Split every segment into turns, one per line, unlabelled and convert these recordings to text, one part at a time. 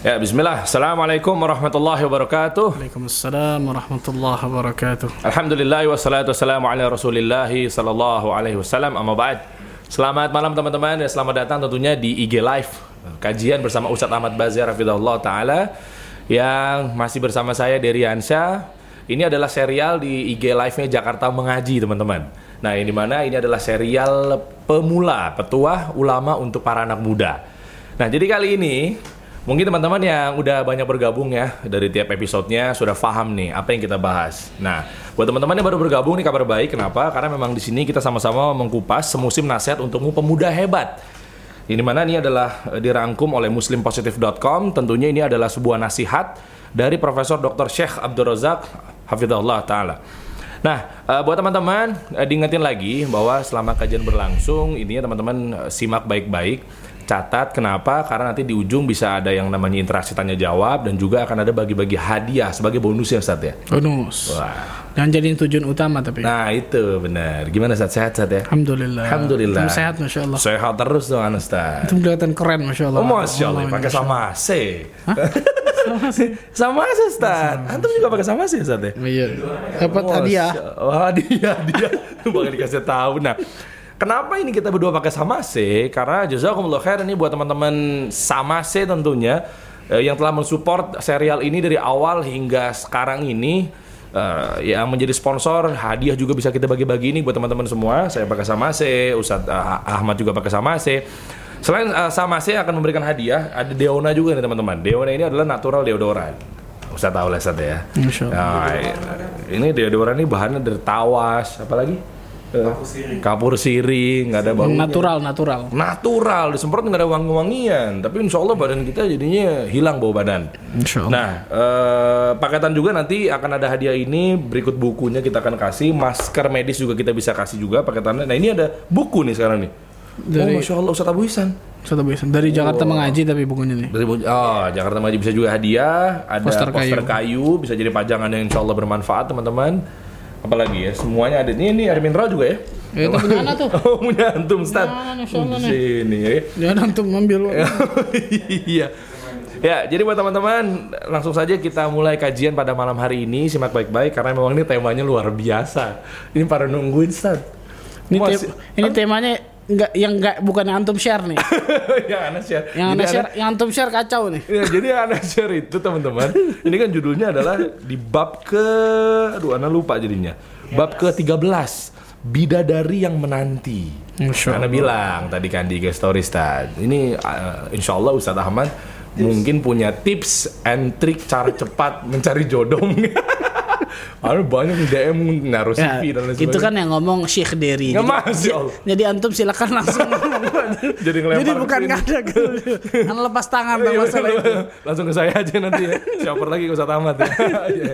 Ya, bismillah. Assalamualaikum warahmatullahi wabarakatuh.
Waalaikumsalam warahmatullahi wabarakatuh.
Alhamdulillah wassalatu wassalamu ala Rasulillah sallallahu alaihi wasallam. Amma ba'd. Selamat malam teman-teman dan selamat datang tentunya di IG Live. Kajian bersama Ustadz Ahmad Bazir Hafizahullah taala yang masih bersama saya Dery Ansyah. Ini adalah serial di IG Live-nya Jakarta Mengaji, teman-teman. Nah, ini mana ini adalah serial pemula, petuah ulama untuk para anak muda. Nah, jadi kali ini Mungkin teman-teman yang udah banyak bergabung ya dari tiap episodenya sudah paham nih apa yang kita bahas. Nah, buat teman-teman yang baru bergabung nih kabar baik. Kenapa? Karena memang di sini kita sama-sama mengkupas semusim nasihat untukmu pemuda hebat. Ini mana ini adalah eh, dirangkum oleh muslimpositif.com. Tentunya ini adalah sebuah nasihat dari Profesor Dr. Syekh Abdul Razak Hafizahullah taala. Nah, uh, buat teman-teman uh, diingetin lagi bahwa selama kajian berlangsung, ini teman-teman simak baik-baik catat kenapa? Karena nanti di ujung bisa ada yang namanya interaksi tanya jawab dan juga akan ada bagi-bagi hadiah sebagai bonus ya Ustaz ya?
Bonus. Wah. Jangan jadi tujuan utama tapi.
Nah itu benar. Gimana Ustaz sehat Ustaz ya?
Alhamdulillah.
Alhamdulillah.
Tum sehat Masya Allah.
Sehat terus dong Ustaz
itu kelihatan keren Masya Allah.
Oh Masya Allah pakai sama C. Sama C? Ustaz antum juga pakai sama C Ustaz ya?
Iya. Dapat hadiah.
Oh hadiah hadiah. Bakal dikasih tahu. Nah Kenapa ini kita berdua pakai sama C? Karena jazakumullah khair ini buat teman-teman sama C tentunya eh, yang telah mensupport serial ini dari awal hingga sekarang ini uh, yang menjadi sponsor hadiah juga bisa kita bagi-bagi ini buat teman-teman semua. Saya pakai sama C, Ustadz uh, Ahmad juga pakai sama C. Selain uh, sama C akan memberikan hadiah, ada Deona juga nih teman-teman. Deona ini adalah natural deodoran. Ustadz tahu lah Ustadz ya. Nah, ini deodoran ini bahannya dari tawas, apalagi? Kapur siri kapur siri nggak ada bau.
Natural natural.
Natural disemprot nggak ada wangi-wangian. Tapi insya Allah badan kita jadinya hilang bau badan. Insya Allah. nah eh, paketan juga nanti akan ada hadiah ini. Berikut bukunya kita akan kasih. Masker medis juga kita bisa kasih juga paketannya nah ini ada buku nih sekarang nih. Dari, oh masya Allah Ustadz Abu Isan
Ustadz Abu Isan dari Jakarta oh. mengaji tapi bukunya nih.
Dari oh Jakarta mengaji bisa juga hadiah. Ada poster, poster kayu. kayu bisa jadi pajangan yang insya Allah bermanfaat teman-teman apalagi ya semuanya ada ini ini ada mineral juga ya
Ya, itu punya anak tuh.
Oh, punya antum, Ustaz. Nah, Sini ya.
Jangan antum ngambil.
iya. Ya, jadi buat teman-teman, langsung saja kita mulai kajian pada malam hari ini. Simak baik-baik karena memang ini temanya luar biasa. Ini para nungguin, Ustaz.
Ini, te ini temanya Enggak, yang enggak bukan yang antum share nih.
yang anak share.
Yang anak share, yang antum share kacau nih.
Ya, jadi yang anak share itu teman-teman, ini kan judulnya adalah di bab ke aduh anak lupa jadinya. Bab ke-13, bidadari yang menanti. Karena bilang tadi kan di guest story Ustaz. Ini uh, insya Allah Ustaz Ahmad mungkin punya tips and trick cara cepat mencari jodoh. Ada banyak DM naruh CV
ya, dan lain sebagainya. Itu kan yang ngomong Syekh Dery.
Nggak masih.
Jadi antum silakan langsung
Jadi ngelempar
Jadi bukan nggak ada Kan lepas tangan sama iya, masalah itu.
Langsung ke saya aja nanti ya. Siapa lagi ke usah tamat ya. Iya.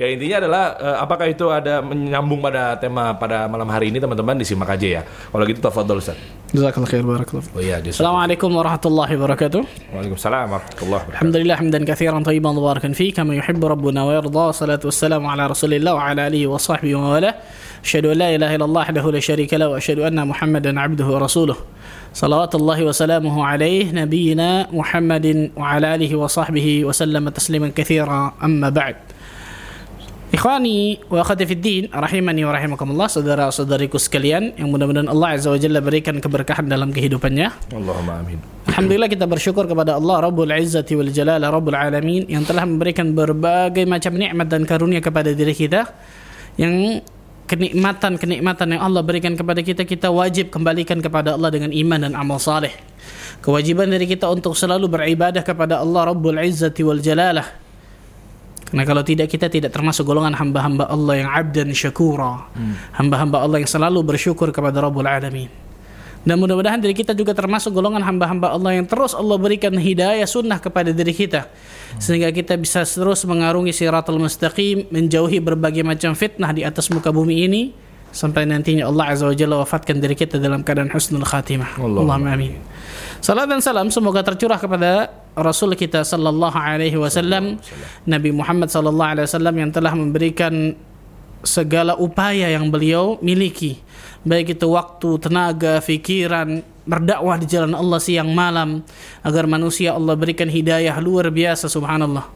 ya intinya adalah uh, apakah itu ada menyambung pada tema pada malam hari ini teman-teman disimak aja ya. Kalau gitu tafadhol Ustaz.
Jazakallah khair barakallah. Oh iya, Assalamualaikum warahmatullahi wabarakatuh.
Waalaikumsalam warahmatullahi wabarakatuh.
Alhamdulillah hamdan katsiran tayyiban mubarakan fi kama yuhibbu rabbuna wa yarda. Salatu wassalamu ala Rasulillah wa ala alihi wa sahbihi wa wala. Asyhadu an la ilaha illallah wahdahu la syarika lahu wa asyhadu anna Muhammadan abduhu wa rasuluh. Salawatullahi wa salamuhu alaihi nabiyyina Muhammadin wa ala alihi wa sahbihi wa sallama tasliman katsira amma ba'd. Ikhwani wa akhwati fid din rahimani wa rahimakumullah saudara-saudariku sekalian yang mudah-mudahan Allah Azza wa Jalla berikan keberkahan dalam kehidupannya.
Allahumma amin.
Alhamdulillah kita bersyukur kepada Allah Rabbul Izzati wal Jalala Rabbul Alamin yang telah memberikan berbagai macam nikmat dan karunia kepada diri kita yang kenikmatan-kenikmatan yang Allah berikan kepada kita kita wajib kembalikan kepada Allah dengan iman dan amal saleh. Kewajiban dari kita untuk selalu beribadah kepada Allah Rabbul Izzati wal Jalalah karena kalau tidak kita tidak termasuk golongan hamba-hamba Allah yang abdan syakura. Hmm. Hamba-hamba Allah yang selalu bersyukur kepada Rabbul Alamin. Dan mudah-mudahan diri kita juga termasuk golongan hamba-hamba Allah yang terus Allah berikan hidayah sunnah kepada diri kita. Sehingga kita bisa terus mengarungi siratul mustaqim, menjauhi berbagai macam fitnah di atas muka bumi ini. Sampai nantinya Allah Azza wa Jalla wafatkan diri kita dalam keadaan husnul khatimah. Allahumma amin. Salam dan salam semoga tercurah kepada Rasul kita sallallahu alaihi wasallam Nabi Muhammad sallallahu alaihi wasallam yang telah memberikan segala upaya yang beliau miliki baik itu waktu, tenaga, pikiran berdakwah di jalan Allah siang malam agar manusia Allah berikan hidayah luar biasa subhanallah.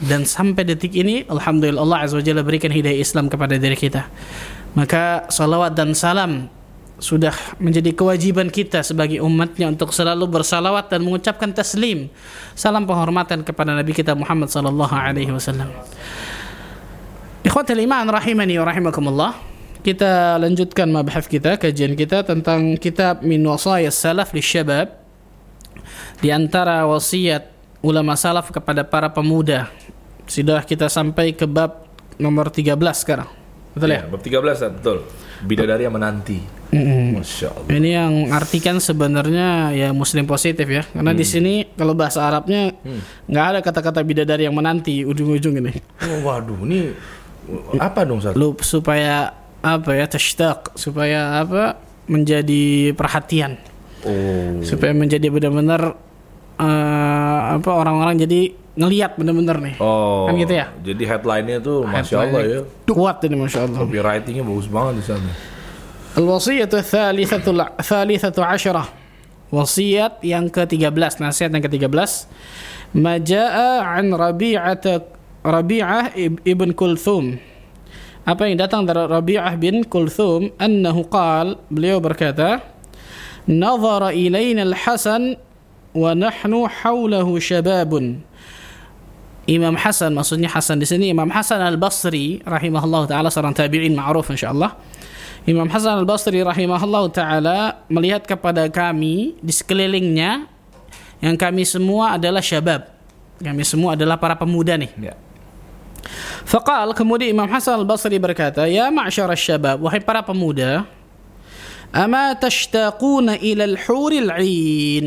Dan sampai detik ini alhamdulillah Allah azza wajalla berikan hidayah Islam kepada diri kita. Maka salawat dan salam sudah menjadi kewajiban kita sebagai umatnya untuk selalu bersalawat dan mengucapkan taslim salam penghormatan kepada Nabi kita Muhammad sallallahu alaihi wasallam. Ikhwatul iman rahimani wa rahimakumullah kita lanjutkan mabahaf kita, kajian kita tentang kitab Min Wasayas Salaf li Syabab. Di antara wasiat ulama salaf kepada para pemuda. Sudah kita sampai ke bab nomor 13 sekarang. Betul ya?
ya? Bab 13 ya, betul. Bidadari yang menanti.
Mm-mm.
Masya Allah.
Ini yang artikan sebenarnya ya muslim positif ya. Karena di sini kalau bahasa Arabnya nggak ada kata-kata bidadari yang menanti ujung-ujung ini.
Oh, waduh, ini apa dong?
Lu supaya apa ya tashtaq supaya apa menjadi perhatian.
Oh.
supaya menjadi benar-benar uh, apa orang-orang jadi ngelihat bener-bener nih.
Oh,
kan gitu ya?
jadi headline-nya tuh masya Allah ya.
Kuat ini masya Allah.
Copywritingnya bagus banget di sana.
Al-wasiyatu thalithatu thalithatu asyarah. Wasiat yang ke-13 nasihat yang ke-13 majaa an rabi'ata rabi'ah ibn kulthum apa yang datang dari Rabi'ah bin Kulthum annahu qal beliau berkata nazara ilaina al-Hasan wa nahnu hawlahu syababun Imam Hasan maksudnya Hasan di sini Imam Hasan Al-Basri rahimahullah taala seorang tabi'in ma'ruf insyaallah Imam Hasan Al-Basri rahimahullah taala melihat kepada kami di sekelilingnya yang kami semua adalah syabab. Kami semua adalah para pemuda nih.
Ya.
Faqal kemudian Imam Hasan Al-Basri berkata, "Ya ma'syar syabab, wahai para pemuda, ama tashtaquna ila al-huril 'ain?"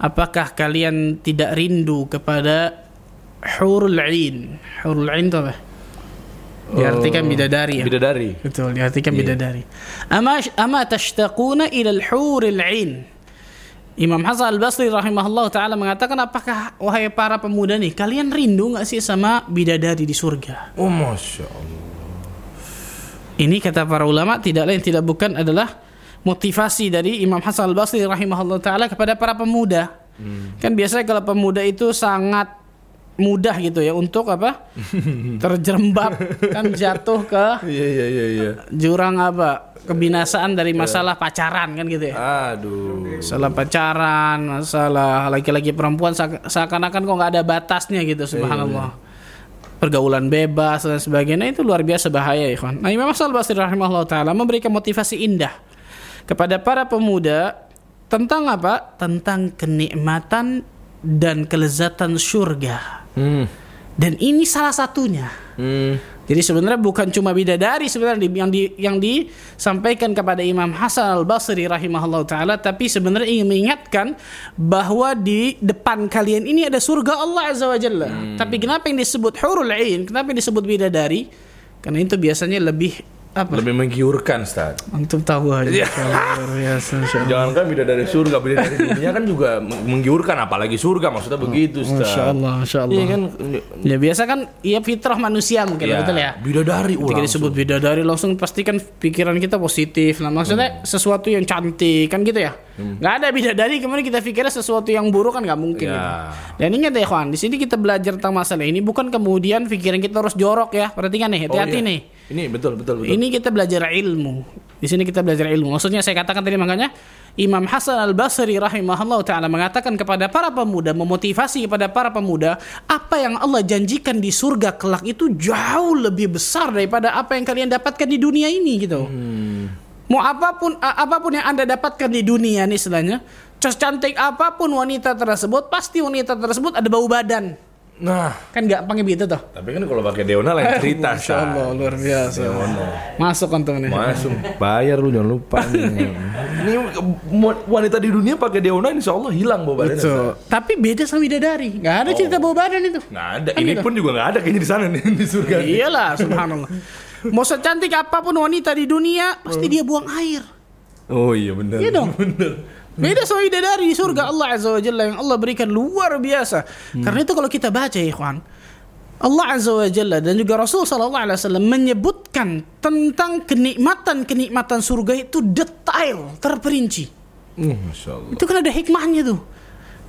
Apakah kalian tidak rindu kepada hurul 'ain? Hurul 'ain itu apa? Diartikan bidadari ya.
Bidadari.
Betul, diartikan bidadari. Ama ama tashtaquna ila al-huril 'ain? Imam Hasan Al-Basri rahimahullah taala mengatakan apakah wahai para pemuda nih kalian rindu nggak sih sama bidadari di surga?
Oh Masya Allah.
Ini kata para ulama tidak lain tidak bukan adalah motivasi dari Imam Hasan Al-Basri rahimahullah taala kepada para pemuda. Kan biasanya kalau pemuda itu sangat mudah gitu ya untuk apa? terjerembab kan jatuh ke
Iya iya iya iya.
jurang apa? kebinasaan dari masalah pacaran kan gitu ya.
Aduh.
Masalah pacaran, masalah laki-laki perempuan seak- seakan-akan kok nggak ada batasnya gitu subhanallah. Pergaulan bebas dan sebagainya itu luar biasa bahaya ya Nah Imam Hasan Basri rahimahullah ta'ala memberikan motivasi indah kepada para pemuda tentang apa? Tentang kenikmatan dan kelezatan surga.
Hmm.
Dan ini salah satunya.
Hmm.
Jadi sebenarnya bukan cuma bidadari sebenarnya yang di, yang disampaikan kepada Imam Hasan Al Basri rahimahullah taala, tapi sebenarnya ingin mengingatkan bahwa di depan kalian ini ada surga Allah azza wa jalla. Tapi kenapa yang disebut hurul ain? Kenapa yang disebut bidadari? Karena itu biasanya lebih apa?
Lebih menggiurkan, Ustaz.
Antum tahu aja.
Iya.
Luar biasa, insya Allah.
Jangankan bidadari surga, bidadari dunia kan juga meng- menggiurkan apalagi surga maksudnya begitu, Ustaz.
Masya Allah, Masya Allah.
Iya kan?
Ya biasa kan ya fitrah manusia mungkin
Iya,
betul ya.
Bidadari
Ketika
ulang.
disebut bidadari langsung pastikan pikiran kita positif. Nah, maksudnya sesuatu yang cantik kan gitu ya. Nggak ada bidadari kemudian kita pikirnya sesuatu yang buruk kan nggak mungkin.
Ya.
gitu. Dan ingat ya kawan, di sini kita belajar tentang masalah ini bukan kemudian pikiran kita harus jorok ya. Perhatikan nih, hati-hati
Oh, iya.
nih.
Ini betul betul betul.
Ini kita belajar ilmu. Di sini kita belajar ilmu. Maksudnya saya katakan tadi makanya Imam Hasan Al Basri rahimahullah taala mengatakan kepada para pemuda, memotivasi kepada para pemuda, apa yang Allah janjikan di surga kelak itu jauh lebih besar daripada apa yang kalian dapatkan di dunia ini gitu. Mau apa pun apa pun yang anda dapatkan di dunia nih istilahnya, cantik apa pun wanita tersebut, pasti wanita tersebut ada bau badan.
Nah,
Kan gampangnya begitu tuh.
tapi kan kalau pakai Deona lain cerita,
Masya Allah, luar biasa.
Deona.
Masuk antum nih.
Masuk bayar lu jangan lupa. Ini wanita di dunia pakai Deona insya Allah hilang bau badannya.
Betul. Tapi beda sama bidadari. Nggak ada cerita bawa badan itu.
Nggak ada.
Kan
Ini
gitu.
pun juga nggak ada kayaknya di sana nih di surga.
Iyalah, subhanallah. Mau secantik apa pun wanita di dunia, pasti dia buang air.
Oh iya benar.
Iya dong.
Benar.
Beda sama bidadari di surga Allah Azza wa Jalla yang Allah berikan luar biasa. Karena itu kalau kita baca ya ikhwan, Allah Azza wa Jalla dan juga Rasul sallallahu alaihi wasallam menyebutkan tentang kenikmatan-kenikmatan surga itu detail, terperinci.
Uh, Masya Allah.
Itu kan ada hikmahnya tuh.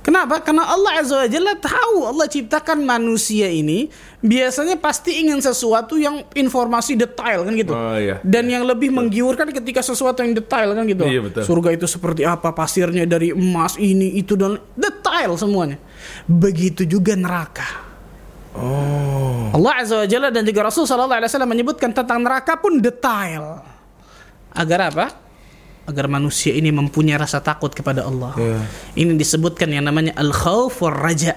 Kenapa? Karena Allah Azza wa Jalla tahu Allah ciptakan manusia ini biasanya pasti ingin sesuatu yang informasi detail kan gitu.
Oh, iya.
Dan yang lebih menggiurkan ketika sesuatu yang detail kan gitu.
Iya, betul.
Surga itu seperti apa? Pasirnya dari emas ini itu dan detail semuanya. Begitu juga neraka.
Oh.
Allah Azza wa Jalla dan juga Rasul sallallahu alaihi wasallam menyebutkan tentang neraka pun detail. Agar apa? Agar manusia ini mempunyai rasa takut kepada Allah.
Iya.
Ini disebutkan yang namanya al-khauf war raja.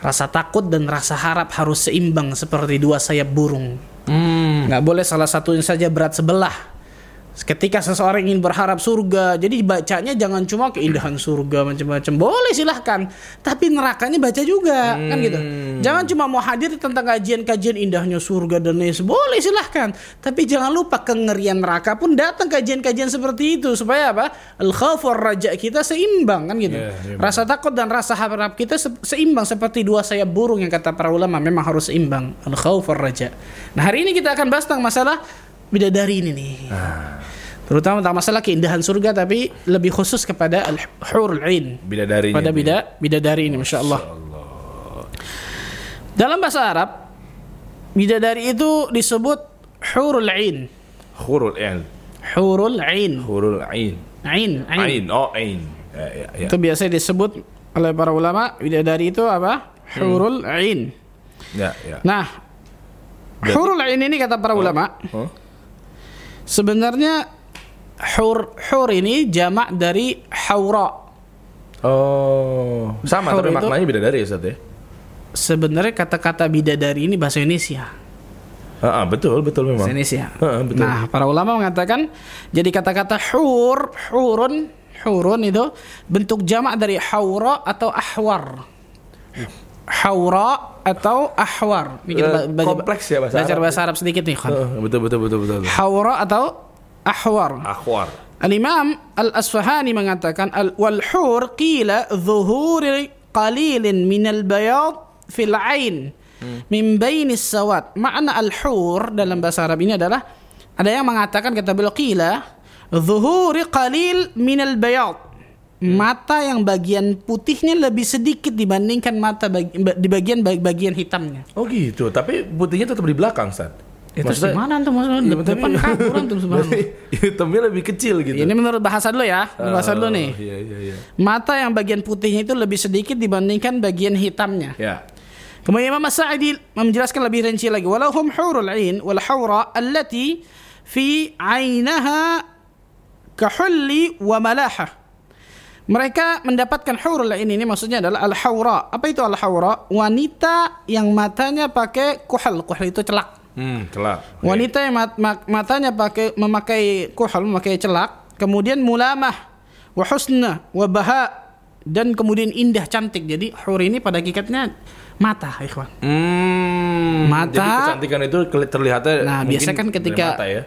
Rasa takut dan rasa harap harus seimbang seperti dua sayap burung.
Hmm.
Nggak boleh salah satunya saja berat sebelah. Ketika seseorang ingin berharap surga, jadi bacanya jangan cuma keindahan surga macam-macam. Boleh silahkan, tapi nerakanya baca juga, kan gitu. Jangan cuma mau hadir tentang kajian-kajian indahnya surga dan lain. Boleh silahkan, tapi jangan lupa kengerian neraka pun datang kajian-kajian seperti itu supaya apa? Al khawfur raja kita seimbang kan gitu.
Iya, iya,
rasa takut dan rasa harap kita se- seimbang seperti dua sayap burung yang kata para ulama memang harus seimbang. Al khawfur raja. Nah hari ini kita akan bahas tentang masalah bidadari ini nih. Terutama tentang masalah keindahan surga tapi lebih khusus kepada al-hurul ain.
Bidadarinya.
Pada bida bidadari ini Masya Allah. Dalam bahasa Arab bidadari itu disebut hurul ain.
Hurul ain.
Hurul ain.
Hurul ain.
Ain, ain.
Ain. Oh, ain. Ya, ya, ya.
Itu biasa disebut oleh para ulama bidadari itu apa? Hurul ain.
Ya, ya.
Nah, hurul ain ini kata para ulama
Oh.
Sebenarnya hur hur ini jamak dari haura.
Oh, sama
Hur
tapi
itu-
maknanya bidadari ya, Ustaz ya?
Sebenarnya kata-kata bidadari ini bahasa Indonesia.
Ah, ah, betul, betul memang.
Bahasa Indonesia.
Heeh, betul.
Nah, para ulama mengatakan jadi kata-kata hur, hurun, hurun itu bentuk jamak dari haura atau ahwar. Haura atau ahwar. Ini kita
Eh,
ba- baca-
kompleks ya bahasa
belajar
Arab.
bahasa Arab sedikit nih, Khan.
Heeh, betul, betul, betul, betul. betul.
Haura atau ahwar.
Akhwar.
Al-Imam Al-Asfahani mengatakan al wal hur qila dhuhuri qalilin min al-bayad fil ain min bainis sawat. Makna al-hur dalam bahasa Arab ini adalah ada yang mengatakan kata beliau qila dhuhuri qalil min al-bayad. Mata yang bagian putihnya lebih sedikit dibandingkan mata bagi- di bagian bagian hitamnya.
Oh gitu, tapi putihnya tetap di belakang, Ustaz.
Itu gimana antum maksudnya
Iya,
depan
tapi-
kabur subhanallah.
Berarti Hitamnya lebih kecil gitu.
Ini menurut bahasa dulu ya, menurut bahasa dulu nih.
Oh, Iya, iya, iya.
Mata yang bagian putihnya itu lebih sedikit dibandingkan bagian hitamnya.
Ya.
Kemudian Imam Sa'idi menjelaskan lebih rinci lagi. Walahum hurul ain wal hawra allati fi ainaha kahulli wa malaha. Mereka mendapatkan hurul ain ini maksudnya adalah al hawra. Apa itu al hawra? Wanita yang matanya pakai kuhal. Kuhal itu celak.
Hmm, celak.
Wanita yang mat- mat- matanya pakai memakai kuhal, memakai celak, kemudian mulamah, wa husna, wa baha dan kemudian indah cantik. Jadi hur ini pada hakikatnya mata, ikhwan.
Hmm.
Mata.
Jadi kecantikan itu terlihatnya
Nah, biasa kan ketika-
mata ya.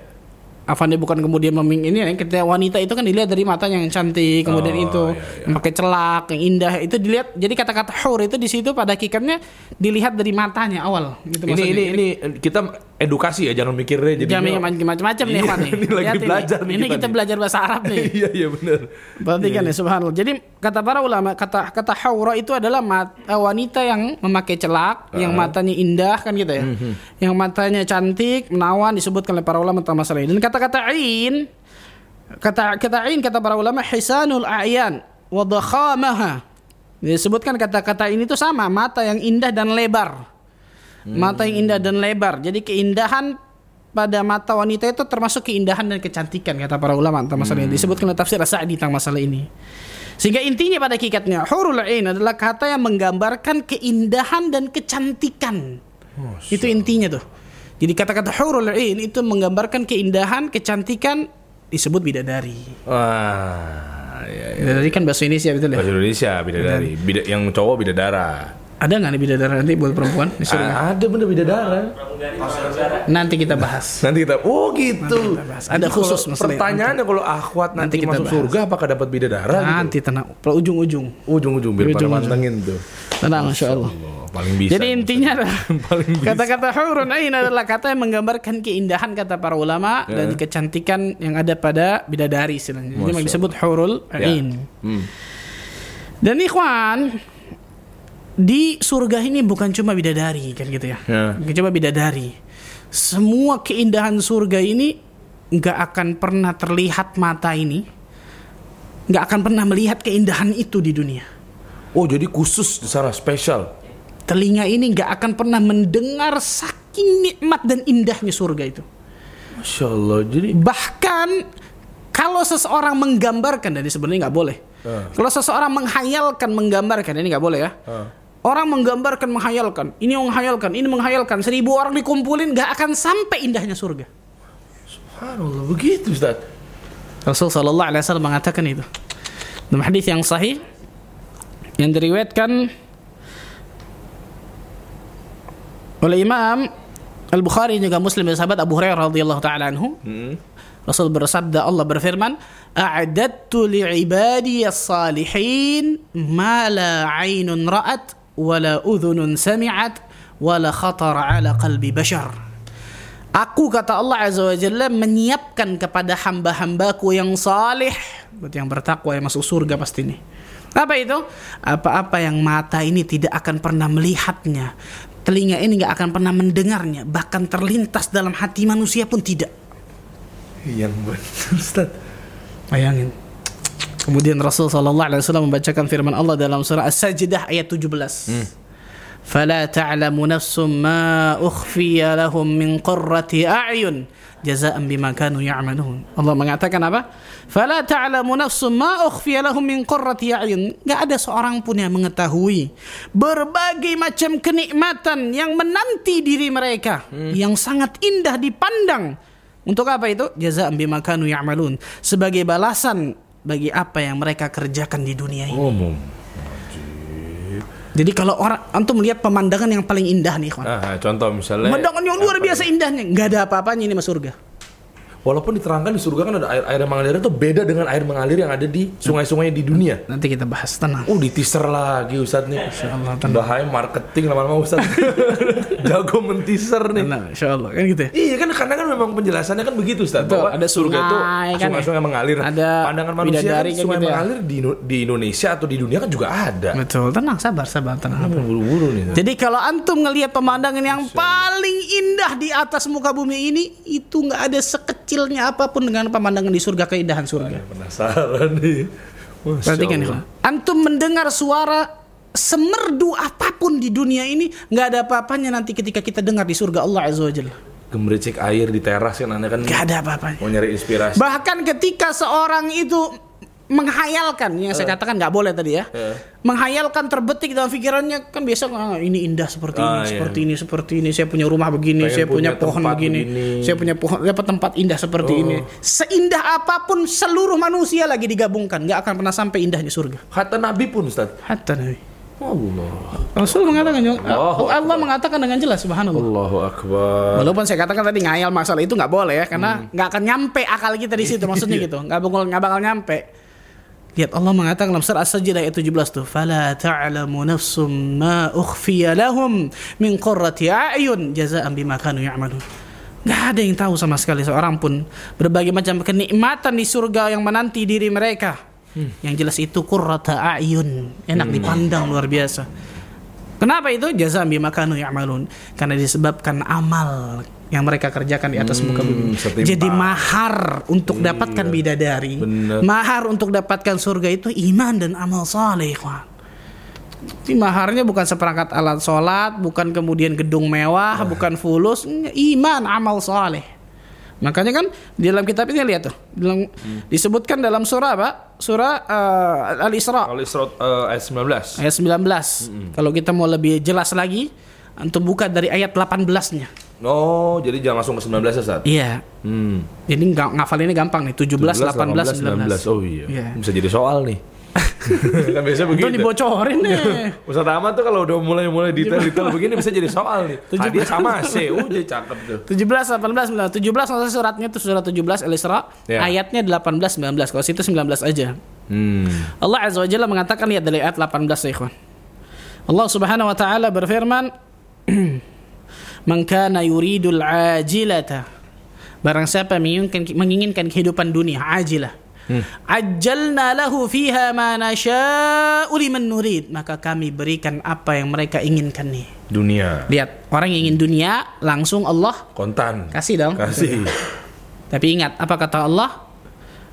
Afandi bukan kemudian meming ini ketika wanita itu kan dilihat dari matanya yang cantik, kemudian
Oh,
itu
iya, iya.
memakai celak yang indah itu dilihat. Jadi kata-kata hur itu di situ pada hakikatnya dilihat dari matanya awal. Gitu
Ini
maksudnya.
ini ini kita edukasi ya, jangan mikirnya jadi
Jangan macam-macam nih,
Iya,
Ikhwan nih.
ini lagi
Lihat
belajar nih
Ini
kita
kita
nih.
belajar bahasa Arab nih.
Iya, iya benar.
Perhatikan ya subhanallah. Jadi kata para ulama kata kata haura itu adalah mat- eh, wanita yang memakai celak, yang matanya indah kan gitu ya. Yang matanya cantik, menawan disebutkan oleh para ulama tentang masalah ini. Dan kata-kata ain kata kata ain kata para ulama hisanul a'yan wa dakhamaha. Disebutkan kata-kata ini itu sama, mata yang indah dan lebar. Mata yang indah dan lebar. Jadi keindahan pada mata wanita itu termasuk keindahan dan kecantikan kata para ulama tentang masalah ini. Disebutkan oleh tafsir Sa'di tentang masalah ini. Sehingga intinya pada hakikatnya hurul ain adalah kata yang menggambarkan keindahan dan kecantikan. itu intinya tuh. Jadi kata-kata hurul ain itu menggambarkan keindahan, kecantikan disebut bidadari.
Wah, iya, iya.
Bidadari kan bahasa Indonesia betul ya?
Bahasa Indonesia bidadari. Bida, yang cowok bidadara.
Ada nggak nih bidadari nanti buat perempuan? Disuruh.
Ah, ada bener bidadara.
Nanti kita bahas.
Nanti kita oh gitu.
kita bahas. Ada khusus
kalau Pertanyaannya kalau akhwat nanti,
Nanti kita
masuk
bahas.
surga apakah dapat bidadara gitu?
Nanti tenang, ujung-ujung.
Ujung-ujung biar pada
Ujung-ujung.
mantengin tuh.
Tenang, insya Allah.
Allah, paling bisa.
Jadi intinya adalah kata-kata hurun ain adalah kata yang menggambarkan keindahan kata para ulama
Ya.
dan kecantikan yang ada pada bidadari istilahnya.
Masya
disebut hurul
Ya.
ain.
Hmm.
Dan ikhwan di surga ini bukan cuma bidadari kan gitu ya. Bukan cuma bidadari. Semua keindahan surga ini nggak akan pernah terlihat mata ini, nggak akan pernah melihat keindahan itu di dunia.
Oh, jadi khusus di sana spesial.
Telinga ini nggak akan pernah mendengar saking nikmat dan indahnya surga itu.
Masya Allah. Jadi
Bahkan kalau seseorang menggambarkan, dan ini sebenarnya nggak boleh.
Ah.
Kalau seseorang menghayalkan, menggambarkan, ini nggak boleh ya.
Ah.
Orang menggambarkan, menghayalkan, ini menghayalkan, ini menghayalkan. Seribu orang dikumpulin, nggak akan sampai indahnya surga.
Subhanallah begitu Ustaz.
Rasul Shallallahu Alaihi Wasallam mengatakan itu dalam hadis yang sahih yang diriwayatkan oleh Imam Al Bukhari juga Muslim dan sahabat Abu Hurairah radhiyallahu taala anhu
Hmm.
Rasul bersabda Allah berfirman a'adattu li'ibadi as-salihin ma la 'ainun ra'at wa la udhunun sami'at wa la khatara 'ala qalbi bashar Aku kata Allah Azza wa Jalla menyiapkan kepada hamba-hambaku yang salih berarti yang bertakwa yang masuk surga pasti nih. Apa itu? Apa-apa yang mata ini tidak akan pernah melihatnya, telinga ini nggak akan pernah mendengarnya, bahkan terlintas dalam hati manusia pun tidak.
Yang benar Ustaz.
Bayangin. Kemudian Rasul sallallahu alaihi wasallam membacakan firman Allah dalam surah As-Sajdah ayat 17. فلا تعلم نفس ما أخفي لهم من قرة أعين جزاء بما كانوا يعملون Allah mengatakan apa? فلا تعلم نفس ما أخفي لهم من قرة أعين Gak ada seorang pun yang mengetahui berbagai macam kenikmatan yang menanti diri mereka yang sangat indah dipandang untuk apa itu? Jazaan bima kanu ya'malun. Sebagai balasan bagi apa yang mereka kerjakan di dunia ini.
Umum.
Jadi kalau orang antum melihat pemandangan yang paling indah nih, kawan.
Nah, contoh misalnya
Pemandangan yang luar biasa indahnya, nggak ada apa-apanya ini mas surga.
Walaupun diterangkan di surga kan ada air air yang mengalir itu beda dengan air mengalir yang ada di sungai-sungai di dunia.
Nanti kita bahas tenang.
Oh, di teaser lagi Ustaz nih.
Allah, tenang.
Bahaya marketing lama-lama Ustaz. Jago men-teaser nih.
Tenang, insya Allah kan gitu ya.
Iya kan karena kan memang penjelasannya kan begitu Ustaz.
Betul,
Bahwa
ada
surga itu
sungai kan ya.
sungai-sungai mengalir.
Ada
pandangan manusia kan
kan
sungai
gitu ya.
mengalir di, di Indonesia atau di dunia kan juga ada.
Betul, tenang, sabar, sabar, tenang.
Buru-buru nih.
Jadi kalau antum ngelihat pemandangan yang paling indah di atas muka bumi ini, itu nggak ada sekecilnya apa pun dengan pemandangan di surga keindahan surga.
Penasaran nih.
Perhatikan nih, kawan. antum mendengar suara semerdu apa pun di dunia ini, nggak ada apa-apanya nanti ketika kita dengar di surga Allah Azza wa Jalla.
Gemericik air di teras kan anda kan
Nggak ada apa-apanya.
mau nyari inspirasi.
Bahkan ketika seorang itu menghayalkan yang saya katakan nggak boleh tadi ya
Eh.
menghayalkan terbetik dalam pikirannya kan biasa "Ah, ini indah seperti ini
Ah, iya.
seperti ini seperti ini saya punya rumah begini
Pengen
saya punya,
punya
pohon begini,
begini.
saya punya pohon dapat tempat indah seperti
Oh.
ini seindah apa pun seluruh manusia lagi digabungkan nggak akan pernah sampai indahnya surga
Kata Nabi pun Ustaz.
hatta nabi
Allah.
Rasul mengatakan
Allahu
Allah mengatakan dengan jelas subhanallah
Allahu Akbar.
Walaupun saya katakan tadi ngayal masalah itu nggak boleh ya karena
Hmm.
nggak akan nyampe akal kita di situ maksudnya gitu nggak bakal nggak bakal nyampe. Lihat Allah mengatakan dalam surah As-Sajdah ayat 17 tuh, "Fala ta'lamu nafsum ma ukhfiya lahum min qurrati a'yun jazaa'an bima kanu ya'malun." Gak ada yang tahu sama sekali seorang pun berbagai macam kenikmatan di surga yang menanti diri mereka. Yang jelas itu qurrata a'yun, enak dipandang luar biasa. Kenapa itu? Jazaa bima kanu ya'malun. Karena disebabkan amal yang mereka kerjakan di atas muka bumi.
setimpal.
Jadi mahar untuk dapatkan bidadari,
Bener.
mahar untuk dapatkan surga itu iman dan amal saleh, kawan. Jadi maharnya bukan seperangkat alat sholat, bukan kemudian gedung mewah, bukan fulus, iman, amal saleh. Makanya kan di dalam kitab ini lihat tuh, dalam, disebutkan dalam surah apa? Surah eh, Al-Isra
Kalau Isra eh, ayat 19.
ayat 19. Kalau kita mau lebih jelas lagi, antum buka dari ayat 18-nya.
Oh, jadi jangan langsung ke 19 ya, Ustaz?
Iya.
Hmm.
Jadi nggak ngafalinnya gampang nih, 17, 18, 19.
Oh iya.
Iya.
Bisa jadi soal nih. kan biasa
Itu
begitu.
dibocorin nih.
Ustaz Ahmad tuh kalau udah mulai-mulai detail-detail begini bisa jadi soal nih. Hadiah sama C. Udah cakep tuh.
17, 18, 19. 17 maksudnya suratnya itu surat 17 Al-Isra,
Ya.
ayatnya 18, 19. Kalau situ 19 aja.
Hmm.
Allah Azza wa Jalla mengatakan lihat dari ayat 18 ya ikhwan. Allah Subhanahu wa taala berfirman, "Man kana yuridul ajilata" Barang siapa menginginkan, menginginkan kehidupan dunia ajilah. Hmm. Ajjalna lahu fiha ma nasha'u liman nurid. Maka kami berikan apa yang mereka inginkan nih.
Dunia.
Lihat, orang yang ingin dunia langsung Allah
Kontan.
kasih dong.
Kasih.
Tapi ingat apa kata Allah?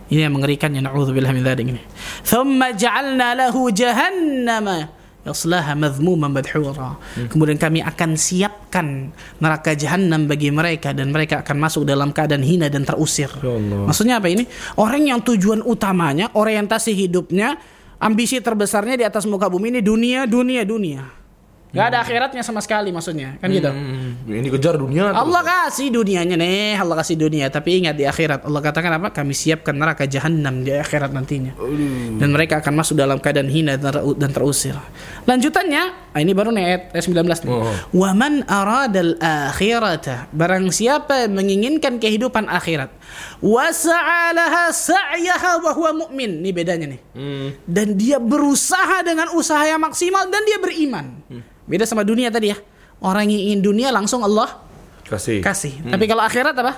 Ini yang mengerikan ya na'udzubillah min dzalik ini. Thumma ja'alna lahu jahannama yaslaha madhmuman madhura. Kemudian kami akan siapkan neraka jahanam bagi mereka dan mereka akan masuk dalam keadaan hina dan terusir.
Allah.
Maksudnya apa ini? Orang yang tujuan utamanya, orientasi hidupnya, ambisi terbesarnya di atas muka bumi ini dunia, dunia, dunia. Gak ada akhiratnya sama sekali maksudnya, kan gitu.
Hmm, ini kejar dunia. terus.
Allah kasih dunianya nih, Allah kasih dunia. Tapi ingat di akhirat Allah katakan apa? Kami siapkan neraka jahanam di akhirat nantinya. Dan mereka akan masuk dalam keadaan hina dan ter- dan terusir. Lanjutannya, ah, ini baru nih ayat ayat 19 nih.
Oh.
Wa man aradal akhirata. Barang siapa menginginkan kehidupan akhirat. Wa sa'alaha sa'yaha wa huwa mu'min. Ini bedanya nih.
Hmm.
Dan dia berusaha dengan usaha yang maksimal dan dia beriman. Beda sama dunia tadi ya. Orang yang ingin dunia langsung Allah
Kasih.
kasih. Tapi kalau akhirat apa?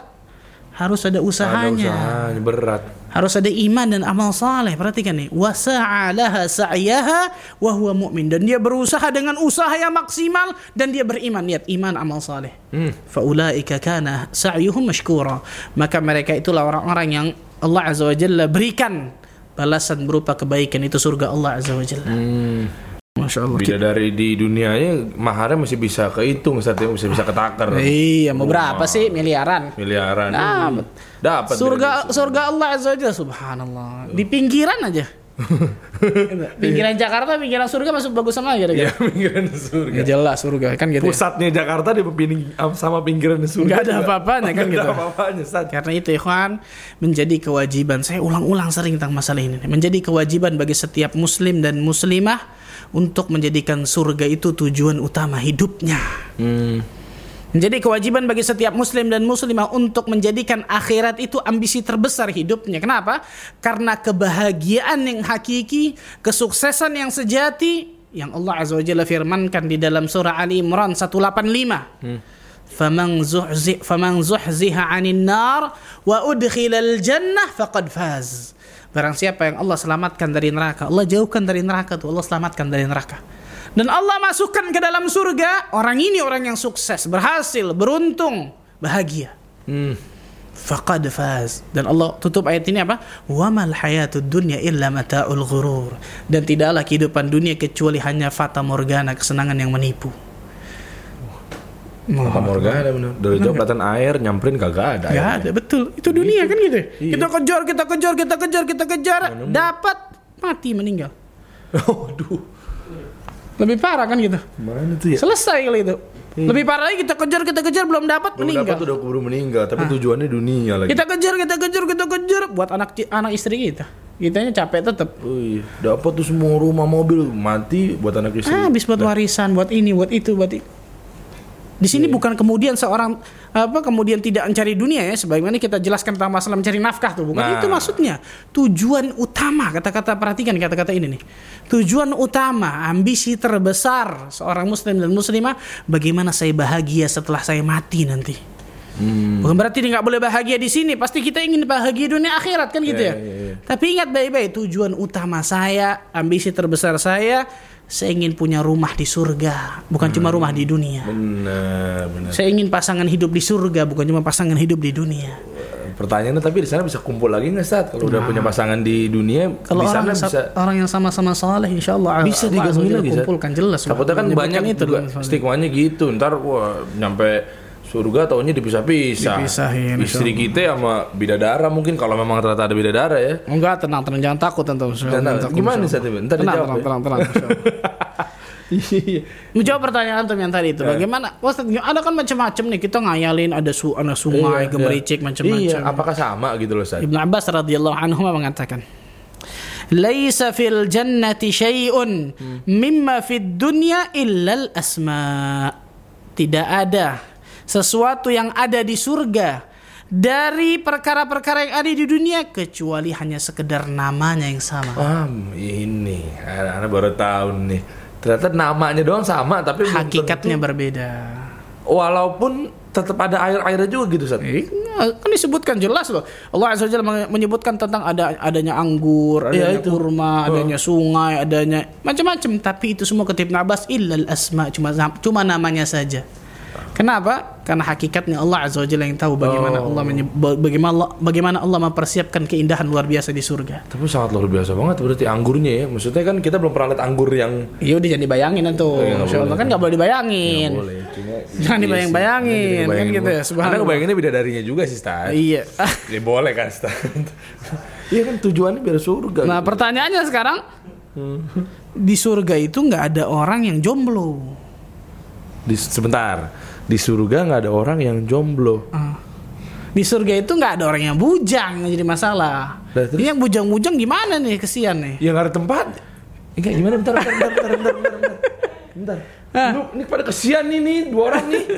Harus ada
Ada
usahanya.
usahanya berat.
Harus ada iman dan amal saleh. Perhatikan nih. Wa sa'alaha sa'yaha wa huwa mu'min. Dan dia berusaha dengan usaha yang maksimal dan dia beriman. Lihat iman amal saleh.
Hmm.
Faulaika kana sa'yuhum mashkura. Maka mereka itulah orang-orang yang Allah Azza wa Jalla berikan balasan berupa kebaikan itu surga Allah Azza wa Jalla.
Hmm.
Masya Allah.
Bidadari di dunianya maharnya masih bisa kehitung, saat ini masih bisa ketakar.
Iya, mau berapa sih miliaran?
Miliaran.
Dapat.
Dapat.
Surga surga Allah Azza subhanallah. Di pinggiran aja. Pinggiran Jakarta, pinggiran surga masuk bagus sama aja
Ya, pinggiran surga.
Ya jelas surga kan gitu. ya.
Pusatnya Jakarta di ping- sama pinggiran surga.
Nggak ada
juga.
apa-apanya kan gitu.
ada apa-apanya.
Karena itu ikhwan menjadi kewajiban saya ulang-ulang sering tentang masalah ini menjadi kewajiban bagi setiap muslim dan muslimah untuk menjadikan surga itu tujuan utama hidupnya.
Hmm.
Menjadi kewajiban bagi setiap muslim dan muslimah untuk menjadikan akhirat itu ambisi terbesar hidupnya. Kenapa? Karena kebahagiaan yang hakiki, kesuksesan yang sejati yang Allah Azza wa Jalla firmankan di dalam surah Ali Imran 185. فمن زحزح فمن زحزح عن النار وأدخل الجنة فقد فاز. Barang siapa yang Allah selamatkan dari neraka, Allah jauhkan dari neraka tuh, Allah selamatkan dari neraka. Dan Allah masukkan ke dalam surga orang ini orang yang sukses, berhasil, beruntung, bahagia.
Hmm.
Faqad faz. Dan Allah tutup ayat ini apa? Wa mal hayatud dunya illa mata'ul ghurur. Dan tidaklah kehidupan dunia kecuali hanya fata morgana, kesenangan yang menipu.
Apa Morgana bener. Dari jauh kelihatan air, nyamperin kagak ada.
Ya
airnya.
ada betul. Itu dunia kan gitu.
Iya.
Kita kejar, kita kejar, kita kejar, kita kejar, dapat mati meninggal.
Waduh.
Lebih parah kan gitu.
Mana tuh ya?
Selesai kali itu. Lebih parah lagi kita kejar, kita kejar belum dapat
Belum dapat
meninggal.
udah keburu meninggal, tapi tujuannya dunia lagi.
Kita kejar, kita kejar, kita kejar buat anak anak istri kita. Kitanya capek tetap.
Wih, dapat tuh semua rumah mobil mati buat anak istri.
Ah, habis buat warisan, buat ini, buat itu, buat itu. Di sini bukan kemudian seorang apa kemudian tidak mencari dunia ya sebagaimana kita jelaskan tentang masalah mencari nafkah tuh. Bukan
Nah.
itu maksudnya. Tujuan utama kata-kata perhatikan kata-kata ini nih. Tujuan utama ambisi terbesar seorang muslim dan muslimah bagaimana saya bahagia setelah saya mati nanti. Bukan berarti nggak boleh bahagia di sini pasti kita ingin bahagia dunia akhirat kan gitu
Ya,
ya,
ya, ya.
tapi ingat baik-baik tujuan utama saya ambisi terbesar saya saya ingin punya rumah di surga bukan cuma rumah di dunia
Benar, benar.
saya ingin pasangan hidup di surga bukan cuma pasangan hidup di dunia.
Pertanyaannya tapi di sana bisa kumpul lagi nggak saat kalau udah punya pasangan di dunia
Kalau
di sana
orang
bisa
orang yang sama-sama saleh insya Allah
bisa digabungin lagi
kumpulkan jelas.
Takutnya kan banyak
itu
stigmanya gitu. Ntar wah nyampe surga taunya dipisah-pisah.
Dipisahin,
Istri kita sama bidadara mungkin kalau memang ternyata ada bidadara ya.
Enggak tenang tenang jangan takut tentu.
Jangan takut. Gimana, Sat, Ibu? Ntar
tenang,
dijawab
tenang,
ya.
tenang tenang Allah.
Iya.
Menjawab pertanyaan antum yang tadi itu
Ya.
bagaimana? Ustaz, ada kan macam-macam nih kita ngayalin ada su ada sungai,
Iya,
gemericik
iya.
macam-macam.
Iya, apakah sama gitu loh, Sat?
Ibnu Abbas radhiyallahu anhu mengatakan Laisa fil jannati syai'un mimma fid dunya illa al asma. Tidak ada sesuatu yang ada di surga dari perkara-perkara yang ada di dunia kecuali hanya sekedar namanya yang sama.
Ah, ini. Anak baru tahu nih. Ternyata namanya doang sama tapi
Hakikatnya
tentu-
berbeda.
walaupun tetap ada air-airnya juga gitu Ustaz.
Eh, kan disebutkan jelas loh. Allah Azza Jalla menyebutkan tentang ada adanya anggur, adanya
Iya, itu.
kurma, adanya sungai, adanya macam-macam. Tapi itu semua ketip nabas illal asma cuma cuma namanya saja. Kenapa? Karena hakikatnya Allah Azza wa Jalla yang tahu bagaimana
Oh.
Allah bagaimana Allah, bagaimana Allah mempersiapkan keindahan luar biasa di surga.
Tapi sangat luar biasa banget berarti anggurnya ya. Maksudnya kan kita belum pernah lihat anggur yang
Iya udah jangan dibayangin tuh.
nggak
Masya Allah kan nggak boleh dibayangin.
Nggak boleh. Cuma,
Jangan dibayang-bayangin, kan gitu ya, subhanallah.
Anda kebayanginnya bidadarinya juga sih, Stan.
Iya.
Ya boleh kan, Stan. Iya kan tujuannya biar surga.
Nah pertanyaannya sekarang di surga itu nggak ada orang yang jomblo.
Di, sebentar. Di surga nggak ada orang yang jomblo.
Ah. Di surga itu nggak ada orang yang bujang yang jadi masalah.
Lah, terus?
Ini yang bujang-bujang gimana nih kesian nih?
Ya nggak ada tempat. Enggak gimana bentar bentar bentar bentar bentar bentar. bentar. bentar. Lu ini pada kesian nih nih dua orang nih.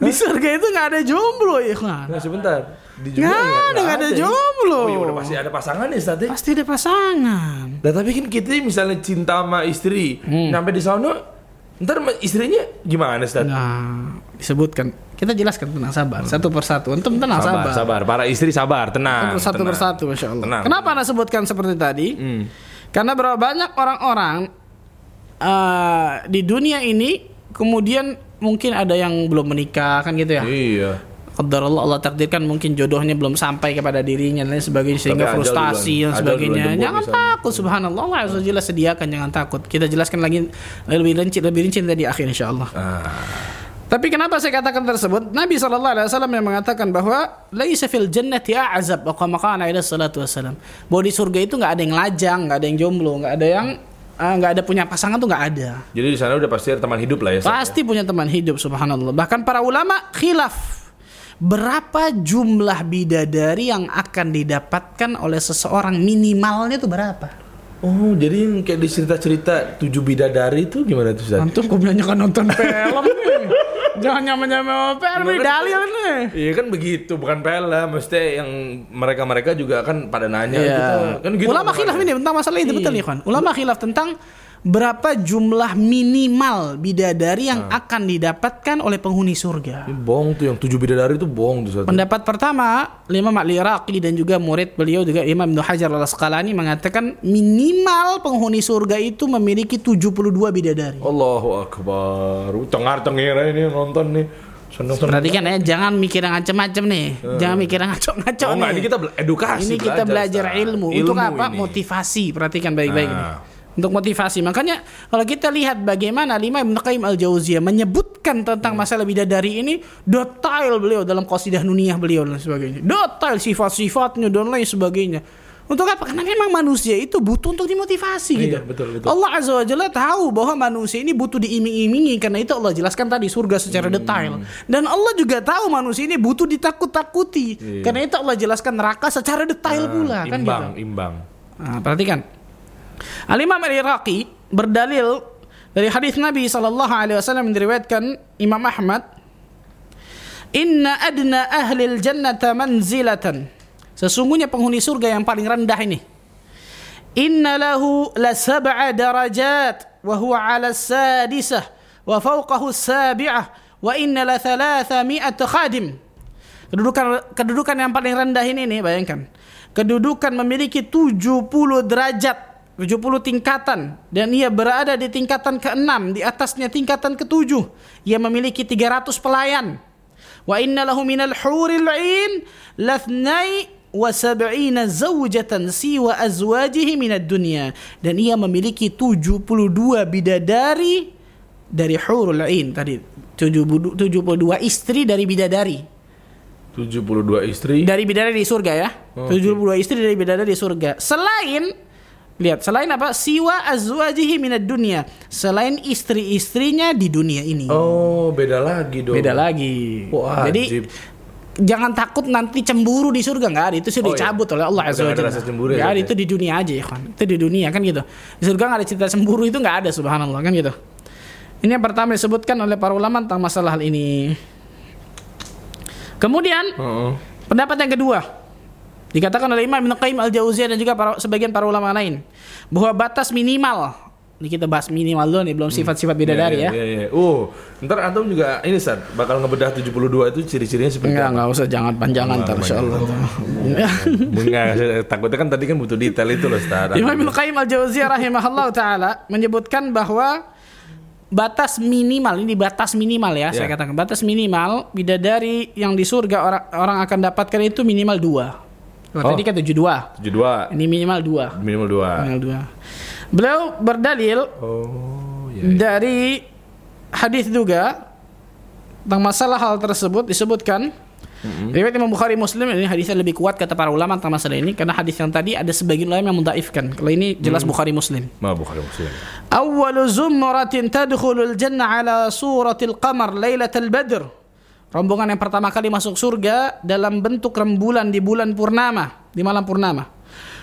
Di surga itu nggak ada jomblo ya kan?
Nah, sebentar. Di
Nggak ada, nggak ada jomblo.
Oh, udah pasti ada pasangan ya, Stat. ya?
Pasti ada pasangan.
Nah, tapi kan kita misalnya cinta sama istri,
Hmm.
nyampe di sana, ntar istrinya gimana, Stat?
Nah disebutkan kita jelaskan tenang sabar satu persatu. Antum tenang
sabar,
sabar.
sabar. Para istri sabar, tenang.
Satu
tenang.
persatu, masya Allah.
Tenang.
Kenapa anda sebutkan seperti tadi?
Hmm.
Karena berapa banyak orang-orang eh, di dunia ini kemudian mungkin ada yang belum menikah kan gitu ya.
Iya.
Qadar Allah Allah takdirkan mungkin jodohnya belum sampai kepada dirinya dan lain sebagainya sehingga
ajal
frustasi dan sebagainya. Jangan
misalnya.
takut subhanallah Allah Azza Jalla sediakan jangan takut. Kita jelaskan lagi lebih rinci lebih rinci tadi akhir insyaallah.
Ah.
Tapi kenapa saya katakan tersebut? Nabi sallallahu alaihi wasallam yang mengatakan bahwa laisa fil jannati a'zab wa kama kana ila salatu wasallam. Bahwa di surga itu nggak ada yang lajang, nggak ada yang jomblo, nggak ada yang ah, nggak ada punya pasangan tuh nggak ada.
Jadi di sana udah pasti ada teman hidup lah ya. Sat, ya?
Pasti punya teman hidup subhanallah. Bahkan para ulama khilaf berapa jumlah bidadari yang akan didapatkan oleh seseorang minimalnya itu berapa?
Oh, jadi yang kayak di cerita-cerita tujuh bidadari itu gimana tuh, Sat?
Antum kok kan nonton film nih. Jangan nyama-nyama film nih dalil nih.
Iya kan begitu, bukan film. Maksudnya yang mereka-mereka juga kan pada nanya
Iya.
kita. Kan gitu
Ulama
omongannya.
khilaf ini tentang masalah itu
Iya.
betul ya kan? Ulama khilaf tentang berapa jumlah minimal bidadari yang
Ah.
akan didapatkan oleh penghuni surga.
Ini bohong tuh yang tujuh bidadari itu bohong tuh, Sat.
Pendapat pertama, Imam Al-Iraqi dan juga murid beliau juga Imam Ibnu Hajar Al-Asqalani mengatakan minimal penghuni surga itu memiliki 72 bidadari.
Allahu Akbar. Tengar tengir ini nonton nih. Seneng seneng.
Perhatikan ya, jangan mikir yang macam-macam nih. Jangan mikir yang ngaco-ngaco
Oh,
nih.
ini kita edukasi.
Ini kita belajar
Ustaz.
ilmu. Untuk apa?
ini.
Motivasi. Perhatikan baik-baik
Nah.
nih. Untuk motivasi. Makanya kalau kita lihat bagaimana Lima Ibn Qayyim Al-Jauziyah menyebutkan tentang
Hmm.
masalah bidadari ini detail beliau dalam qasidah nuniyah beliau dan sebagainya. Detail sifat-sifatnya dan lain sebagainya. Untuk apa? Karena memang manusia itu butuh untuk dimotivasi
Iya,
gitu.
betul, betul.
Allah Azza wa Jalla tahu bahwa manusia ini butuh diiming-imingi karena itu Allah jelaskan tadi surga secara
Hmm.
detail. Dan Allah juga tahu manusia ini butuh ditakut-takuti.
Iya.
Karena itu Allah jelaskan neraka secara detail pula kan gitu.
imbang, imbang.
Nah, perhatikan. Al-Imam Al-Iraqi berdalil dari hadis Nabi sallallahu alaihi wasallam yang diriwayatkan Imam Ahmad Inna adna ahli jannata manzilatan. Sesungguhnya penghuni surga yang paling rendah ini. Inna lahu la sab'a darajat wa huwa ala sadisah wa fawqahu sabi'ah wa inna la thalatha mi'at khadim. Kedudukan kedudukan yang paling rendah ini nih bayangkan. Kedudukan memiliki 70 derajat, 70 tingkatan dan ia berada di tingkatan ke-6, di atasnya tingkatan ke-7. Ia memiliki 300 pelayan. Wa inna lahu minal huril 'ain lathnai wa sab'ina zawjatan siwa azwajihi minad dunya dan ia memiliki 72 bidadari dari hurul 'ain tadi 72 istri dari bidadari
72 istri.
dari bidadari di surga ya.
Oh,
72 istri dari bidadari di surga. Selain lihat, selain apa? Siwa azwajihi minad dunia. Selain istri-istrinya di dunia ini.
Oh, beda lagi dong.
Beda lagi.
Wah,
Jadi
ajib.
jangan takut nanti cemburu di surga nggak ada itu sudah
Oh, iya.
dicabut oleh Allah azza
Udah
wa
nggak ada
jalla.
rasa cemburu ya, Zat,
itu di dunia aja ya kan. Itu di dunia kan gitu. Di surga nggak ada cerita cemburu itu nggak ada subhanallah kan gitu. Ini yang pertama disebutkan oleh para ulama tentang masalah hal ini. Kemudian
Heeh.
Pendapat yang kedua dikatakan oleh Imam Ibn Qayyim Al-Jauziyah dan juga para, sebagian para ulama lain bahwa batas minimal Ini kita bahas minimal dulu nih, belum sifat-sifat bidadari ya.
Iya, iya, iya. Uh, ntar antum juga ini Sat, bakal ngebedah 72 itu ciri-cirinya seperti
Enggak,
apa?
enggak usah jangan panjangan ntar insyaallah.
Enggak, takutnya kan tadi kan butuh detail itu loh, Ustaz.
Imam Ibnu Qayyim Al-Jauziyah rahimahullah taala menyebutkan bahwa batas minimal ini batas minimal ya, saya
Ya.
katakan batas minimal bidadari yang di surga orang orang akan dapatkan itu minimal dua. Oh,
oh.
Tadi oh. kan 72.
72.
Ini minimal 2.
Minimal 2.
Minimal 2. Beliau berdalil
oh, iya, iya.
dari hadis juga tentang masalah hal tersebut disebutkan Mm-hmm. Riwayat Imam Bukhari Muslim ini hadisnya lebih kuat kata para ulama tentang masalah ini karena hadis yang tadi ada sebagian ulama yang mendaifkan. Kalau ini jelas mm. Bukhari Muslim.
Ma Bukhari Muslim.
Awwalu zumratin tadkhulul janna ala suratil qamar lailatal badr. Rombongan yang pertama kali masuk surga dalam bentuk rembulan di bulan purnama, di malam purnama.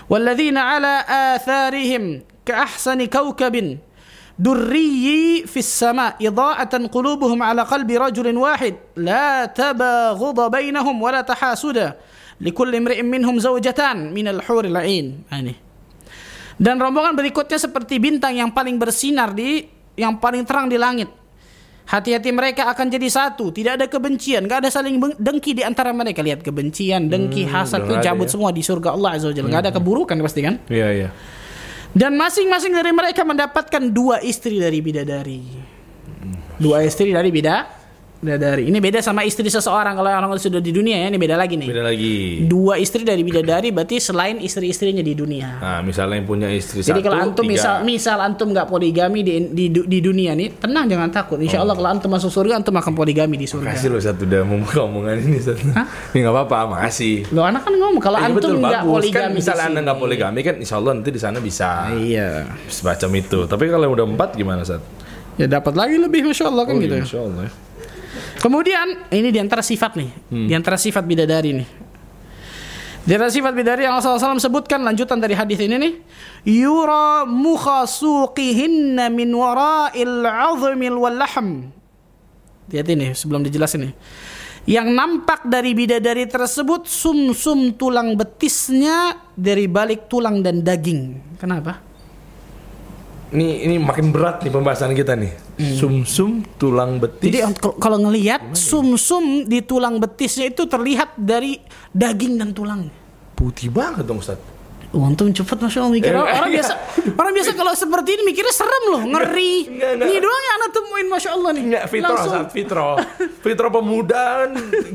Walladzina ala atharihim ka'ahsani kaukabin durriyi fis sama idha'atan qulubuhum ala qalbi rajulin wahid la tabaghudha bainahum wa la tahasuda likulli imri'in minhum zawjatan minal huril ain. Nah, ini. Dan rombongan berikutnya seperti bintang yang paling bersinar di yang paling terang di langit Hati-hati mereka akan jadi satu, tidak ada kebencian, nggak ada saling dengki di antara mereka. Lihat kebencian, dengki, hasad itu cabut
ya.
semua di surga Allah Azza wa Jalla. Nggak ada keburukan pasti kan?
Iya, iya.
Dan masing-masing dari mereka mendapatkan dua istri dari bidadari. Dua istri dari bida bidadari. Ini beda sama istri seseorang kalau orang sudah di dunia ya, ini beda lagi nih.
Beda lagi.
Dua istri dari bidadari berarti selain istri-istrinya di dunia.
Nah, misalnya yang punya istri
Jadi
satu,
kalau antum
tiga.
misal misal antum nggak poligami di, di di dunia nih, tenang jangan takut. Insya Allah kalau antum masuk surga antum akan poligami di surga.
Kasih loh satu udah membuka omongan ini satu. Ini nggak apa-apa, makasih.
Lo anak kan ngomong kalau
Iya,
antum nggak
bagus.
poligami
kan misalnya anda nggak poligami kan insya Allah nanti di sana bisa
Iya.
semacam itu tapi kalau yang udah empat gimana saat
Ya dapat lagi lebih masya Allah kan gitu. ya.
insya Allah ya.
Kemudian ini di antara sifat nih,
Hmm.
di antara sifat bidadari nih. Di antara sifat bidadari yang Rasulullah SAW sebutkan lanjutan dari hadis ini nih, yura mukhasuqihinna min wara'il 'azmil wal lahm. Lihat ini sebelum dijelasin nih. Yang nampak dari bidadari tersebut sum-sum tulang betisnya dari balik tulang dan daging. Kenapa?
ini ini makin berat nih pembahasan kita nih sum-sum tulang betis.
Jadi kalau- kalau ngelihat sum-sum di tulang betisnya itu terlihat dari daging dan tulang.
putih banget dong Ustaz.
Oh, Untung cepet masya Allah mikir
Eh,
orang
iya.
biasa orang biasa kalau seperti ini mikirnya serem loh ngeri.
Enggak, enggak.
ini doang yang anak temuin masya Allah nih.
Enggak, fitro
Langsung.
Fitro. Fitro pemuda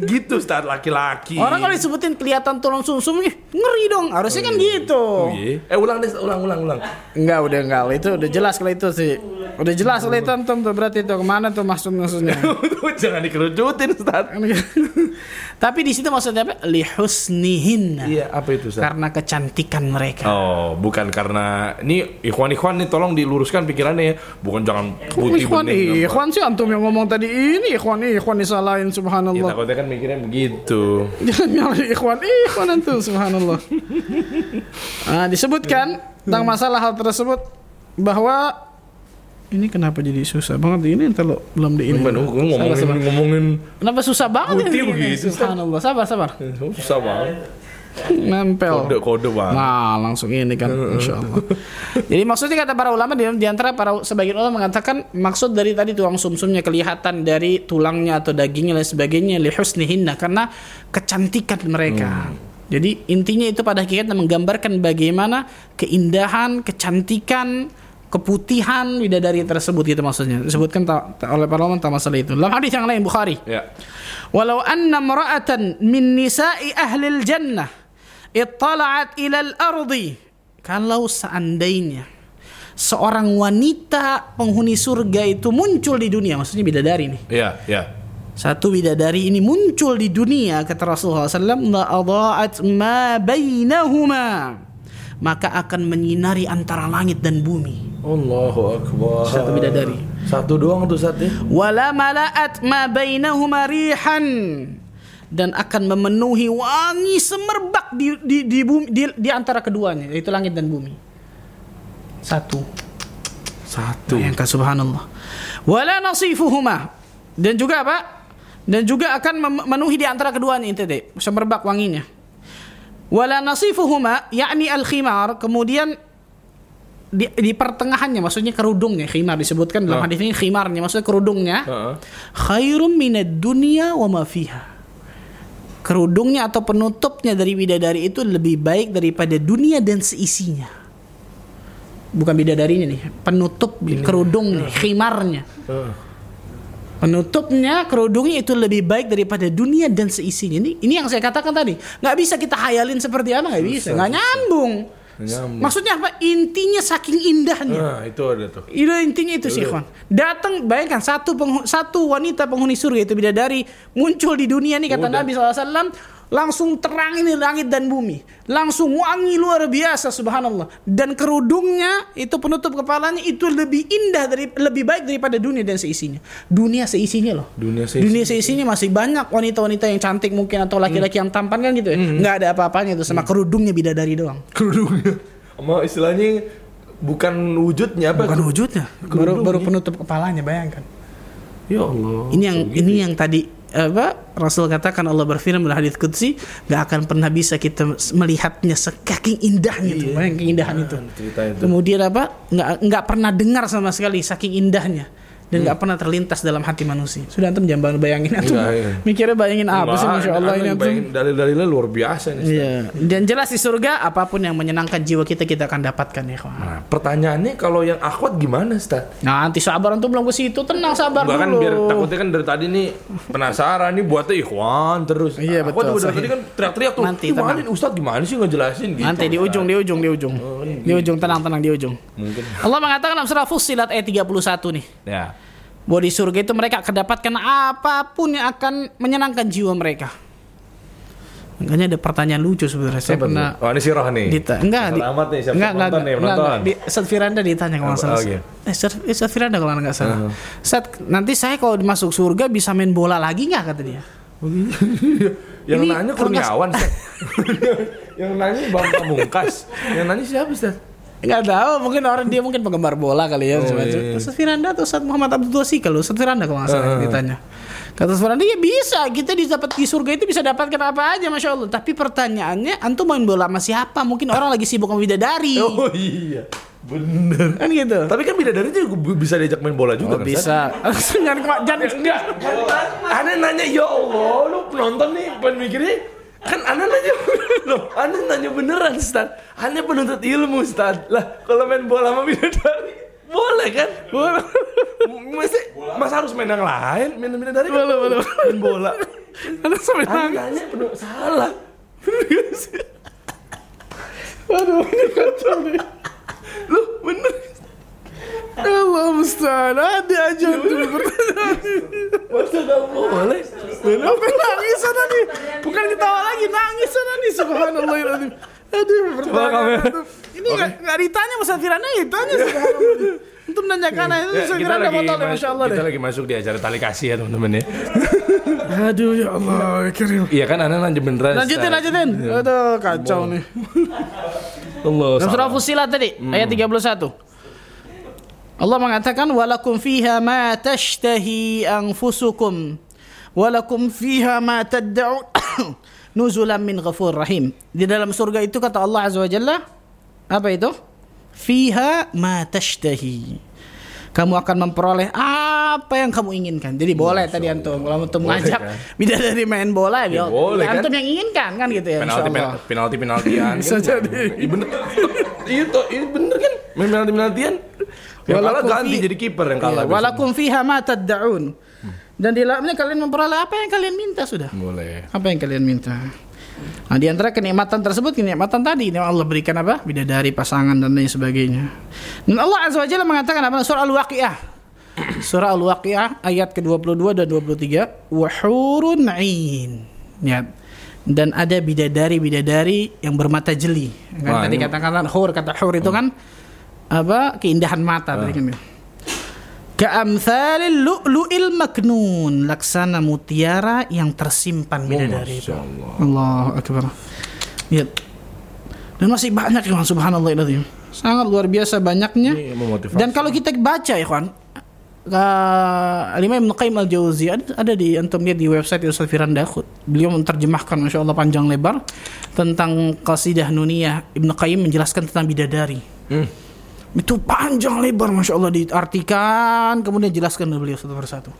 gitu Ustaz laki-laki.
Orang kalau disebutin kelihatan tulang sumsum ih, ngeri dong. Harusnya kan gitu.
Oh, iya. eh ulang deh ulang ulang ulang.
Enggak udah enggak itu udah jelas kalau itu sih. Udah jelas kalau itu antum tuh berarti itu ke mana tuh maksud maksudnya?
Jangan dikerucutin Ustaz.
Tapi di situ maksudnya apa? Lihusnihin
iya apa itu Ustaz?
Karena kecantikan mereka
Oh, bukan karena ini ikhwan-ikhwan nih tolong diluruskan pikirannya ya. Bukan jangan putih
ikhwan
bening.
ikhwan sih antum yang ngomong tadi ini ikhwan ikhwan disalahin
Ya,
subhanallah
takutnya kan mikirnya begitu.
Jangan nyalahin ikhwan ikhwan antum subhanallah. Nah, disebutkan tentang masalah hal tersebut bahwa ini kenapa jadi susah banget ini entar lo belum di ini.
Ngomongin
Sabar, sabar.
ngomongin
Kenapa susah banget
Putih
ini?
begitu.
Subhanallah. Sabar, sabar.
susah banget.
Nempel.
Kode-kode banget.
Nah, langsung ini kan, insya Allah. Jadi maksudnya kata para ulama di, di antara para sebagian ulama mengatakan maksud dari tadi tulang sumsumnya kelihatan dari tulangnya atau dagingnya dan sebagainya lihusnihinna karena kecantikan mereka. Jadi intinya itu pada hakikatnya menggambarkan bagaimana keindahan, kecantikan, keputihan bidadari tersebut gitu maksudnya. Disebutkan ta- ta- oleh para ulama tentang masalah itu. Dalam hadis yang lain Bukhari.
Ya.
Walau anna imra'atan min nisa'i ahli jannah ittala'at ila al-ardi kalau seandainya seorang wanita penghuni surga itu muncul di dunia maksudnya bidadari nih
Iya, iya.
satu bidadari ini muncul di dunia kata Rasulullah SAW la adaat ma bainahuma maka akan menyinari antara langit dan bumi
Allahu akbar.
Satu bidadari.
Satu doang tuh Ustaz ya.
wala malaat ma bainahuma rihan dan akan memenuhi wangi semerbak di di di, bumi, di, di antara keduanya yaitu langit dan bumi satu
Satu.
bayangkan subhanallah wala nasifuhuma dan juga apa dan juga akan mem- memenuhi di antara keduanya itu deh semerbak wanginya wala nasifuhuma yakni al khimar kemudian di, di pertengahannya maksudnya kerudungnya khimar disebutkan dalam
Ah.
hadis ini khimarnya maksudnya kerudungnya
Heeh.
khairum minad dunya wa ma fiha. Kerudungnya atau penutupnya dari bidadari itu lebih baik daripada dunia dan seisinya. Bukan bidadarinya nih, penutup kerudung nih, khimarnya.
Heeh.
Penutupnya kerudungnya itu lebih baik daripada dunia dan seisinya. Ini ini yang saya katakan tadi. nggak bisa kita hayalin seperti apa nggak bisa, nggak nyambung.
Nyambung.
Maksudnya apa? Intinya saking indahnya.
Nah, itu ada tuh.
Itu intinya itu sih. Datang, bayangkan satu penghu- satu wanita penghuni surga itu bidadari muncul di dunia nih kata
Udah.
Nabi SAW langsung terang ini langit dan bumi, langsung wangi luar biasa, subhanallah. Dan kerudungnya itu penutup kepalanya itu lebih indah dari lebih baik daripada dunia dan seisinya. Dunia seisinya loh.
Dunia seisinya.
Dunia seisinya masih banyak wanita-wanita yang cantik mungkin atau laki-laki yang tampan kan gitu ya. Nggak ada apa-apanya itu sama kerudungnya bidadari doang.
Kerudungnya. Sama istilahnya bukan wujudnya apa?
Bukan wujudnya, baru baru penutup kepalanya bayangkan.
Ya Allah.
Ini yang ini yang tadi apa Rasul katakan Allah berfirman dalam hadis qudsi nggak akan pernah bisa kita melihatnya saking indahnya itu, bayangkan keindahan itu.
cerita itu.
Kemudian apa nggak nggak pernah dengar sama sekali saking indahnya dan nggak pernah terlintas dalam hati manusia. Sudah antum jangan bayangin antum
Enggak, iya.
mikirnya bayangin apa sih masya Allah ini antum.
Dalil-dalilnya luar biasa nih.
Iya. Dan jelas di surga apa pun yang menyenangkan jiwa kita kita akan dapatkan ya kawan.
Nah, pertanyaannya kalau yang akhwat gimana, Ustaz?
Nah, nanti sabar antum belum ke situ, tenang sabar
Enggak kan
dulu.
biar takutnya kan dari tadi nih penasaran nih buatnya ikhwan terus.
Iya,
Aku
betul,
dari
sahih.
tadi kan teriak-teriak tuh.
Nanti,
Gimana nih Ustaz gimana sih ngejelasin gitu.
Nanti di ujung, di ujung, di ujung. Di ujung, tenang, tenang, di ujung.
Mungkin.
Allah mengatakan dalam surah Fussilat ayat 31 nih.
Ya.
Bahwa di surga itu mereka akan dapatkan apa pun yang akan menyenangkan jiwa mereka. Makanya ada pertanyaan lucu sebenarnya. Saya
Apa
pernah?
Oh, ini sirah nih.
Dita enggak di,
nih, siap-siap
enggak, enggak,
nih,
enggak, enggak, di Ustaz Firanda ditanya kalau nggak salah.
Oh, iya.
Eh, Ustaz, eh, Ustaz Firanda kalau nggak salah. Ustaz, nanti saya kalau masuk surga bisa main bola lagi nggak kata dia?
yang
Ini
nanya Kurniawan, yang nanya Bang Pamungkas. yang nanya siapa, Ustaz?
Enggak tahu, mungkin orang dia mungkin penggemar bola kali ya.
Oh, iya.
Ustaz Firanda atau Ustaz Muhammad Abdul Tosikal, Ustaz Firanda kalau nggak salah
Heeh.
ditanya. Kata Ustaz Firanda, ya bisa, kita dapat di surga itu bisa dapatkan apa aja, masya Allah. Tapi pertanyaannya, antum main bola sama siapa? Mungkin orang lagi sibuk sama bidadari,
Oh iya. Bener.
kan gitu.
Tapi kan bidadari juga bisa diajak main bola juga
Oh,
kan,
bisa. jangan jangan
Enggak. Anda nanya ya Allah, lu penonton nih pengen mikirnya kan Anda nanya loh, Anda nanya beneran Ustaz. Anda penuntut ilmu Ustaz. Lah, kalau main bola sama bidadari boleh kan? Boleh. Masa, masa harus main yang lain? Main bidadari kan
Boleh, boleh.
main bola.
Ada sampai
Anda
nangis.
nanya penuh salah.
Waduh, ini kacau nih.
Lu bener.
Allah mustahil, ada aja antum pertanyaan.
Masa gak boleh?
Apa nangis sana nih? Bukan ketawa lagi, nangis sana nih. Subhanallah. Aduh, pertanyaan. Ini nggak ditanya Mas Firanda, ya ditanya subhanallah. Untuk menanyakan itu
Ya, kita lagi,
botol ya,
mas-
Masya Allah
kita
deh.
lagi masuk di acara tali kasih ya teman-teman ya.
Aduh, ya Allah, kirim.
Iya kan Anda nanya beneran.
Lanjutin, lanjutin. Aduh, kacau nih.
Allah.
Surah
salah.
Fussilat tadi, ayat 31. Allah mengatakan walakum fiha ma tashtahi anfusukum walakum fiha ma tad'un nuzulan min ghafur rahim. Di dalam surga itu kata Allah Azza wa Jalla apa itu? Fiha ma tashtahi. Kamu akan memperoleh apa yang kamu inginkan. Jadi boleh tadi antum kalau antum ngajak
kan?
bidadari main bola ya,
boleh, kan?
antum yang inginkan kan gitu ya.
penalti
insyaallah.
pen- penalti penaltian
Bisa jadi.
iya bener iya toh ini bener kan main penalti penaltian yang kalah
Walakum
ganti
fi-
jadi kiper yang kalah
Iya, walakum fiha ma tad'un. Dan di dalamnya kalian memperoleh apa yang kalian minta sudah.
boleh
Apa yang kalian minta? Nah, di antara kenikmatan tersebut kenikmatan tadi yang Allah berikan apa? Bidadari, pasangan dan lain sebagainya. Dan Allah Azza wa Jalla mengatakan apa? Surah Al-Waqiah. Surah Al-Waqiah ayat ke-22 dan 23, wa hurun 'ain. Ya. Dan ada bidadari-bidadari yang bermata jeli.
Wah,
Kan tadi
ini-
katakan hur kata hur itu kan apa? keindahan mata tadi kan. Ka'amthalil lu'lu'il maknun, laksana mutiara yang tersimpan bidadari itu.
Allah.
Allahu akbar. Lihat. Dan masih banyak ya subhanallah itu. Sangat luar biasa banyaknya. Dan kalau kita baca ya kawan, uh, Imam Ibn Qayyim al-Jauzi ada, ada di antum lihat di website Ustaz Firanda Khut. Beliau menerjemahkan Masya Allah panjang lebar tentang qasidah nuniyah Ibn Qayyim menjelaskan tentang bidadari.
Hmm.
Itu panjang lebar Masya Allah diartikan. Kemudian jelaskan oleh beliau satu persatu.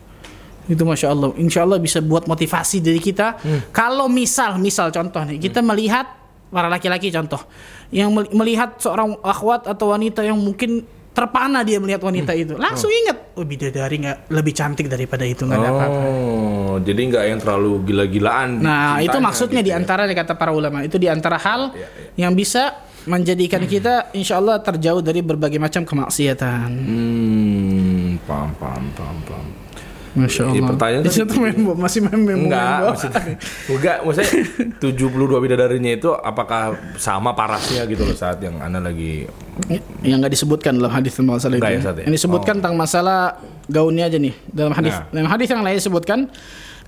Itu Masya Allah. Insya Allah bisa buat motivasi dari kita. Kalau misal Misal contoh nih Kita melihat Para laki-laki contoh Yang mel- melihat seorang akhwat atau wanita Yang mungkin terpana dia melihat wanita itu Langsung ingat Oh bidadari nggak lebih cantik daripada itu nggak ada apa-apa.
Oh, jadi nggak yang terlalu gila-gilaan.
Nah, itu maksudnya
gitu
di
ya.
kata para ulama. Itu di antara hal
Iya,
yang bisa menjadikan kita insya Allah terjauh dari berbagai macam kemaksiatan.
Hmm, paham, paham, paham, paham.
Masya Allah.
pertanyaan
situ main masih main main main
Enggak,
bola.
maksudnya, enggak, maksudnya 72 bidadarinya itu apakah sama parasnya gitu loh saat yang Anda lagi
yang nggak disebutkan dalam hadis masalah itu.
Ya,
ya.
Ya?
Yang disebutkan
Oh.
tentang masalah gaunnya aja nih dalam hadis.
Nah.
Dalam hadis yang lain disebutkan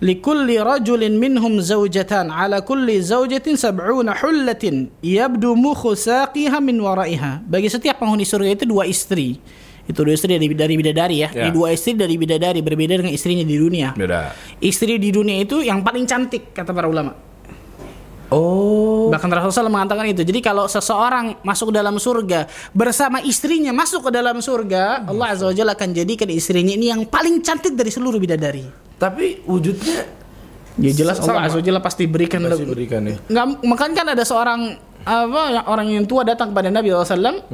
likulli rajulin minhum zawjatan ala kulli zawjatin sab'una hullatin yabdu mukhu saqiha min waraiha. Bagi setiap penghuni surga itu dua istri. Itu dua istri dari, dari bidadari ya.
Ya.
Ini dua istri dari bidadari berbeda dengan istrinya di dunia.
beda?
Istri di dunia itu yang paling cantik kata para ulama.
Oh,
Bahkan Rasulullah mengatakan itu. Jadi kalau seseorang masuk dalam surga bersama istrinya masuk ke dalam surga, Allah Azza wa Jalla akan jadikan istrinya ini yang paling cantik dari seluruh bidadari.
Tapi wujudnya
Ya jelas. Allah Azza Jalla pasti berikan lebih.
berikan ya.
Nggak, makanya kan ada seorang apa orang yang tua datang kepada Nabi SAW,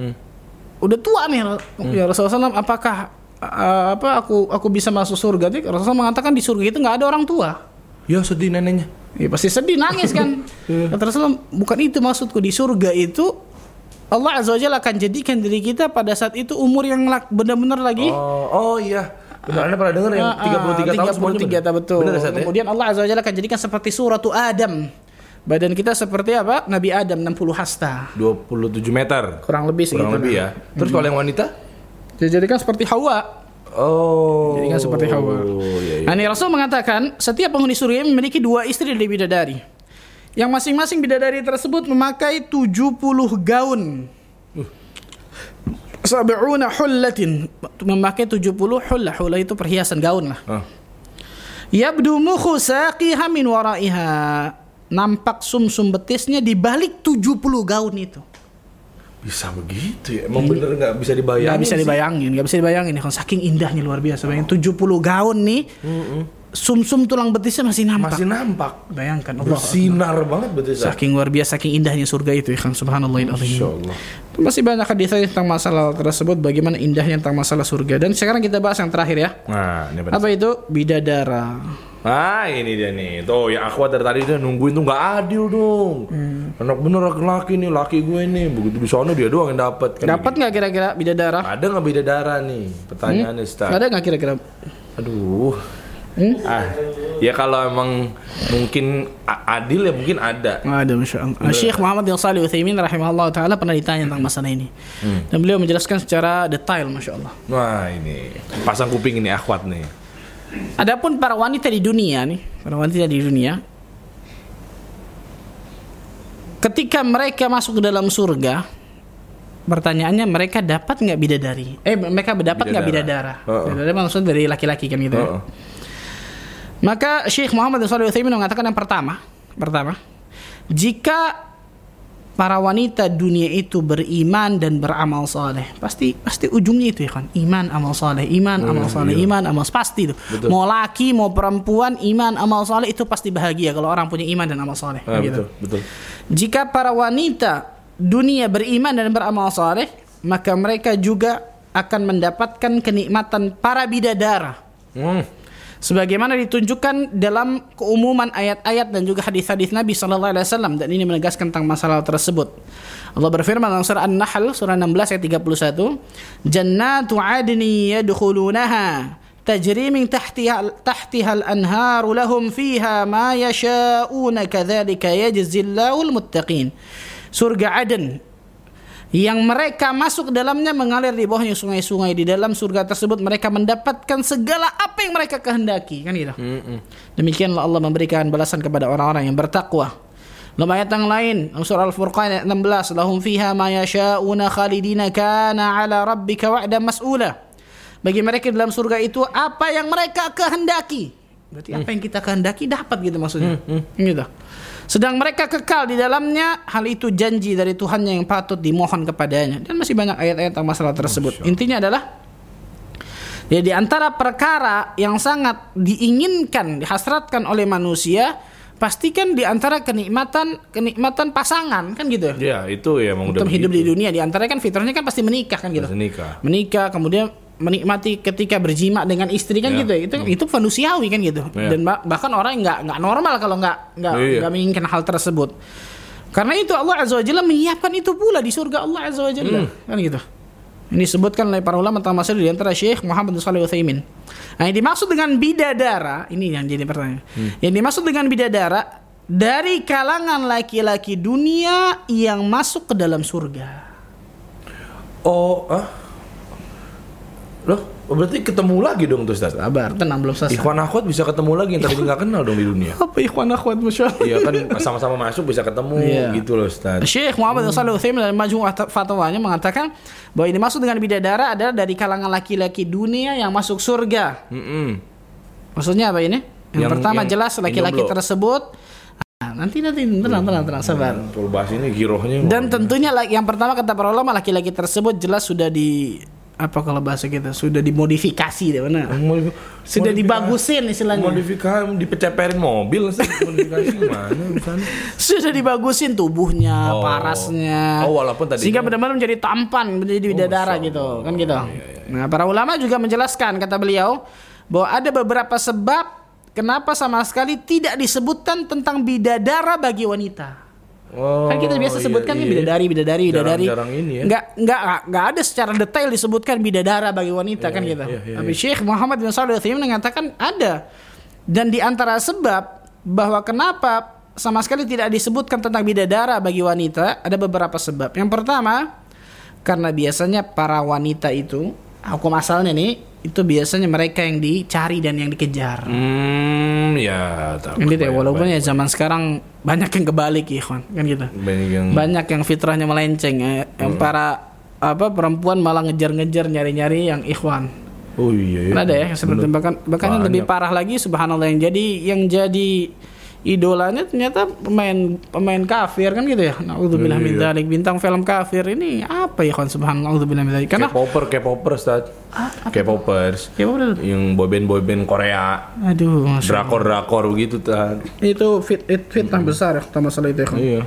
udah tua nih, ya Rasulullah SAW, apakah uh, apa aku aku bisa masuk surga? Jadi Rasulullah mengatakan di surga itu nggak ada orang tua.
Ya sedih neneknya.
Ya pasti sedih nangis kan. Kata Rasulullah, bukan itu maksudku di surga itu Allah Azza Jalla akan jadikan diri kita pada saat itu umur yang benar-benar lagi
Oh, oh iya. Benar, Anda pernah dengar yang
Ah, ah,
33 tahun semuanya
33 tahun betul.
Benar Ustaz, ya?
Kemudian Allah Azza wa Jalla akan jadikan seperti suratu Adam. Badan kita seperti apa? Nabi Adam 60 hasta.
27 meter.
Kurang lebih segitu.
Kurang lebih ya. Terus kalau yang wanita?
Dijadikan seperti Hawa.
Oh.
Jadikan seperti Hawa.
Oh, iya, iya.
Nah, Rasul mengatakan setiap penghuni surga memiliki dua istri dari bidadari. Yang masing-masing bidadari tersebut memakai 70 gaun. Sab'una hullatin memakai 70 hullah. Hullah itu perhiasan gaun lah.
Ah.
Yabdu mukhu saqiha min waraiha. Nampak sumsum betisnya di balik 70 gaun itu.
Bisa begitu ya? Emang bener nggak bisa dibayangin?
Nggak bisa dibayangin, nggak bisa dibayangin ya. Saking indahnya luar biasa. Bayangin 70 gaun nih, sumsum tulang betisnya masih nampak.
Masih nampak.
Bayangkan Allah.
Bersinar banget betul Ustaz.
Saking luar biasa, saking indahnya surga itu ya kan. Subhanallah
Masya Allah.
Masih banyak hadis tentang masalah tersebut, bagaimana indahnya tentang masalah surga. Dan sekarang kita bahas yang terakhir ya.
Nah, ini apa?
Apa itu? Bidadara.
Ah, ini dia nih. Tuh, yang akhwat dari tadi dia nungguin tuh nggak adil dong. Anak bener laki-laki nih, laki gue nih. Begitu di sana dia doang yang dapat. Kan
Dapat nggak kira-kira bidadara?
Ada nggak beda darah nih? Pertanyaannya Ustaz.
Ada nggak kira-kira?
Aduh. Ah, ya kalau emang mungkin adil ya mungkin ada.
Ada Masya Allah. Syekh Muhammad bin Salih Uthaymin rahimahullah ta'ala pernah ditanya tentang masalah ini. Dan beliau menjelaskan secara detail Masya Allah.
Wah ini pasang kuping ini akhwat nih.
Adapun para wanita di dunia nih, para wanita di dunia, ketika mereka masuk ke dalam surga, pertanyaannya mereka dapat nggak bidadari? Eh, mereka dapat nggak
Bidadara.
bidadara?
Oh, oh.
Bidadara maksud dari laki-laki kan gitu. ya. Maka Syekh Muhammad Utsaimin mengatakan yang pertama, pertama, jika para wanita dunia itu beriman dan beramal soleh, pasti pasti ujungnya itu ya kan, iman amal soleh, iman amal soleh, iman amal pasti itu.
Betul.
Mau laki mau perempuan, iman amal soleh itu pasti bahagia kalau orang punya iman dan amal soleh.
Ah,
gitu.
betul, betul.
Jika para wanita dunia beriman dan beramal soleh, maka mereka juga akan mendapatkan kenikmatan para bidadara.
Hmm.
Sebagaimana ditunjukkan dalam keumuman ayat-ayat dan juga hadis-hadis Nabi sallallahu alaihi wasallam dan ini menegaskan tentang masalah tersebut. Allah berfirman dalam surah An-Nahl surah 16 ayat 31, "Jannatu 'adni yadkhulunaha min tahtiha tahtiha al-anhar lahum fiha ma yasha'una kadzalika yajzillahu al-muttaqin." Surga Aden yang mereka masuk dalamnya mengalir di bawahnya sungai-sungai. Di dalam surga tersebut mereka mendapatkan segala apa yang mereka kehendaki. Kan gitu? Demikianlah Allah memberikan balasan kepada orang-orang yang bertakwa. Dalam ayat yang lain surah Al-Furqan ayat 16 lahum fiha ma yasha'una khalidina kana ala rabbika wa'da mas'ula. Bagi mereka dalam surga itu apa yang mereka kehendaki? Berarti apa yang kita kehendaki dapat gitu maksudnya. Gitu sedang mereka kekal di dalamnya. Hal itu janji dari Tuhannya yang patut dimohon kepadanya. Dan masih banyak ayat-ayat tentang masalah tersebut. Intinya adalah ya di antara perkara yang sangat diinginkan dihasratkan oleh manusia pastikan di antara kenikmatan kenikmatan pasangan kan gitu
Ya, itu ya emang udah
untuk hidup di dunia di antara kan fitrahnya kan pasti menikah kan gitu.
Pasti nikah.
menikah kemudian menikmati ketika berjima dengan istri kan
Ya.
gitu itu itu manusiawi kan gitu
Ya.
dan bah- bahkan orang yang nggak nggak normal kalau nggak nggak
Iya.
nggak menginginkan hal tersebut karena itu Allah azza wajalla menyiapkan itu pula di surga Allah azza wajalla
Hmm.
kan gitu ini disebutkan oleh para ulama tentang masalah di antara Syekh Muhammad bin Shalih Utsaimin. Nah, yang dimaksud dengan bidadara, ini yang jadi pertanyaan.
Hmm.
Yang dimaksud dengan bidadara dari kalangan laki-laki dunia yang masuk ke dalam surga.
Oh, ah? Loh, oh, berarti ketemu lagi dong tuh Ustaz.
Sabar, tenang belum selesai.
Ikhwan akhwat bisa ketemu lagi yang tadi nggak kenal dong di dunia.
Apa ikhwan akhwat masya Allah.
Iya kan sama-sama masuk bisa ketemu
Iya.
gitu loh Ustaz.
Syekh Muhammad bin Shalih Utsaimin dalam majmu'ah fatwanya mengatakan bahwa ini maksud dengan bidadara adalah dari kalangan laki-laki dunia yang masuk surga.
Mm-mm.
Maksudnya apa ini? Yang,
Yang-
pertama
yang
jelas laki-laki tersebut Nah, nanti nanti tenang tenang tenang sabar.
Kalau bahas ini girohnya
Dan tentunya yang pertama kata para ulama laki-laki tersebut jelas sudah di apa kalau bahasa kita sudah dimodifikasi deh mana?
Modif-
Sudah dibagusin istilahnya.
Modifikasi dipeceperin mobil sih modifikasi misalnya?
sudah dibagusin tubuhnya,
Oh.
parasnya.
Oh, walaupun tadinya-
sehingga benar-benar menjadi tampan, menjadi bidadara
Masya
gitu, kan gitu.
Iya,
Nah, para ulama juga menjelaskan kata beliau bahwa ada beberapa sebab kenapa sama sekali tidak disebutkan tentang bidadara bagi wanita.
Oh,
kan kita biasa
iya,
sebutkan kan
iya.
bidadari, bidadari, bidadari.
Jarang-jarang ini ya.
Nggak, nggak, nggak ada secara detail disebutkan bidadara bagi wanita kan gitu.
iya, iya,
Tapi Syekh Muhammad bin Shalih mengatakan ada. Dan di antara sebab bahwa kenapa sama sekali tidak disebutkan tentang bidadara bagi wanita ada beberapa sebab. Yang pertama karena biasanya para wanita itu hukum asalnya nih itu biasanya mereka yang dicari dan yang dikejar.
Hmm, ya.
Kan gitu ya, walaupun ya zaman sekarang banyak yang kebalik ya, kan gitu
banyak yang
banyak yang fitrahnya melenceng ya. yang
Hmm.
para apa perempuan malah ngejar-ngejar nyari-nyari yang ikhwan
Oh iya. iya.
Kan ada ya yang seperti bahkan bahkan yang lebih
Banyak.
parah lagi subhanallah yang jadi yang jadi idolanya ternyata pemain pemain kafir kan gitu ya naudzubillah min
Iya.
dzalik bintang film kafir ini apa ya kan subhanallah naudzubillah min dzalik karena
K-popper, K-popper, Ustaz. K-poppers.
ya udah
Yang boyband boyband Korea,
aduh
drakor drakor begitu Ustaz.
itu fit it, fitnah besar ya tentang masalah itu ya kan
Iya.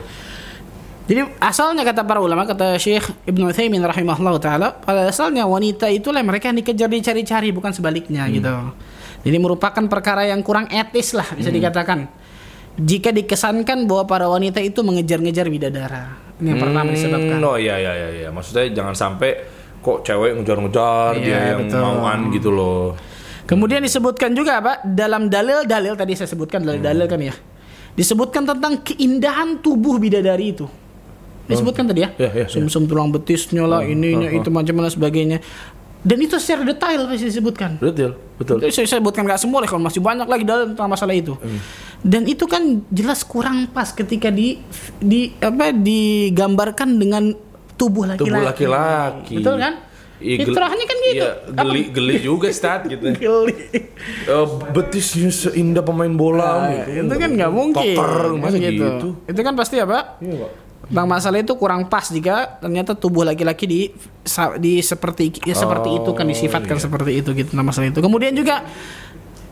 Jadi asalnya kata para ulama kata Syekh Ibnu Utsaimin rahimahullah taala pada asalnya wanita itulah mereka yang dikejar dicari-cari bukan sebaliknya gitu. Jadi merupakan perkara yang kurang etis lah bisa dikatakan. Jika dikesankan bahwa para wanita itu mengejar-ngejar bidadara. Ini yang pertama disebabkan.
Hmm, oh iya iya iya iya. Maksudnya jangan sampai kok cewek
Iya,
ngejar-ngejar dia yang
betul.
mauan gitu loh.
Kemudian disebutkan juga apa dalam dalil-dalil tadi saya sebutkan dalil-dalil kan ya. Disebutkan tentang keindahan tubuh bidadari itu. Disebutkan tadi ya.
Iya, iya, iya.
Sumsum tulang betisnya lah, ininya itu macam mana sebagainya. Dan itu secara detail pasti disebutkan.
Betul, betul.
Itu saya sebutkan nggak semua lah, kalau masih banyak lagi dalam tentang masalah itu.
Hmm.
Dan itu kan jelas kurang pas ketika di di apa digambarkan dengan tubuh laki-laki.
Tubuh laki-laki.
Betul kan?
Iya, gel-
Fitrahnya kan gitu.
Iya, geli geli juga stat gitu.
Geli.
Eh, betisnya seindah pemain bola.
Nah, itu kan nggak mungkin.
Toker,
kan
masa gitu.
Itu kan pasti apa?
Iya, Pak.
Tentang masalah itu kurang pas jika ternyata tubuh laki-laki di di seperti ya seperti itu kan disifatkan
iya.
seperti itu gitu tentang masalah itu. Kemudian juga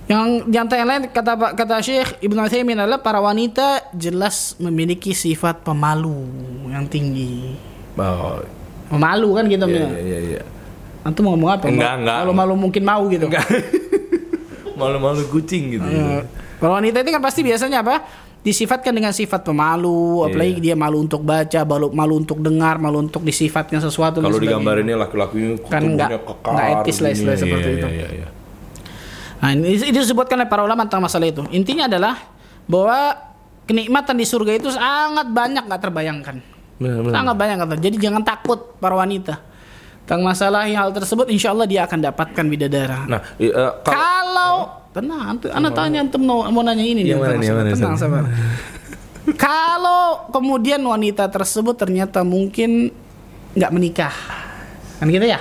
yang yang yang lain kata Pak- kata Syekh Ibnu Utsaimin adalah para wanita jelas memiliki sifat pemalu yang tinggi.
Oh,
Pemalu kan gitu
iya,
Mia.
iya, iya, iya.
Antum mau ngomong apa?
Enggak, enggak.
Kalau malu mungkin mau gitu.
Enggak. Malu-malu kucing gitu.
Ya. Para wanita itu kan pasti biasanya apa? Disifatkan dengan sifat pemalu, apalagi
Iya.
dia malu untuk baca, malu, malu untuk dengar, malu untuk disifatkan sesuatu.
Kalau digambarinnya laki-lakinya
Kan
tubuhnya
nggak-
kekar
nggak etis lah istilah seperti
iya,
itu.
Iya, iya.
Nah, ini, ini disebutkan oleh para ulama tentang masalah itu. Intinya adalah bahwa kenikmatan di surga itu sangat banyak nggak terbayangkan.
Benar, benar.
Sangat banyak kata. Jadi jangan takut para wanita. Tentang masalah hal tersebut, insya Allah dia akan dapatkan bidadara.
Nah, i- eh, kalau
Kalau tenang, antum, anak tanya antum mau, mau nanya ini nih.
Mana nih, mana,
Tenang, sabar. Kalau kemudian wanita tersebut ternyata mungkin nggak menikah, kan gitu ya?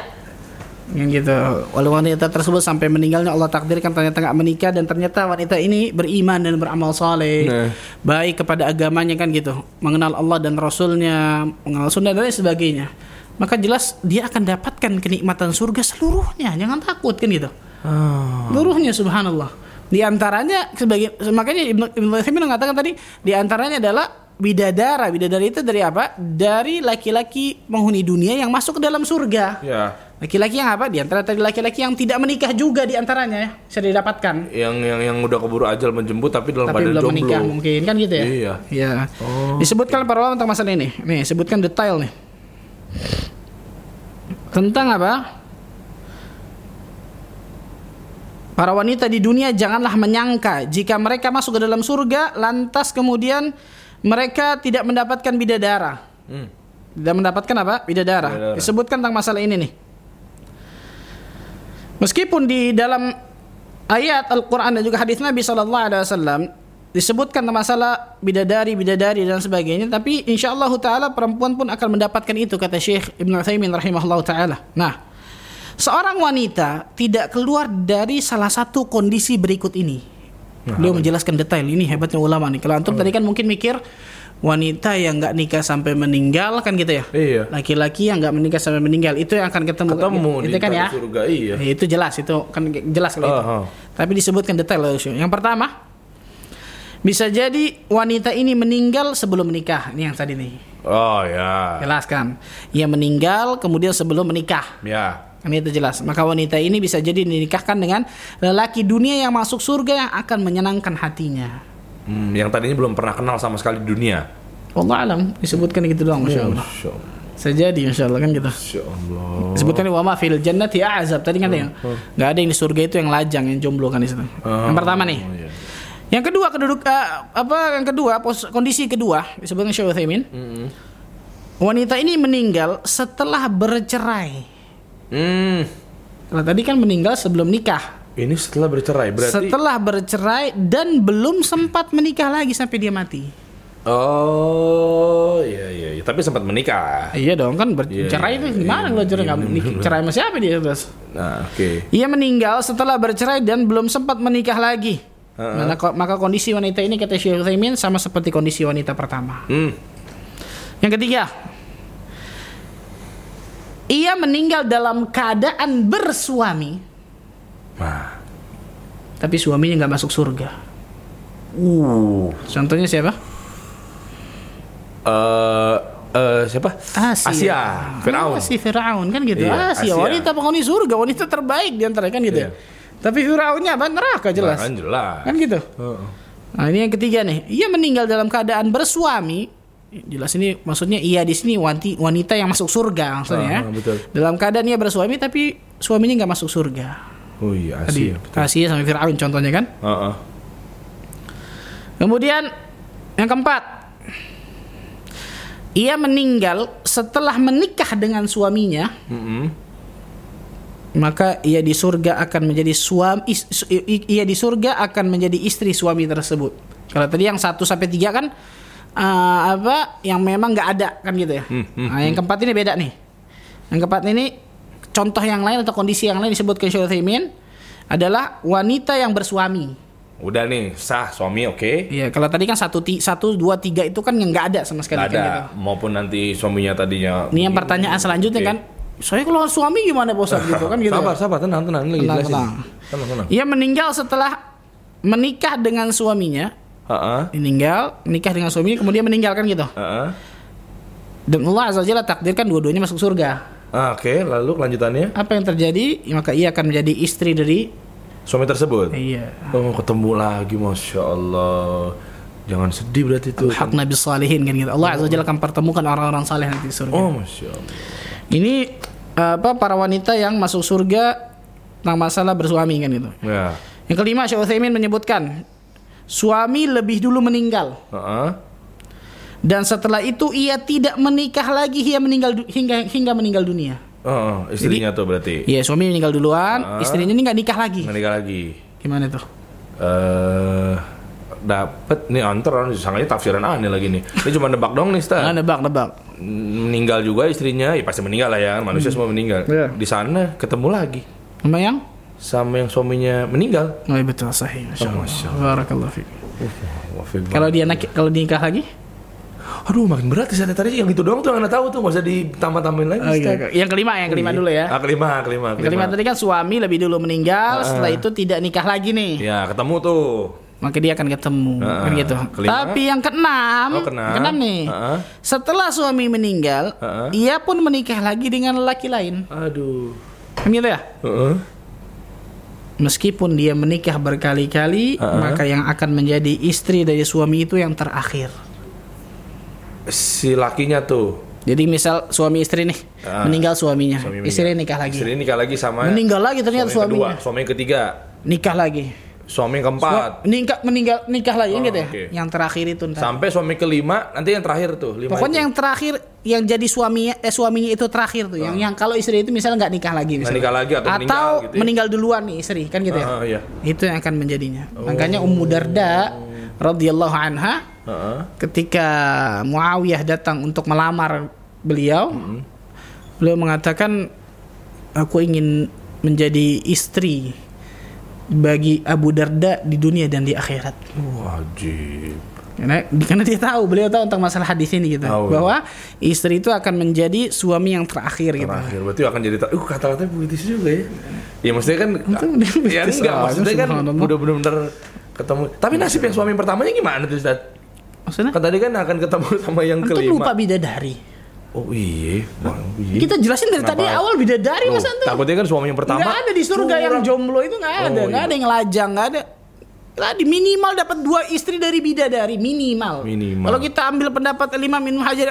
Yang gitu. Walau wanita tersebut sampai meninggalnya Allah takdirkan ternyata nggak menikah dan ternyata wanita ini beriman dan beramal saleh,
Nah.
baik kepada agamanya kan gitu, mengenal Allah dan Rasulnya, mengenal Sunnah dan lain sebagainya. Maka jelas dia akan dapatkan kenikmatan surga seluruhnya. Jangan takut kan gitu.
Ah.
Seluruhnya subhanallah. Di antaranya sebagai makanya Ibnu Ibnu mengatakan tadi di antaranya adalah bidadara. Bidadara itu dari apa? Dari laki-laki penghuni dunia yang masuk ke dalam surga.
Ya.
Laki-laki yang apa? Di antara tadi laki-laki yang tidak menikah juga di antaranya ya, bisa didapatkan.
Yang yang yang udah keburu ajal menjemput tapi dalam
Tapi belum
jomblo.
menikah mungkin kan gitu ya?
Iya.
Iya. Disebutkan para ulama tentang masalah ini. Nih, sebutkan detail nih. Tentang apa? Para wanita di dunia janganlah menyangka jika mereka masuk ke dalam surga lantas kemudian mereka tidak mendapatkan bidadara.
Hmm.
Tidak mendapatkan apa? Bidadara.
Bidadara.
Disebutkan tentang masalah ini nih. Meskipun di dalam ayat Al-Qur'an dan juga hadis Nabi sallallahu alaihi wasallam disebutkan masalah bidadari, bidadari dan sebagainya, tapi insya Allah taala perempuan pun akan mendapatkan itu kata Syekh Ibnu Utsaimin rahimahullah taala. Nah, seorang wanita tidak keluar dari salah satu kondisi berikut ini. Beliau menjelaskan detail ini hebatnya ulama nih. Kalau antum tadi kan mungkin mikir wanita yang nggak nikah sampai meninggal kan gitu ya.
Iya.
Laki-laki yang nggak menikah sampai meninggal itu yang akan ketemu.
Ketemu
itu
di
kan ya.
surga iya.
Ya, itu jelas itu kan jelas kalau itu.
Ah, ah.
Tapi disebutkan detail loh. Yang pertama bisa jadi wanita ini meninggal sebelum menikah. Ini yang tadi nih.
Oh ya.
Jelaskan. Ia meninggal kemudian sebelum menikah.
Ya.
Kan itu jelas. Maka wanita ini bisa jadi dinikahkan dengan lelaki dunia yang masuk surga yang akan menyenangkan hatinya.
Hmm, yang tadinya belum pernah kenal sama sekali di dunia.
Allah alam disebutkan gitu doang Masya Allah.
Masya Allah.
Sejadi Masya Allah kan gitu.
Allah.
Disebutkan wa ma fil jannati azab tadi kan ya. Nggak ada yang di surga itu yang lajang yang jomblo kan di situ. Yang pertama nih.
Oh, iya.
Yang kedua keduduk eh, apa yang kedua pos, kondisi kedua disebutkan Syekh Utsaimin. Wanita ini meninggal setelah bercerai.
Hmm.
Kalau tadi kan meninggal sebelum nikah.
Ini setelah bercerai berarti.
Setelah bercerai dan belum sempat menikah lagi sampai dia mati.
Oh iya iya. iya. Tapi sempat menikah.
Iya dong kan bercerai
iya,
itu
iya,
gimana
iya,
kalau cerai
iya,
nggak
bener,
menikah? Cerai sama siapa dia terus?
Nah oke.
Ia meninggal setelah bercerai dan belum sempat menikah lagi.
Heeh.
Maka, maka kondisi wanita ini kata Syekh Utsaimin sama seperti kondisi wanita pertama.
Hmm.
Yang ketiga, ia meninggal dalam keadaan bersuami,
Nah.
tapi suaminya nggak masuk surga.
Uh.
Contohnya siapa?
Eh eh, siapa? Asia. Firaun.
Asia Firaun kan gitu.
Iya,
Asia,
Asia.
wanita penghuni surga, wanita terbaik di antara kan gitu.
Iya.
Tapi Firaunnya apa? Neraka jelas.
Kan jelas.
Kan gitu.
Heeh.
Nah, ini yang ketiga nih. Ia meninggal dalam keadaan bersuami. Jelas ini maksudnya ia di sini wanti, wanita yang masuk surga maksudnya. ya.
Ah, betul.
Dalam keadaan ia bersuami tapi suaminya nggak masuk surga.
Oh iya
Tadi
Asia. betul.
Asia sama Firaun contohnya kan.
Heeh.
Kemudian yang keempat, ia meninggal setelah menikah dengan suaminya,
Mm-mm.
maka ia di surga akan menjadi suami, is- ia di surga akan menjadi istri suami tersebut. Kalau tadi yang satu sampai tiga kan eh, apa yang memang nggak ada kan gitu ya.
Hmm, hmm,
Nah, yang keempat ini beda nih. Yang keempat ini contoh yang lain atau kondisi yang lain disebutkan Syekh Utsaimin adalah wanita yang bersuami.
Udah nih sah suami oke.
Iya, kalau tadi kan satu, ti- satu, dua, tiga itu kan yang nggak ada sama sekali
Nggak
kan
ada.
gitu.
Maupun nanti suaminya tadinya.
Ini yang pertanyaan selanjutnya
Oke.
kan, saya kalau suami gimana bosat gitu kan gitu.
Sabar sabar tenang tenang lagi
Tenang,
jelasin.
tenang.
Tenang tenang.
Ia meninggal setelah menikah dengan suaminya,
Heeh.
meninggal, menikah dengan suaminya kemudian meninggalkan gitu.
Heeh.
Dan Allah azza wajalla takdirkan dua-duanya masuk surga.
Ah, Oke, lalu kelanjutannya
Apa yang terjadi? Maka ia akan menjadi istri dari
suami tersebut.
iya.
Oh, ketemu lagi, masya Allah. Jangan sedih berarti itu.
Hak Nabi Salihin kan gitu. Allah azza wajalla akan pertemukan orang-orang saleh nanti di surga.
Oh, masya Allah.
Ini apa para wanita yang masuk surga tentang masalah bersuami kan gitu.
Ya.
Yang kelima Syekh Utsaimin menyebutkan suami lebih dulu meninggal
Heeh.
Dan setelah itu ia tidak menikah lagi ia meninggal hingga hingga meninggal dunia.
Oh, istrinya tuh berarti.
Iya suami meninggal duluan,
Ah.
istrinya ini nggak nikah lagi.
Nikah lagi.
Gimana tuh?
Eh dapat nih antar sangkanya tafsiran aneh lagi nih. Ini cuma nebak dong nih,
Nah,
Ustaz.
nebak nebak.
meninggal juga istrinya, ya pasti meninggal lah ya, manusia semua meninggal.
Iya.
Di sana ketemu lagi
Sama yang?
sama yang suaminya meninggal.
Oh, iya, betul sahih. Masya Allah.
Masya
Barakallahu fiik. Kalau dia nak kalau nikah lagi?
Aduh makin berat sih tadi yang itu doang tuh yang anda tahu tuh nggak usah ditambah-tambahin lagi.
Oh, iya. Yang kelima, yang kelima dulu ya.
Ah, kelima, kelima,
Yang kelima tadi kan suami lebih dulu meninggal, setelah itu tidak nikah lagi nih.
Ya ketemu tuh.
Maka dia akan ketemu,
Ah,
kan gitu.
kelima.
Tapi yang keenam,
Oh, keenam.
keenam nih.
Ah.
Setelah suami meninggal,
Ah.
ia pun menikah lagi dengan lelaki lain.
Aduh.
Kan gitu ya?
Heeh.
Meskipun dia menikah berkali-kali,
Ah.
maka yang akan menjadi istri dari suami itu yang terakhir.
Si lakinya tuh.
Jadi misal suami istri nih,
Ah.
meninggal suaminya,
Suami
istri nikah lagi.
Istri nikah lagi sama
Meninggal lagi ternyata
suami
suaminya.
kedua, suami ketiga,
Nikah lagi.
suami yang keempat,
Meninggal meninggal nikah lagi
Oh,
gitu ya.
oke.
Yang terakhir itu ntar.
sampai suami kelima, nanti yang terakhir tuh. Lima
Pokoknya
itu.
yang terakhir yang jadi suaminya eh suaminya itu terakhir tuh. Yang yang kalau istri itu misalnya nggak nikah lagi misalnya.
nikah lagi atau meninggal gitu ya.
meninggal duluan nih istri kan gitu ya.
Ah, iya.
Itu yang akan menjadinya. Makanya Ummu Darda radhiyallahu anha
Heeh.
ketika Muawiyah datang untuk melamar beliau, beliau mengatakan aku ingin menjadi istri bagi Abu Darda di dunia dan di akhirat.
Wajib.
Karena, karena dia tahu, beliau tahu tentang masalah hadis ini gitu,
Tahu.
bahwa istri itu akan menjadi suami yang terakhir gitu.
Terakhir berarti akan jadi uh kata-katanya puitis juga ya. Ya maksudnya kan
udah
ya enggak maksudnya kan udah benar-benar ketemu. Tapi nasib yang suami pertamanya gimana tuh Ustaz?
Maksudnya?
Kan tadi kan akan ketemu sama yang
Antum
kelima.
lupa bidadari.
Oh iya, Wah, iya.
Kita jelasin dari tadi
Kenapa?
awal bidadari
Loh,
mas Antum.
Takutnya kan suami yang pertama.
Nggak ada di surga yang
curang.
jomblo itu nggak ada,
Oh,
nggak
iya.
ada yang lajang, nggak ada. Tadi minimal dapat dua istri dari bidadari minimal.
Minimal.
Kalau kita ambil pendapat Imam Ibnu Hajar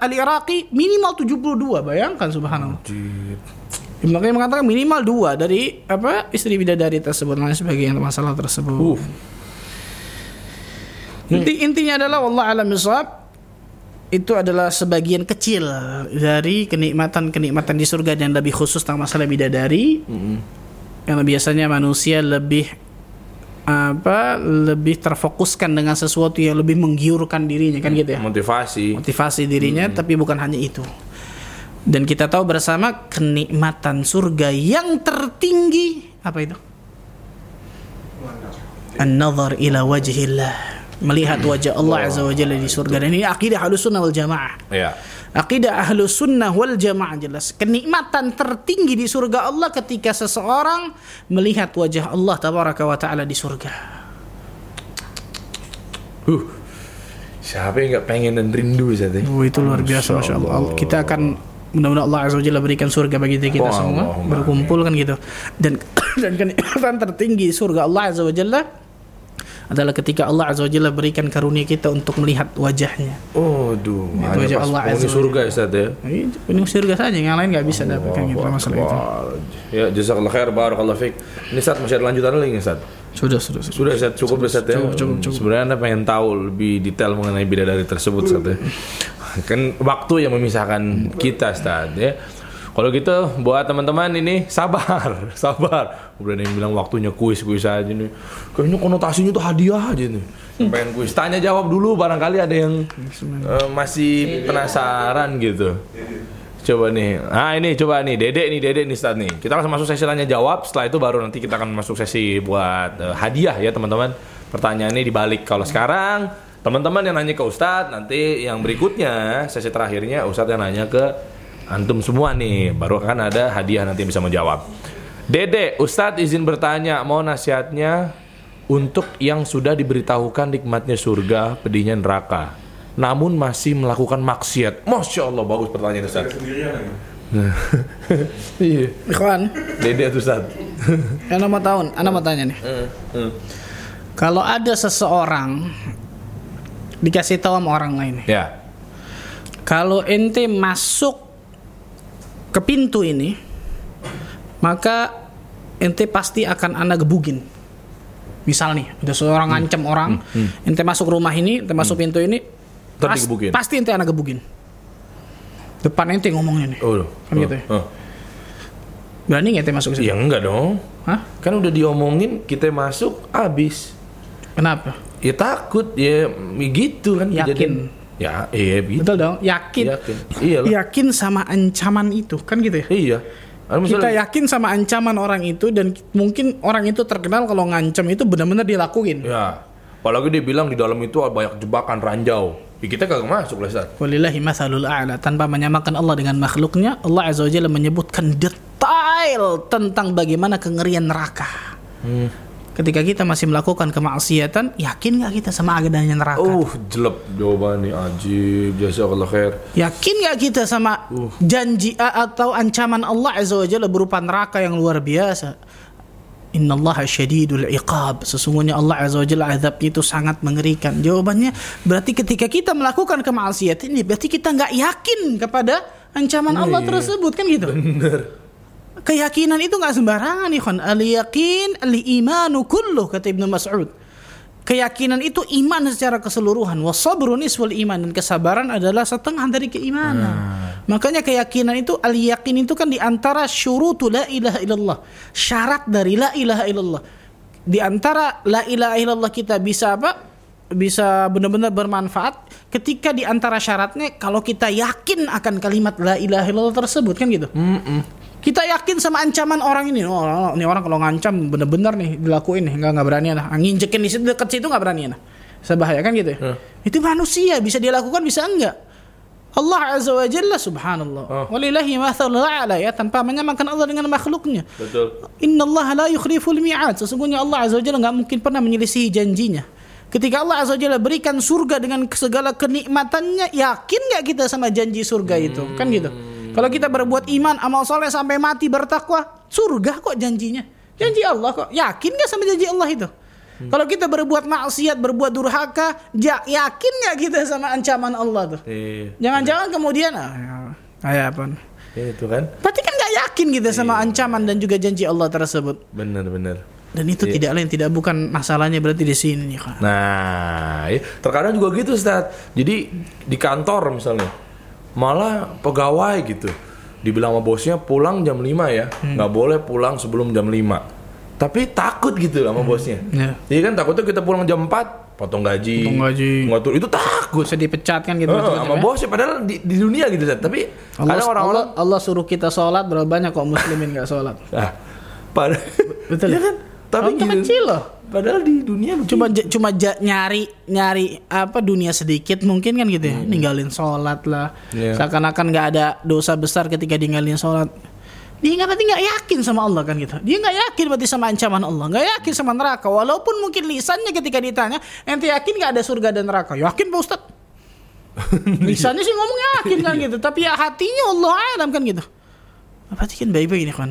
al-Iraqi minimal 72, bayangkan subhanallah.
Wajib.
Makanya mengatakan minimal dua dari apa istri bidadari tersebut dan lain sebagainya masalah tersebut.
Uh.
Inti intinya adalah Allah alam bisawab itu adalah sebagian kecil dari kenikmatan-kenikmatan di surga dan lebih khusus tentang masalah bidadari. Yang biasanya manusia lebih apa lebih terfokuskan dengan sesuatu yang lebih menggiurkan dirinya kan gitu ya?
Motivasi.
motivasi dirinya tapi bukan hanya itu. Dan kita tahu bersama kenikmatan surga yang tertinggi apa itu? An-nazar ila wajhillah melihat wajah Allah azza wa jalla di surga dan ini akidah ahlus sunnah wal jamaah
Ya.
akidah ahlus sunnah wal jamaah jelas kenikmatan tertinggi di surga Allah ketika seseorang melihat wajah Allah tabaraka wa taala di surga
Huh. Siapa yang nggak pengen dan rindu Ustaz? ya?
Oh itu luar biasa Masya Allah. Kita akan mudah-mudahan Allah Azza wa Jalla berikan surga bagi kita
Wah,
semua
Allahumma
berkumpul kan gitu. Dan dan kenikmatan tertinggi surga Allah Azza wa Jalla adalah ketika Allah Azza Jalla berikan karunia kita untuk melihat wajahnya.
Oh, duh.
Itu
Hanya
wajah Allah Azza
surga Ustaz ya.
Ini surga saja, yang lain nggak bisa dapatkan gitu masalah itu.
Ya, jazakallah khair, barakallah fiik. Ini Ustaz masih ada lanjutan lagi Ustaz?
Sudah, sudah, sudah.
Sudah Ustaz, cukup Ustaz ya.
cukup, cukup, cukup.
Sebenarnya Anda pengen tahu lebih detail mengenai bidadari tersebut Ustaz ya. Kan waktu yang memisahkan kita Ustaz ya. Kalau gitu buat teman-teman ini sabar, sabar. Udah yang bilang waktunya kuis-kuis aja nih. Kayaknya konotasinya tuh hadiah aja nih. Pengen kuis. Tanya jawab dulu barangkali ada yang eh, masih penasaran gitu. Coba nih. Ah ini coba nih Dede nih Dede nih Ustaz nih. Kita langsung masuk sesi tanya jawab. Setelah itu baru nanti kita akan masuk sesi buat eh, hadiah ya teman-teman. Pertanyaannya dibalik. Kalau sekarang teman-teman yang nanya ke Ustadz, nanti yang berikutnya sesi terakhirnya Ustadz yang nanya ke antum semua nih. Baru akan ada hadiah nanti yang bisa menjawab. Dede, Ustadz izin bertanya, mau nasihatnya untuk yang sudah diberitahukan nikmatnya surga, pedihnya neraka namun masih melakukan maksiat. Masya Allah, bagus pertanyaan Ustaz. Iya.
Ikhwan,
Dede tuh Ustaz.
yang mau tahun, anda mau tanya nih. Kalau ada seseorang dikasih tahu sama orang lain,
Ya.
kalau ente masuk ke pintu ini, maka ente pasti akan anda gebugin. Misal nih, ada seorang ngancam orang, ente masuk rumah ini, ente masuk pintu ini, pas- pasti ente anak gebugin. Depan ente ngomongnya nih.
Oh,
Kan gitu ya?
Oh.
Berani nggak ente masuk situ?
Ya enggak dong.
Hah?
Kan udah diomongin kita masuk habis.
Kenapa?
Ya takut ya gitu kan
Yakin.
kejadian. Ya, iya gitu.
Betul dong? Yakin.
Yakin. Iyalah.
Yakin sama ancaman itu, kan gitu ya?
Iya.
Kita
misalnya-
yakin sama ancaman orang itu dan mungkin orang itu terkenal kalau ngancam itu benar-benar dilakuin.
Ya. Apalagi dia bilang di dalam itu banyak jebakan ranjau. Ya, kita kagak masuk lah, Ustaz.
Walillahi mathalul a'la tanpa menyamakan Allah dengan makhluknya Allah azza wa jalla menyebutkan detail tentang bagaimana kengerian neraka
Hmm.
Ketika kita masih melakukan kemaksiatan yakin nggak kita sama adanya neraka?
Uh, jelek jawabannya ajib. Jazakallah khair.
yakin nggak kita sama janji a- atau ancaman Allah azza wa jalla berupa neraka yang luar biasa? Innallaha syadidul iqab. Sesungguhnya Allah Azza wa Jalla azabnya itu sangat mengerikan. Jawabannya berarti ketika kita melakukan kemaksiatan ini Berarti kita nggak yakin kepada ancaman Allah tersebut kan gitu?
Bener.
Keyakinan itu nggak sembarangan ikhwan. Al yakin al imanu kulluh kata Ibnu Mas'ud. Keyakinan itu iman secara keseluruhan. Wasabru nisful iman. Dan kesabaran adalah setengah dari keimanan. Makanya keyakinan itu Al yakin itu kan di antara syurutu la ilaha illallah. Syarat dari la ilaha illallah. Di antara la ilaha illallah kita bisa apa? Bisa benar-benar bermanfaat. Ketika di antara syaratnya Kalau kita yakin akan kalimat la ilaha illallah tersebut kan gitu kita yakin sama ancaman orang ini. Oh, oh, ini orang kalau ngancam bener-bener nih dilakuin nih, nggak nggak berani lah. Nginjekin di situ deket situ nggak berani lah. Sebahaya kan gitu. Ya? Itu manusia bisa dia lakukan bisa enggak. Allah azza wa jalla subhanallah.
Oh.
Walillahi mathalul a'la ya tanpa menyamakan Allah dengan makhluknya.
Betul.
Inna Allah la yukhliful mi'ad. Sesungguhnya Allah azza wa jalla nggak mungkin pernah menyelisihi janjinya. Ketika Allah azza wa jalla berikan surga dengan segala kenikmatannya, yakin nggak kita sama janji surga itu? Kan gitu. Kalau kita berbuat iman, amal soleh sampai mati bertakwa, surga kok janjinya. Janji Allah kok. Yakin nggak sama janji Allah itu? Kalau kita berbuat maksiat, berbuat durhaka, ja- yakin nggak kita sama ancaman Allah tuh?
Iya.
Jangan-jangan kemudian ah, ya, apa?
Itu kan.
Berarti kan nggak yakin kita sama ancaman dan juga janji Allah tersebut.
Bener bener.
Dan itu tidak lain tidak bukan masalahnya berarti di sini kan.
Nah, iya. terkadang juga gitu, Ustaz. Jadi di kantor misalnya malah pegawai gitu. Dibilang sama bosnya pulang jam 5 ya. nggak boleh pulang sebelum jam 5. Tapi takut gitu sama bosnya.
Ya.
Iya kan takutnya kita pulang jam 4 potong gaji.
Potong gaji.
Ngatur itu takut.
Bisa dipecat kan gitu. Macam-macam
sama
ya.
bosnya padahal di, di dunia gitu Ustaz. Tapi
Allah,
kadang orang-orang
Allah, Allah suruh kita sholat berapa banyak kok muslimin nggak sholat.
ah, pada
Betul
ya kan? Tapi gitu.
kecil loh.
Padahal di dunia
Cuma j- cuma nyari nyari apa dunia sedikit mungkin kan gitu ya. Ninggalin sholat lah.
Iya.
Seakan-akan nggak ada dosa besar ketika ninggalin sholat. Dia nggak berarti nggak yakin sama Allah kan gitu. Dia nggak yakin berarti sama ancaman Allah, nggak yakin sama neraka. Walaupun mungkin lisannya ketika ditanya, ente yakin nggak ada surga dan neraka? Yakin pak Ustad. Lisannya sih ngomong yakin kan gitu, tapi ya hatinya Allah alam kan gitu. Berarti kan baik-baik ini kan.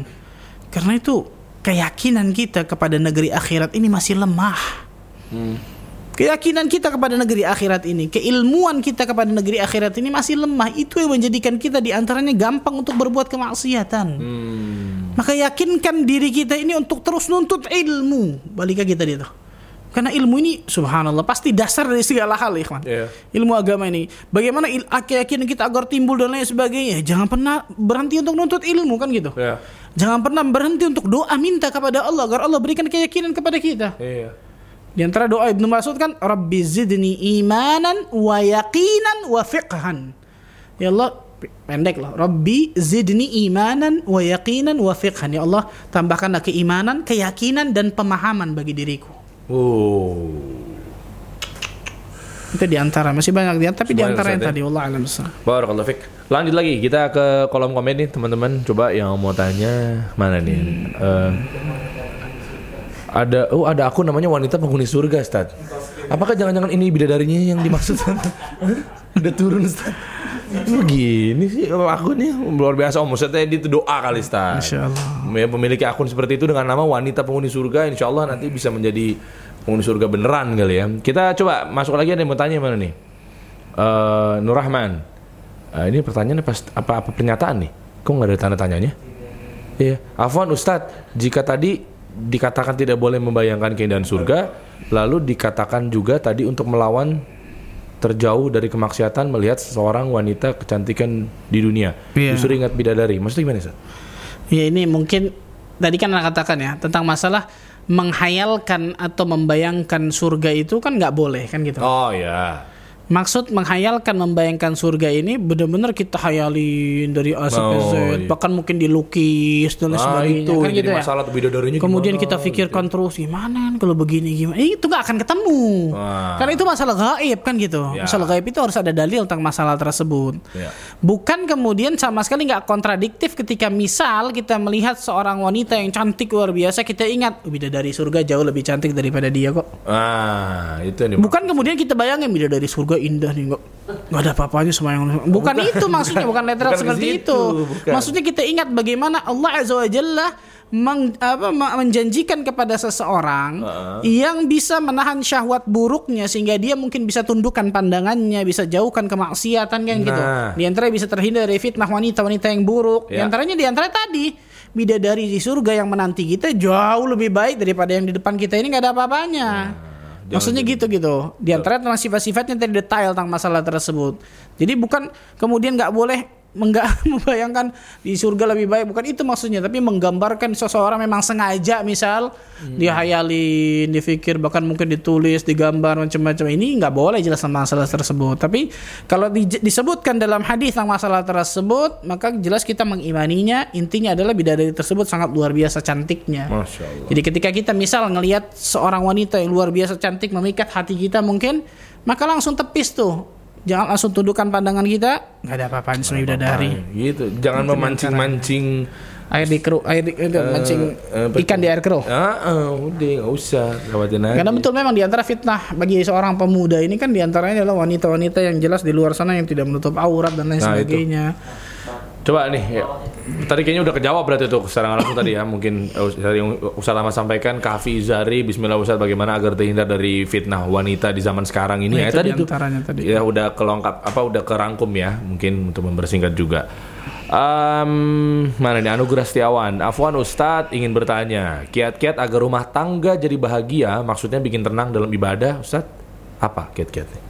Karena itu keyakinan kita kepada negeri akhirat ini masih lemah. Keyakinan kita kepada negeri akhirat ini, keilmuan kita kepada negeri akhirat ini masih lemah. Itu yang menjadikan kita di antaranya gampang untuk berbuat kemaksiatan. Maka yakinkan diri kita ini untuk terus nuntut ilmu. Balik kita dia tuh. Karena ilmu ini subhanallah pasti dasar dari segala hal ikhwan.
Iya.
Ilmu agama ini. Bagaimana il- keyakinan kita agar timbul dan lain sebagainya. Jangan pernah berhenti untuk nuntut ilmu kan gitu.
Ya.
Jangan pernah berhenti untuk doa minta kepada Allah agar Allah berikan keyakinan kepada kita.
Iya.
Di antara doa Ibnu Mas'ud kan Rabbi zidni imanan wa yaqinan wa fiqhan. Ya Allah pendek loh. Rabbi zidni imanan wa yaqinan wa fiqhan. Ya Allah tambahkanlah keimanan, keyakinan dan pemahaman bagi diriku.
Oh.
Itu di antara masih banyak dia tapi di
Semuanya
antara yang
ya?
tadi Allah alam besar.
Barakallahu fik. Lanjut lagi kita ke kolom komen nih teman-teman. Coba yang mau tanya mana nih? Eh, ada oh ada aku namanya wanita penghuni surga, Ustaz. Apakah jangan-jangan ini bidadarinya yang dimaksud? Udah turun, Ustaz. Begini sih akunnya luar biasa Om Ustaz tadi itu doa kali Ustaz.
Insya Allah.
Ya, memiliki akun seperti itu dengan nama wanita penghuni surga Insya Allah nanti bisa menjadi penghuni surga beneran kali ya. Kita coba masuk lagi ada yang mau tanya mana nih? Eh Nur Rahman. Eh, Ini pertanyaannya pas, apa, apa pernyataan nih? Kok nggak ada tanda tanyanya? Iya. Afwan Ustadz Jika tadi dikatakan tidak boleh membayangkan keindahan surga Lalu dikatakan juga tadi untuk melawan terjauh dari kemaksiatan melihat seseorang wanita kecantikan di dunia.
Iya.
justru ingat bidadari. Maksudnya gimana Ustaz?
Ya ini mungkin tadi kan anak katakan ya tentang masalah menghayalkan atau membayangkan surga itu kan nggak boleh kan gitu.
Oh ya.
Maksud menghayalkan membayangkan surga ini benar-benar kita hayalin dari A sampai
Oh,
Z,
iya.
bahkan mungkin dilukis dan lain
Ah,
sebagainya.
itu
kan gitu ya.
masalah bidadarinya
Kemudian
gimana,
kita pikirkan terus gimana kan kalau begini gimana. Eh, itu nggak akan ketemu. Karena itu masalah gaib kan gitu.
Ya.
Masalah gaib itu harus ada dalil tentang masalah tersebut.
Ya.
Bukan kemudian sama sekali nggak kontradiktif ketika misal kita melihat seorang wanita yang cantik luar biasa kita ingat "Oh, bidadari surga jauh lebih cantik daripada dia kok.
Ah, itu yang
Bukan kemudian kita bayangin bidadari surga indah nih kok. Nggak ada apa-apanya sama yang bukan, itu maksudnya bukan literal
bukan
seperti
situ,
itu.
bukan.
Maksudnya kita ingat bagaimana Allah Azza wa Jalla meng- apa, menjanjikan kepada seseorang yang bisa menahan syahwat buruknya sehingga dia mungkin bisa tundukkan pandangannya, bisa jauhkan kemaksiatan kan gitu.
Nah.
Di antara bisa terhindar dari fitnah wanita-wanita yang buruk. Di
Ya.
antaranya di antara tadi bidadari di surga yang menanti kita jauh lebih baik daripada yang di depan kita ini nggak ada apa-apanya. Maksudnya gitu gitu. Di antara tentang sifat-sifatnya tadi detail tentang masalah tersebut. Jadi bukan kemudian nggak boleh menggak membayangkan di surga lebih baik. Bukan itu maksudnya tapi menggambarkan seseorang memang sengaja misal dia hayalin dipikir bahkan mungkin ditulis digambar macam-macam. Ini nggak boleh jelas masalah tersebut. Tapi kalau di- disebutkan dalam hadis tentang masalah tersebut maka jelas kita mengimaninya. Intinya adalah bidadari tersebut sangat luar biasa cantiknya.
Masya Allah.
jadi ketika kita misal ngelihat seorang wanita yang luar biasa cantik memikat hati kita mungkin, maka langsung tepis tuh. Jangan langsung tundukkan pandangan kita. nggak ada apa-apaan sama bidadari.
Ah, gitu. Jangan memancing-mancing
Air di keruh, air di, itu, mancing
eh, betul.
ikan di air keruh.
Ah, ah, udah nggak usah lewatin aja.
Karena betul memang di antara fitnah bagi seorang pemuda ini kan di antaranya adalah wanita-wanita yang jelas di luar sana yang tidak menutup aurat dan lain
Nah, itu. Coba nih, ya. tadi kayaknya udah kejawab berarti tuh secara langsung tadi ya. Mungkin eh, dari Ustaz Ahmad sampaikan, Kafi Izari, Bismillah Ustaz, bagaimana agar terhindar dari fitnah wanita di zaman sekarang ini
Nah,
ya.
itu
Tadi
di
tuh,
tadi.
ya udah kelengkap, apa udah kerangkum ya, mungkin untuk mempersingkat juga. Em, mana nih Anugerah Setiawan Afwan Ustadz ingin bertanya Kiat-kiat agar rumah tangga jadi bahagia Maksudnya bikin tenang dalam ibadah Ustadz Apa kiat-kiatnya?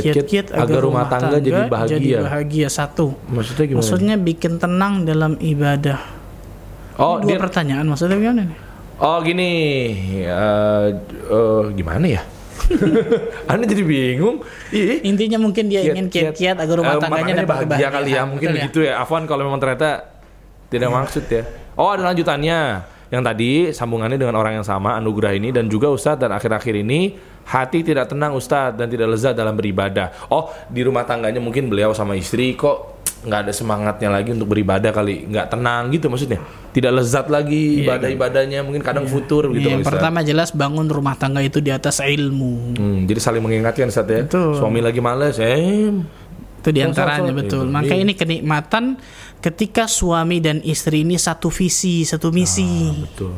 Kiat-kiat
agar, rumah tangga, jadi bahagia
Jadi bahagia satu.
Maksudnya gimana?
Maksudnya bikin tenang dalam ibadah.
Oh
Dua
dia
pertanyaan maksudnya gimana nih?
Oh gini, eh eh, gimana ya? Anda jadi bingung. Ih,
Intinya mungkin dia ingin kiat-kiat agar rumah
eh,
tangganya
makanya
dapat
bahagia kali ya, mungkin
Betul
begitu ya. Afwan kalau memang ternyata tidak maksud ya. Oh ada lanjutannya. Yang tadi sambungannya dengan orang yang sama anugerah ini dan juga Ustadz dan akhir-akhir ini hati tidak tenang Ustadz dan tidak lezat dalam beribadah. Oh di rumah tangganya mungkin beliau sama istri kok nggak ada semangatnya lagi untuk beribadah kali nggak tenang gitu maksudnya tidak lezat lagi ibadah ibadahnya mungkin kadang futur gitu
Iya, yang
Ustadz.
pertama jelas bangun rumah tangga itu di atas ilmu.
Hmm, jadi saling mengingatkan saat ya.
Betul.
Suami lagi males, eh.
Itu di antaranya
Betul,
betul.
betul.
Maka ini kenikmatan ketika suami dan istri ini satu visi, satu misi.
Betul.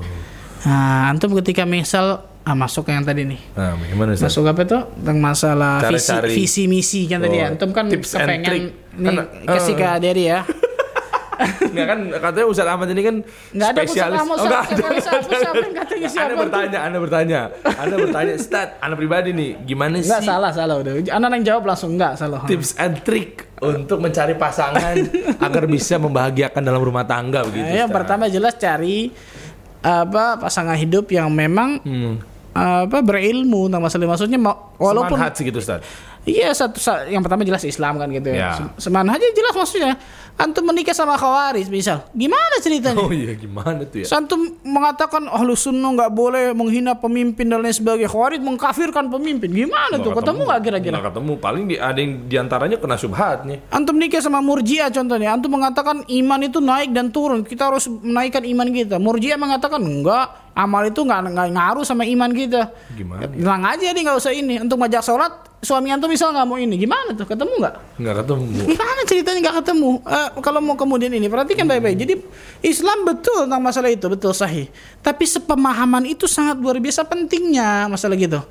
Nah, antum ketika misal ah, masuk yang tadi nih.
Nah, bagaimana Ustaz?
Masuk apa tuh? Tentang masalah
Cara
visi,
cari-
visi misi kan tadi
Oh,
ya. Antum kan kepengen nih
Kan-
kasih ke
eh.
Aderi ya.
Nggak kan katanya Ustaz Ahmad ini kan
Nggak ada
spesialis.
Ustaz Ahmad,
Oh, nggak
siapa-
ada.
siapa- siapa yang katanya siapa
Anda bertanya, Anda bertanya. Anda bertanya, Ustaz, Anda pribadi nih, gimana
Enggak
sih
salah, salah udah. Anak yang jawab langsung enggak salah.
tips and trick untuk mencari pasangan agar bisa membahagiakan dalam rumah tangga begitu?
Nah, yang pertama jelas cari apa pasangan hidup yang memang
Hmm.
apa berilmu tentang masalah maksudnya walaupun
Semanhat sih gitu Ustaz.
iya satu sa- yang pertama jelas Islam kan gitu
Ya.
ya. Sem- Semanhat aja jelas maksudnya. Antum menikah sama khawaris misal. Gimana ceritanya?
Oh iya, gimana tuh ya?
Antum mengatakan ahlu sunnah nggak boleh menghina pemimpin dan lain sebagainya. Khawarij mengkafirkan pemimpin. Gimana tuh? Ketemu nggak kira-kira?
Nggak ketemu. Paling di, ada yang di antaranya kena subhatnya.
Antum nikah sama murjiah contohnya. Antum mengatakan iman itu naik dan turun. Kita harus menaikkan iman kita. Murjiah mengatakan enggak. Amal itu nggak nggak ngaruh sama iman kita.
Gimana?
Bilang aja nih nggak usah ini. Untuk ngajak sholat, suami antum misal nggak mau ini. Gimana tuh? Ketemu nggak?
Nggak ketemu.
Gimana ceritanya nggak ketemu? Eh, kalau mau kemudian ini perhatikan baik-baik. Jadi Islam betul tentang masalah itu betul sahih. Tapi sepemahaman itu sangat luar biasa pentingnya masalah gitu.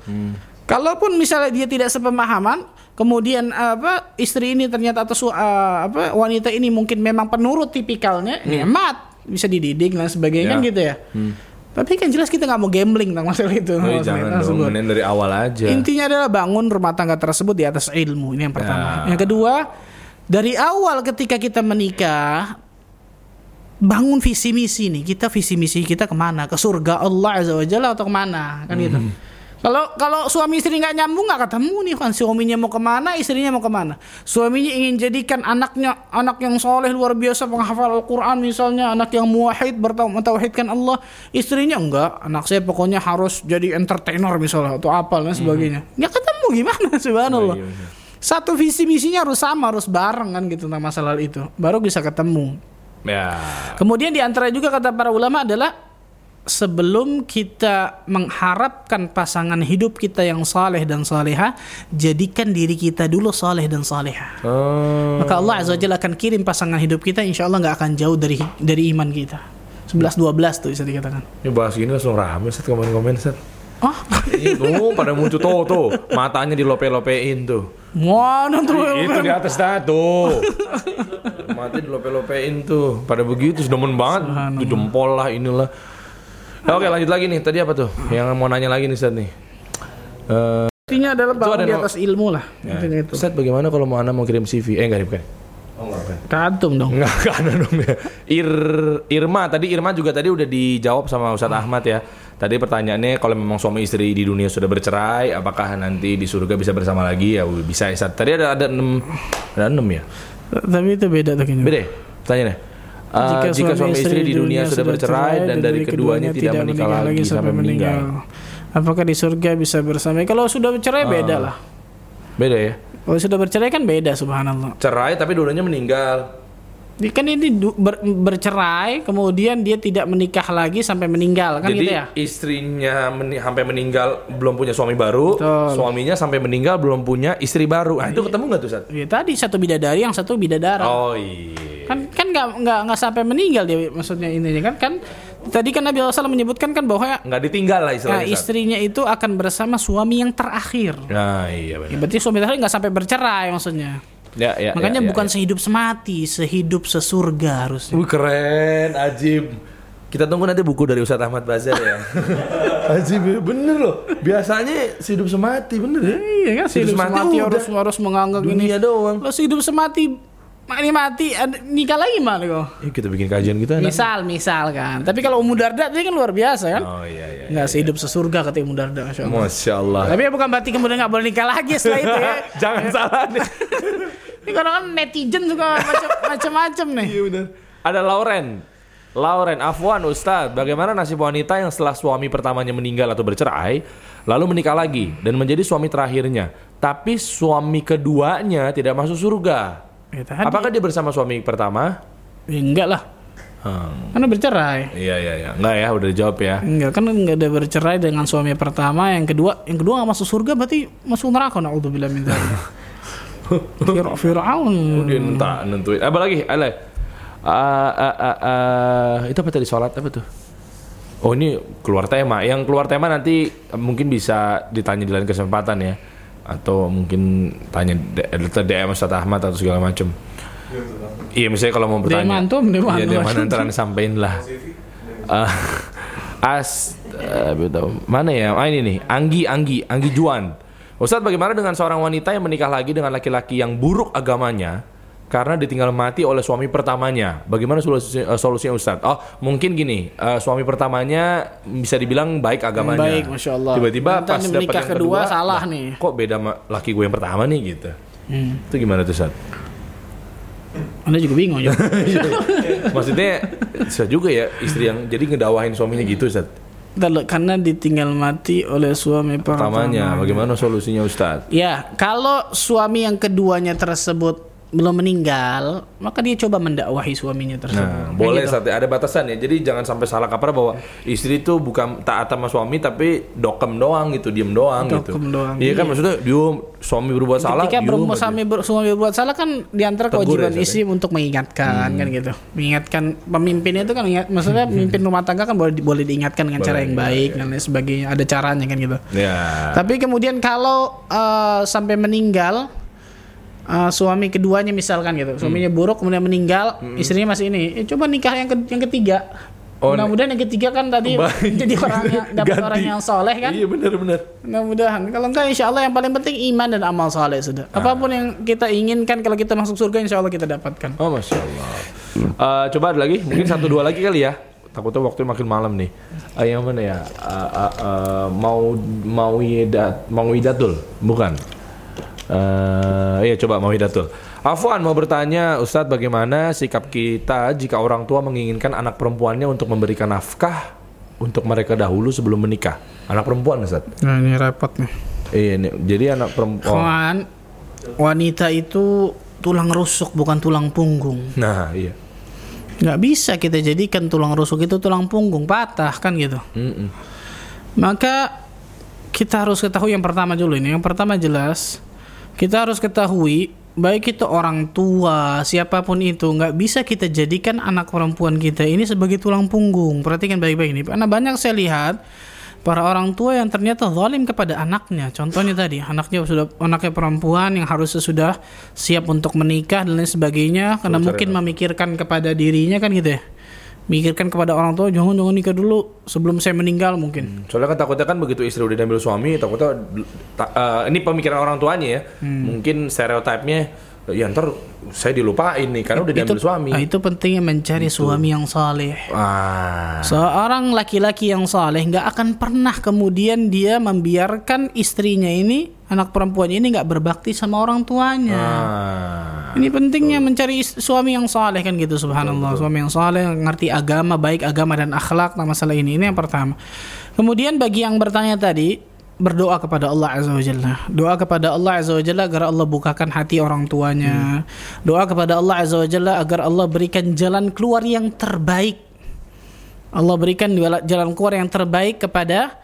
Kalaupun misalnya dia tidak sepemahaman, kemudian apa istri ini ternyata atau eh, apa wanita ini mungkin memang penurut tipikalnya, hemat bisa dididik dan sebagainya kan
Ya.
gitu ya. Tapi kan jelas kita nggak mau gambling tentang masalah itu.
Oh, jangan dong, dari awal aja.
Intinya adalah bangun rumah tangga tersebut di atas ilmu. Ini yang pertama.
Ya.
Yang kedua, dari awal ketika kita menikah, bangun visi misi nih. Kita visi misi kita ke mana? Ke surga Allah Azza wa Jalla atau ke mana? Kan gitu. Kalau kalau suami istri nggak nyambung nggak ketemu nih kan suaminya mau ke mana istrinya mau ke mana suaminya ingin jadikan anaknya anak yang soleh luar biasa penghafal Al-Quran misalnya anak yang muwahhid bertauhidkan Allah istrinya enggak anak saya pokoknya harus jadi entertainer misalnya atau apa dan sebagainya nggak ketemu gimana subhanallah
Iya, iya.
Satu visi misinya harus sama harus bareng kan gitu tentang masalah itu baru bisa ketemu
Ya.
Kemudian di antara juga kata para ulama adalah sebelum kita mengharapkan pasangan hidup kita yang saleh dan saleha, jadikan diri kita dulu saleh dan saleha.
Oh.
Maka Allah Azza wa Jalla akan kirim pasangan hidup kita insya Allah nggak akan jauh dari dari iman kita. 11 12 tuh bisa dikatakan.
Ini bahas gini langsung rame set komen-komen set.
Oh,
Itu pada muncul tuh tuh matanya dilope-lopein tuh.
mana tuh?
itu di atas dah tuh. Mati dilope-lopein tuh. Pada begitu sudah demen banget. Itu jempol lah inilah. Nah, Oke lanjut lagi nih. Tadi apa tuh? Yang mau nanya lagi nih Ustaz nih. Eh,
Intinya adalah bangun
ada
di
no-
atas ilmu lah. Intinya itu.
Ustaz bagaimana kalau mau anak mau kirim CV? Eh enggak bukan. Oh enggak.
Kantum dong.
Enggak, ada dong ya. Ir, Irma, tadi Irma juga tadi udah dijawab sama Ustadz Ahmad ya. Tadi pertanyaannya kalau memang suami istri di dunia sudah bercerai, apakah nanti di surga bisa bersama lagi? Ya bisa ya. Tadi ada ada enam, ada enam ya.
Tapi itu beda tuh kayaknya.
Beda ya? Pertanyaannya. Uh, jika, suami istri di dunia sudah bercerai dan dari keduanya tidak menikah lagi sampai meninggal.
Apakah di surga bisa bersama? Kalau sudah bercerai beda lah.
Beda ya?
Kalau sudah bercerai kan beda subhanallah.
Cerai tapi dulunya meninggal.
Kan ini ber- bercerai kemudian dia tidak menikah lagi sampai meninggal kan
Jadi
gitu ya.
istrinya meni- sampai meninggal belum punya suami baru,
Betul.
suaminya sampai meninggal belum punya istri baru. Nah, itu ketemu nggak tuh, Ustadz?
Ya, tadi satu bidadari yang satu bidadara.
Oh iya.
Kan kan nggak nggak nggak sampai meninggal dia maksudnya ini kan kan tadi kan Nabi SAW menyebutkan kan bahwa
nggak ditinggal lah
nah,
istilahnya. Ustaz.
istrinya itu akan bersama suami yang terakhir.
Nah iya
Ya,
benar.
berarti suami terakhir nggak sampai bercerai maksudnya.
Ya, ya,
Makanya
ya, ya,
bukan
ya.
sehidup semati, sehidup sesurga harusnya.
Wih keren, ajib. Kita tunggu nanti buku dari Ustadz Ahmad Bazar ya. ajib, bener loh. Biasanya hidup semati, bener ya.
Iya kan sehidup
semati
semati
udah.
harus harus menganggap ini.
Dunia doang.
Lo sehidup semati ini mati nikah lagi mana kok?
Yuk kita bikin kajian kita.
Misal misal kan. Tapi kalau Ummu Darda dia kan luar biasa kan?
Oh iya iya.
Nggak sehidup sesurga kata Ummu Darda Masya Allah.
Masya Allah.
Tapi ya bukan berarti kemudian nggak boleh nikah lagi setelah itu ya.
Jangan salah nih.
Ini kadang kan netizen suka macam- macam-macam nih.
Iya benar. Ada Lauren. Lauren, Afwan Ustadz, bagaimana nasib wanita yang setelah suami pertamanya meninggal atau bercerai, lalu menikah lagi dan menjadi suami terakhirnya, tapi suami keduanya tidak masuk surga?
Ya, tadi.
Apakah dia bersama suami pertama?
Ya, enggak lah.
Hmm.
Karena bercerai.
Iya iya iya. Enggak ya, udah dijawab ya.
Enggak kan enggak ada bercerai dengan suami pertama, yang kedua, yang kedua nggak masuk surga berarti masuk neraka naudzubillah min dzalik. Fir- Fir'aun.
Dia entah nentuin. Apa lagi? Ada. Ah, ah, ah, ah. itu apa tadi sholat apa tuh? Oh ini keluar tema. Yang keluar tema nanti eh, mungkin bisa ditanya di lain kesempatan ya, atau mungkin tanya DM Ustaz Ahmad atau segala macam. Iya misalnya kalau mau bertanya.
antum, DM
Iya
antum.
DM antum sampein lah. Ah, as betul. mana ya? Ah ini nih, Anggi Anggi Anggi Juan. Ustadz bagaimana dengan seorang wanita yang menikah lagi dengan laki-laki yang buruk agamanya karena ditinggal mati oleh suami pertamanya? Bagaimana solusi, eh, solusinya Ustadz? Oh mungkin gini, eh, suami pertamanya bisa dibilang baik agamanya.
Baik, Masya Allah.
Tiba-tiba pas dapat yang
kedua,
kedua,
salah
lah,
nih.
Kok beda sama laki gue yang pertama nih gitu?
Hmm.
Itu gimana tuh Ustadz?
Anda juga bingung ya.
Maksudnya bisa juga ya istri yang jadi ngedawahin suaminya gitu Ustadz?
Karena ditinggal mati oleh suami
Pertamanya,
pertama.
bagaimana solusinya Ustadz?
Ya, kalau suami yang keduanya tersebut belum meninggal, maka dia coba mendakwahi suaminya tersebut.
Nah,
Kayak
boleh
gitu.
Ada batasan ya. Jadi jangan sampai salah kaprah bahwa istri itu bukan taat sama suami tapi dokem doang gitu, diem doang gitu.
Dokem doang,
Iya kan
iya.
maksudnya dia suami berbuat salah,
Ketika
diem
berumah
aja.
suami, ber, suami berbuat salah kan di
antara
kewajiban
ya,
istri untuk mengingatkan
Hmm.
kan gitu. Mengingatkan pemimpin itu kan ingat, maksudnya pemimpin rumah tangga kan boleh boleh diingatkan dengan cara yang
Boleh,
baik dan lain sebagainya. Ada caranya kan gitu.
Ya.
Tapi kemudian kalau eh, sampai meninggal eh, suami keduanya misalkan gitu, suaminya
Hmm.
buruk kemudian meninggal, istrinya masih ini, eh, coba nikah yang ke- yang ketiga.
Oh,
Mudah-mudahan yang ketiga kan tadi
Baik.
jadi orang yang dapat orang yang soleh kan.
Iya benar-benar.
Mudah-mudahan. Kalau enggak insya Allah yang paling penting iman dan amal soleh sudah.
Ah.
Apa pun yang kita inginkan kalau kita masuk surga insya Allah kita dapatkan.
Oh masya Allah. Eh, coba ada lagi, mungkin satu dua lagi kali ya. Takutnya waktu makin malam nih. Ah, yang mana ya? Ah, ah, ah, mau mau Widat, mau Widatul, bukan? Eh, iya coba mau Widatul. Afwan mau bertanya, Ustadz bagaimana sikap kita jika orang tua menginginkan anak perempuannya untuk memberikan nafkah untuk mereka dahulu sebelum menikah? Anak perempuan Ustadz?
Nah ini repot nih.
Iya, ini, jadi anak perempuan.
Kawan, wanita itu tulang rusuk bukan tulang punggung.
Nah, iya.
Nggak bisa kita jadikan tulang rusuk itu tulang punggung patah kan gitu.
Mm-mm.
Maka kita harus ketahui yang pertama dulu ini. Yang pertama jelas kita harus ketahui baik itu orang tua siapa pun itu nggak bisa kita jadikan anak perempuan kita ini sebagai tulang punggung. Perhatikan baik-baik ini. Karena banyak saya lihat para orang tua yang ternyata zalim kepada anaknya. Contohnya tadi, anaknya sudah anaknya perempuan yang harusnya sudah siap untuk menikah dan lain sebagainya karena mungkin
cari-
memikirkan kepada dirinya kan gitu ya. Mikirkan kepada orang tua jangan jangan nikah dulu sebelum saya meninggal mungkin.
Soalnya kan takutnya kan begitu istri udah diambil suami, takutnya ta- eh, ini pemikiran orang tuanya ya. Mungkin stereotipnya ya ntar saya dilupain nih karena udah diambil suami.
Nah, itu pentingnya mencari suami yang saleh.
Ah.
Seorang laki-laki yang saleh nggak akan pernah kemudian dia membiarkan istrinya ini anak perempuannya ini nggak berbakti sama orang tuanya.
Ah.
Ini pentingnya mencari is- suami yang saleh kan gitu subhanallah. Suami yang saleh ngerti agama baik agama dan akhlak nah masalah ini. Ini yang pertama. Kemudian bagi yang bertanya tadi berdoa kepada Allah Azza wa Jalla. Doa kepada Allah Azza wa Jalla agar Allah bukakan hati orang tuanya. Doa kepada Allah Azza wa Jalla agar Allah berikan jalan keluar yang terbaik. Allah berikan jalan keluar yang terbaik kepada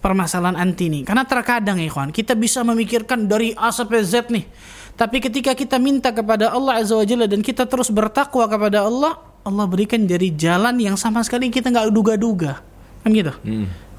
permasalahan anti ini. Karena terkadang ya ikhwan, kita bisa memikirkan dari A sampai Z nih. Tapi ketika kita minta kepada Allah Azza wa Jalla dan kita terus bertakwa kepada Allah, Allah berikan dari jalan yang sama sekali kita nggak duga-duga. Kan gitu.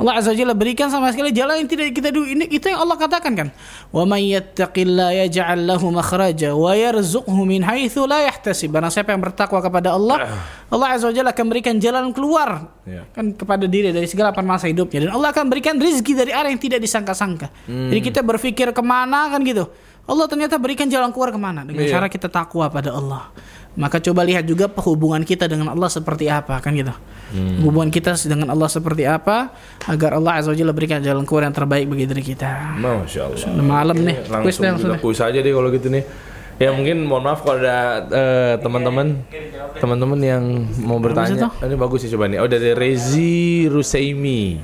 Allah Azza Jalla berikan sama sekali jalan yang tidak kita duga. Ini itu yang Allah katakan kan. Wa may yattaqillaha yaj'al lahu makhraja wa yarzuqhu min haitsu la yahtasib. Barang siapa yang bertakwa kepada Allah, Allah Azza Jalla akan berikan jalan keluar
Ya.
kan kepada diri dari segala masa hidupnya dan Allah akan berikan rizki dari arah yang tidak disangka-sangka. Jadi kita berpikir ke mana kan gitu. Allah ternyata berikan jalan keluar ke mana dengan
Iya.
cara kita takwa pada Allah. Maka coba lihat juga hubungan kita dengan Allah seperti apa kan gitu. Hubungan kita dengan Allah seperti apa agar Allah Azza wa Jalla berikan jalan keluar yang terbaik bagi diri kita.
Masya Allah.
Malam nih. Kuis
Langsung
deh,
juga
sudah.
kuis aja deh kalau gitu nih. Ya mungkin mohon maaf kalau ada eh, teman-teman teman-teman yang mau bertanya.
itu?
Ini bagus sih coba nih. Oh dari Rezi Rusaimi.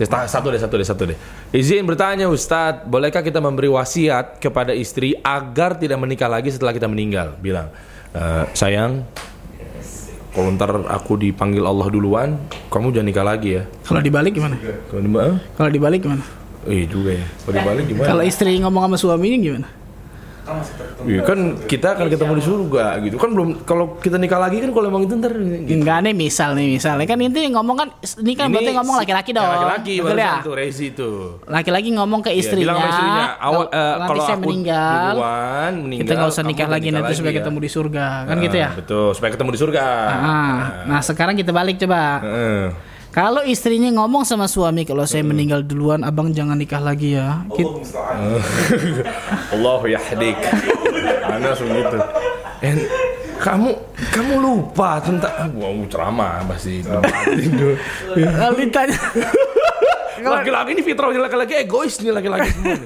Satu deh, satu deh, satu deh. Izin bertanya Ustadz, bolehkah kita memberi wasiat kepada istri agar tidak menikah lagi setelah kita meninggal? Bilang, "Eh, sayang, kalau ntar aku dipanggil Allah duluan, kamu jangan nikah lagi ya.
Kalau dibalik gimana?
Kalau eh?
Kalau dibalik gimana?
Eh juga ya. Kalau dibalik gimana?
Kalau istri ngomong sama suaminya gimana?
Iya kan kita akan ketemu di surga gitu kan belum kalau kita nikah lagi kan kalau emang itu ntar gitu.
Enggak nih misal nih misalnya kan intinya ngomong kan ini kan berarti ngomong laki-laki
ya,
dong.
Laki-laki
Betul ya?
barusan tuh Rezi tuh.
Laki-laki ngomong ke
Ya,
istrinya.
bilang sama istrinya awal eh,
nanti
kalau
saya
aku
meninggal.
duluan meninggal
Kita nggak usah nikah lagi nanti supaya
ya.
ketemu di surga kan
Nah,
gitu ya.
Betul, supaya ketemu di surga.
Ah, nah sekarang kita balik coba.
Heeh.
Kalau istrinya ngomong sama suami kalau saya meninggal duluan, abang jangan nikah lagi ya. Kit-
Allah yahdik. Ana langsung gitu. And kamu kamu lupa tentang wow ceramah pasti.
Kalau ditanya,
Laki-laki ini fitrahnya laki-laki egois nih laki-laki semua. nih.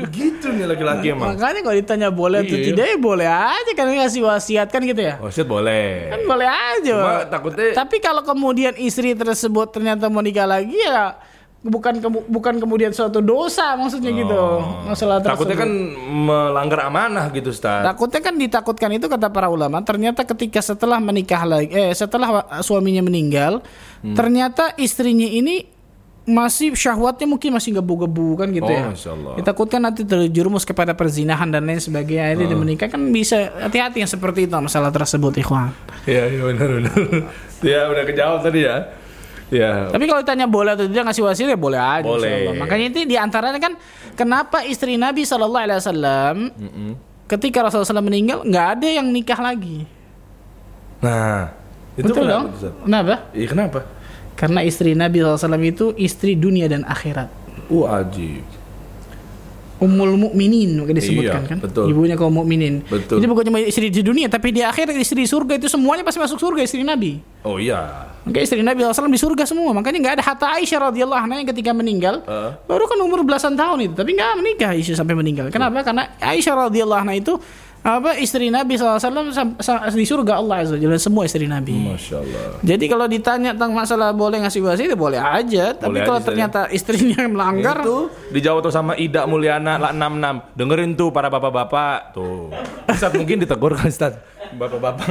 Begitu nih laki-laki emang.
makanya kalau ditanya boleh atau
Iya.
tidak ya boleh aja kan ngasih wasiat kan gitu ya.
Oh shit boleh.
Kan boleh aja.
Cuma takutnya
Tapi kalau kemudian istri tersebut ternyata mau nikah lagi ya bukan kemu- bukan kemudian suatu dosa maksudnya gitu. Masalah tersebut.
Oh. takutnya kan melanggar amanah gitu, Ustaz.
Takutnya kan ditakutkan itu kata para ulama. Ternyata ketika setelah menikah lagi, eh setelah suaminya meninggal,
Hmm.
ternyata istrinya ini masih syahwatnya mungkin masih gebu-gebu kan gitu
Oh,
ya.
Masya Allah.
Ditakutkan nanti terjerumus kepada perzinahan dan lain sebagainya. Akhirnya
Hmm.
dia menikah kan bisa hati-hati yang seperti itu masalah tersebut, ikhwan.
Iya, iya benar benar. ya udah kejawab tadi ya. Ya.
Tapi kalau ditanya boleh atau tidak ngasih wasiat ya boleh aja.
Boleh.
Makanya itu di antaranya kan kenapa istri Nabi Shallallahu Alaihi Wasallam ketika Rasulullah SAW meninggal nggak ada yang nikah lagi.
Nah, itu
Betul
kenapa,
dong? Kenapa?
Iya, kenapa?
Karena istri Nabi SAW itu istri dunia dan akhirat.
Uh, ajib.
Ummul mukminin mungkin disebutkan
Iya,
kan.
betul.
Ibunya kaum mukminin.
Betul.
Jadi bukan cuma istri di dunia tapi di akhirat istri surga itu semuanya pasti masuk surga istri Nabi.
Oh iya.
Maka istri Nabi SAW di surga semua. Makanya nggak ada hatta Aisyah radhiyallahu anha yang ketika meninggal
Heeh.
baru kan umur belasan tahun itu, tapi nggak menikah Aisyah sampai meninggal. Kenapa? Karena Aisyah radhiyallahu anha itu apa istri Nabi SAW di surga Allah Azza Jalla semua istri Nabi.
Masya Allah.
Jadi kalau ditanya tentang masalah boleh ngasih wasiat itu boleh aja, tapi
Boleh
kalau
aja,
ternyata istrinya melanggar
Itu dijawab tuh sama Ida Mulyana lah 66. Dengerin tuh para bapak-bapak tuh. Ustaz mungkin ditegur kan Ustaz. Bapak-bapak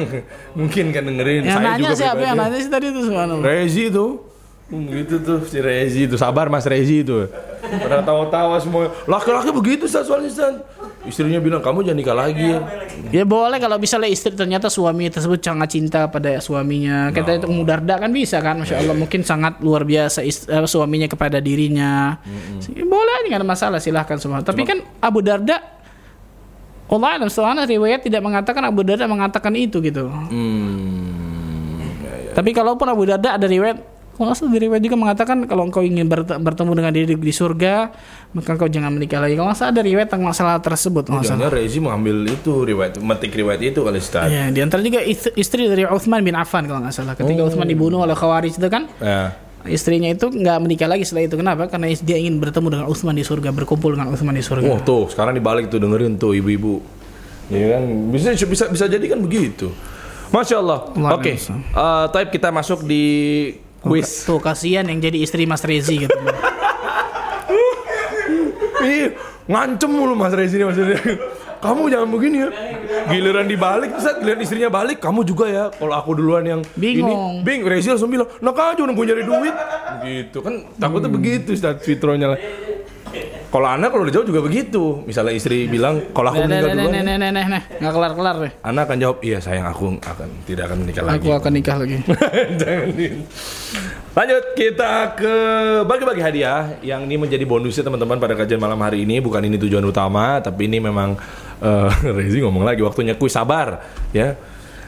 mungkin kan dengerin.
yang
Saya
nanya
juga
siapa yang nanya sih tadi itu subhanallah.
Rezi tuh. Hmm, gitu tuh si Rezi tuh sabar Mas Rezi tuh. Pada tawa-tawa semua. Laki-laki begitu Ustaz soalnya Ustaz. Istrinya bilang kamu jangan nikah lagi ya.
Ya boleh kalau misalnya istri ternyata suami tersebut sangat cinta pada suaminya. Kita itu Ummu Darda kan bisa kan, masya Allah mungkin sangat luar biasa ist- eh, suaminya kepada dirinya. Boleh aja nggak ada masalah silahkan semua. Tapi kan Abu Darda, Allah alam soalnya riwayat tidak mengatakan Abu Darda mengatakan itu gitu.
Hmm.
Tapi kalaupun Abu Darda ada riwayat kalau di riwayat juga mengatakan kalau engkau ingin bert- bertemu dengan diri di surga maka engkau jangan menikah lagi. Kalau salah ada riwayat tentang masalah tersebut.
Jangan Rezi mengambil itu riwayat metik riwayat itu kali Ustaz.
Ya, di antara juga ist- istri dari Uthman bin Affan kalau nggak salah. Ketika Uthman dibunuh oleh Khawarij itu kan,
Ya.
istrinya itu nggak menikah lagi setelah itu. Kenapa? Karena dia ingin bertemu dengan Uthman di surga, berkumpul dengan Uthman di surga.
Wah tuh sekarang dibalik tuh dengerin tuh ibu-ibu. Ya kan bisa bisa bisa jadi kan begitu. Masya Allah.
Allah
Oke.
Alhamdulillah.
Eh, Taib kita masuk di quiz.
Tuh kasihan yang jadi istri Mas Rezi gitu.
Ih, ngancem mulu Mas Rezi ini maksudnya. Kamu jangan begini ya. Giliran dibalik, saat giliran istrinya balik, kamu juga ya. Kalau aku duluan yang
Bingung.
ini, bing, Rezi langsung bilang, nak aja udah gue nyari duit. Gitu kan, takutnya begitu Ustaz fitronya lah. Kalau anak kalau udah jauh juga begitu. Misalnya istri bilang, kalau aku meninggal
nah,
duluan,
nah,
ya."
nah, nah, nah, nah, nggak kelar kelar deh.
anak akan jawab, iya sayang aku akan tidak akan menikah lagi.
Aku akan nikah lagi.
Jangan di. Lanjut kita ke bagi-bagi hadiah yang ini menjadi bonusnya teman-teman pada kajian malam hari ini bukan ini tujuan utama tapi ini memang eh, Rezi ngomong lagi waktunya kuis sabar ya.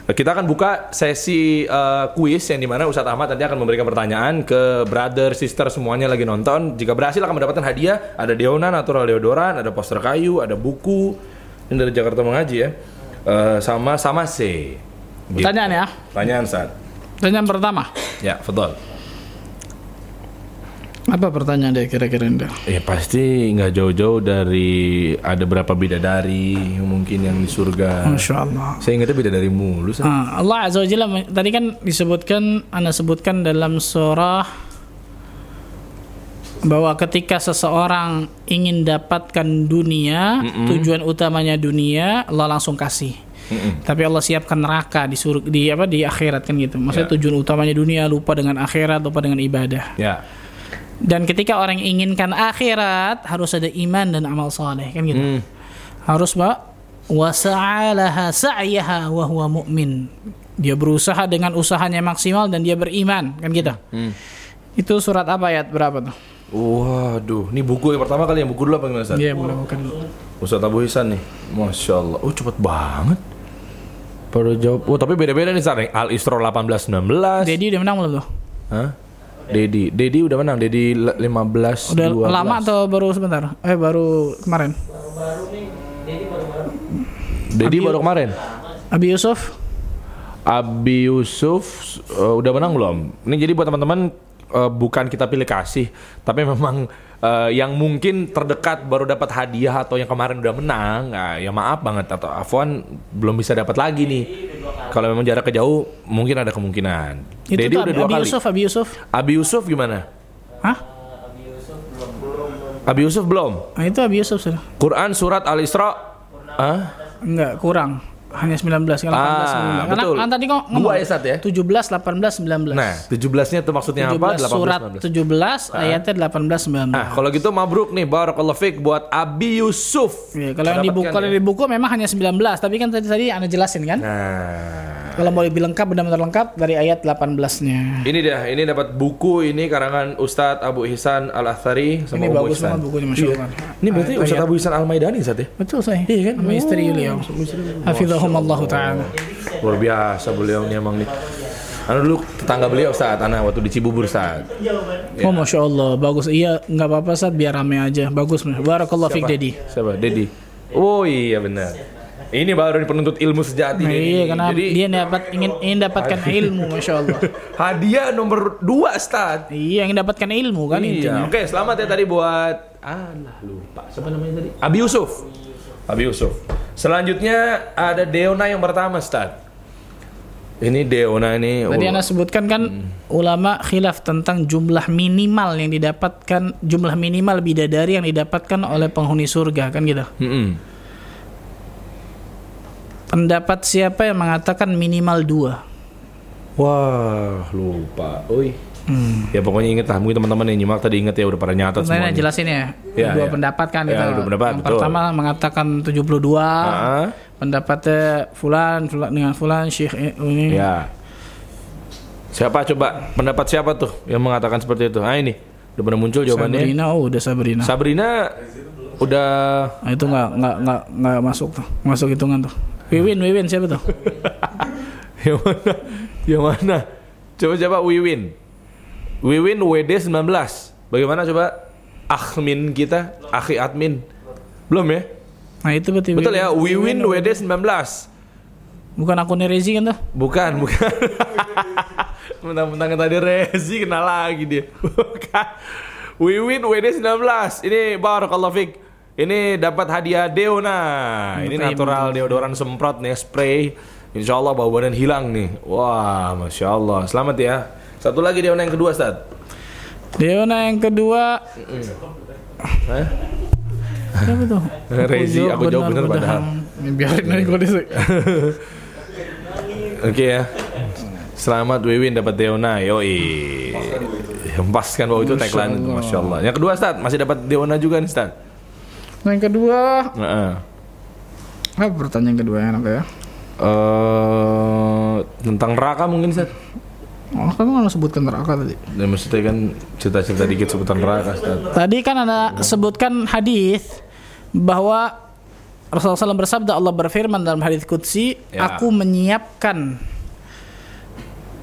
Kita akan buka sesi eh, kuis yang di mana Ustadz Ahmad nanti akan memberikan pertanyaan ke brother, sister semuanya lagi nonton. Jika berhasil akan mendapatkan hadiah. Ada deonan, natural deodoran, ada poster kayu, ada buku. Ini dari Jakarta mengaji ya. Eh, sama sama C. Gitu.
Pertanyaan ya.
Pertanyaan saat.
Pertanyaan pertama.
Ya, betul.
Apa pertanyaan deh kira-kira Anda?
Ya pasti nggak jauh-jauh dari ada berapa bidadari mungkin yang di surga.
Masya Allah.
Saya ingatnya bidadari mulu. Sa.
Ah, Allah Azza wa Jalla tadi kan disebutkan Anda sebutkan dalam surah bahwa ketika seseorang ingin dapatkan dunia, tujuan utamanya dunia, Allah langsung kasih. Tapi Allah siapkan neraka di surga di apa di akhirat kan gitu. Maksudnya
Ya.
tujuan utamanya dunia lupa dengan akhirat, lupa dengan ibadah.
Ya.
Dan ketika orang inginkan akhirat harus ada iman dan amal soleh kan gitu.
Hmm.
Harus mbak wasa'alaha sa'yaha wa huwa mu'min. Dia berusaha dengan usahanya maksimal dan dia beriman kan gitu.
Hmm.
Itu surat apa ayat berapa tuh?
Waduh, ini buku yang pertama kali yang buku dulu apa gimana Ustaz?
Iya, boleh bukan.
Ustaz Abu Hisan nih. Masya Allah. Oh cepet banget. Baru jawab. Oh tapi beda-beda nih Ustaz. Al Isra 18 19.
Dedi udah menang belum tuh?
Hah? Dedi, Dedi udah menang. Dedi le- 15
Udah
12.
lama atau baru sebentar? Eh baru kemarin.
Dedi baru kemarin.
Abi Yusuf
Abi Yusuf uh, udah menang belum? Ini jadi buat teman-teman uh, bukan kita pilih kasih, tapi memang uh, yang mungkin terdekat baru dapat hadiah atau yang kemarin udah menang, nah, ya maaf banget atau Afwan belum bisa dapat lagi nih. Kalau memang jaraknya jauh, mungkin ada kemungkinan.
itu
Dedi udah dua
Abi
kali.
Yusuf, Abi Yusuf.
Abi Yusuf gimana?
Hah?
Abi Yusuf belum.
Nah, itu Abi Yusuf sudah.
Quran surat Al Isra. Hah?
Enggak, kurang. Hanya 19 kan 18
Ah,
19. Karena
betul.
kan tadi kok
Dua ya, Sat, ya?
17 18 19.
Nah, 17-nya itu maksudnya apa?
17 surat
19.
17 ayatnya 18 19.
Nah, kalau gitu mabruk nih barakallahu fiik buat Abi Yusuf.
Ya, kalau yang di buku kalau
ya.
di buku memang hanya 19, tapi kan tadi tadi Anda jelasin kan?
Nah,
Kalau mau lebih lengkap benar-benar lengkap dari ayat 18-nya.
ini dia, ini dapat buku ini karangan Ustadz Abu Ihsan Al Athari sama
Ini
Ummu
bagus banget bukunya Masya
Iya. Ini berarti
Ah,
Ustadz. Abu Ihsan Al Maidani Ustadz ya?
Betul saya.
Iya kan?
Sama istri beliau. Hafizahumullah taala.
Luar biasa beliau nih emang nih. Anu dulu tetangga beliau Ustadz, Ana waktu di Cibubur Ustadz.
Oh Masya Allah, bagus. Iya, nggak apa-apa saat biar rame aja. Bagus. Barakallah fiik Dedi.
Siapa? Dedi. Oh iya benar. Ini baru penuntut ilmu sejati
Nah, iya karena
Jadi
dia dapat ingin ingin dapatkan ilmu, masya Allah.
hadiah nomor dua Ustaz.
Iya, ingin dapatkan ilmu kan
Iya.
intinya.
Oke, selamat ya tadi buat alah lupa. Siapa namanya tadi? Abi Yusuf. Abi Yusuf. Selanjutnya ada Deona yang pertama, Ustaz. Ini Deona ini.
Tadi Anda sebutkan kan
Hmm.
ulama khilaf tentang jumlah minimal yang didapatkan jumlah minimal bidadari yang didapatkan oleh penghuni surga kan gitu.
Mm-mm.
Pendapat siapa yang mengatakan minimal dua?
Wah, lupa. Oi.
Hmm.
Ya pokoknya inget lah, mungkin teman-teman yang nyimak tadi inget ya udah pada nyatat semuanya.
jelasin ya.
Ya,
dua
ya.
pendapat kan
Ya,
gitu.
dua pendapat,
yang
betul.
pertama mengatakan 72.
Ah,
Pendapatnya fulan, fulan dengan fulan syekh ini.
ya. Siapa coba pendapat siapa tuh yang mengatakan seperti itu? Ah ini udah pernah muncul jawabannya.
Sabrina, oh udah Sabrina.
Sabrina udah
Nah, itu nggak nggak nggak nggak masuk tuh, masuk hitungan tuh. Wiwin, Wiwin siapa tuh?
yang mana? Yang mana? Coba coba Wiwin. Wiwin WD 19. Bagaimana coba admin kita, akhi admin? Belum ya?
Nah itu berarti
Betul ya, Wiwin WD 19.
Bukan akunnya Rezi kan tuh?
Bukan, bukan. Mentang-mentang tadi Rezi kenal lagi dia. Bukan. Wiwin WD 19. Ini barakallahu fik. Ini dapat hadiah Deona. Ini natural deodoran semprot nih spray. Insya Allah bau badan hilang nih. Wah, masya Allah. Selamat ya. Satu lagi Deona yang kedua, Ustaz.
Deona yang kedua
Hah?
siapa tuh?
Rezi, aku jawab bener padahal.
Biarin aja kalau disek.
Oke ya. Selamat Wiwin dapat Deona. Yoi. Hempas kan bahwa itu tagline itu. Masya Allah. Yang kedua, Ustaz. Masih dapat Deona juga nih, Ustaz.
Nah, yang kedua,
Heeh.
apa pertanyaan kedua yang apa ya?
eh tentang neraka mungkin Ustaz.
Oh, kamu nggak sebutkan neraka tadi.
Dan maksudnya kan cerita-cerita dikit seputar neraka Ustaz.
Tadi kan ada sebutkan hadis bahwa Rasulullah SAW bersabda Allah berfirman dalam hadis qudsi,
Ya.
aku menyiapkan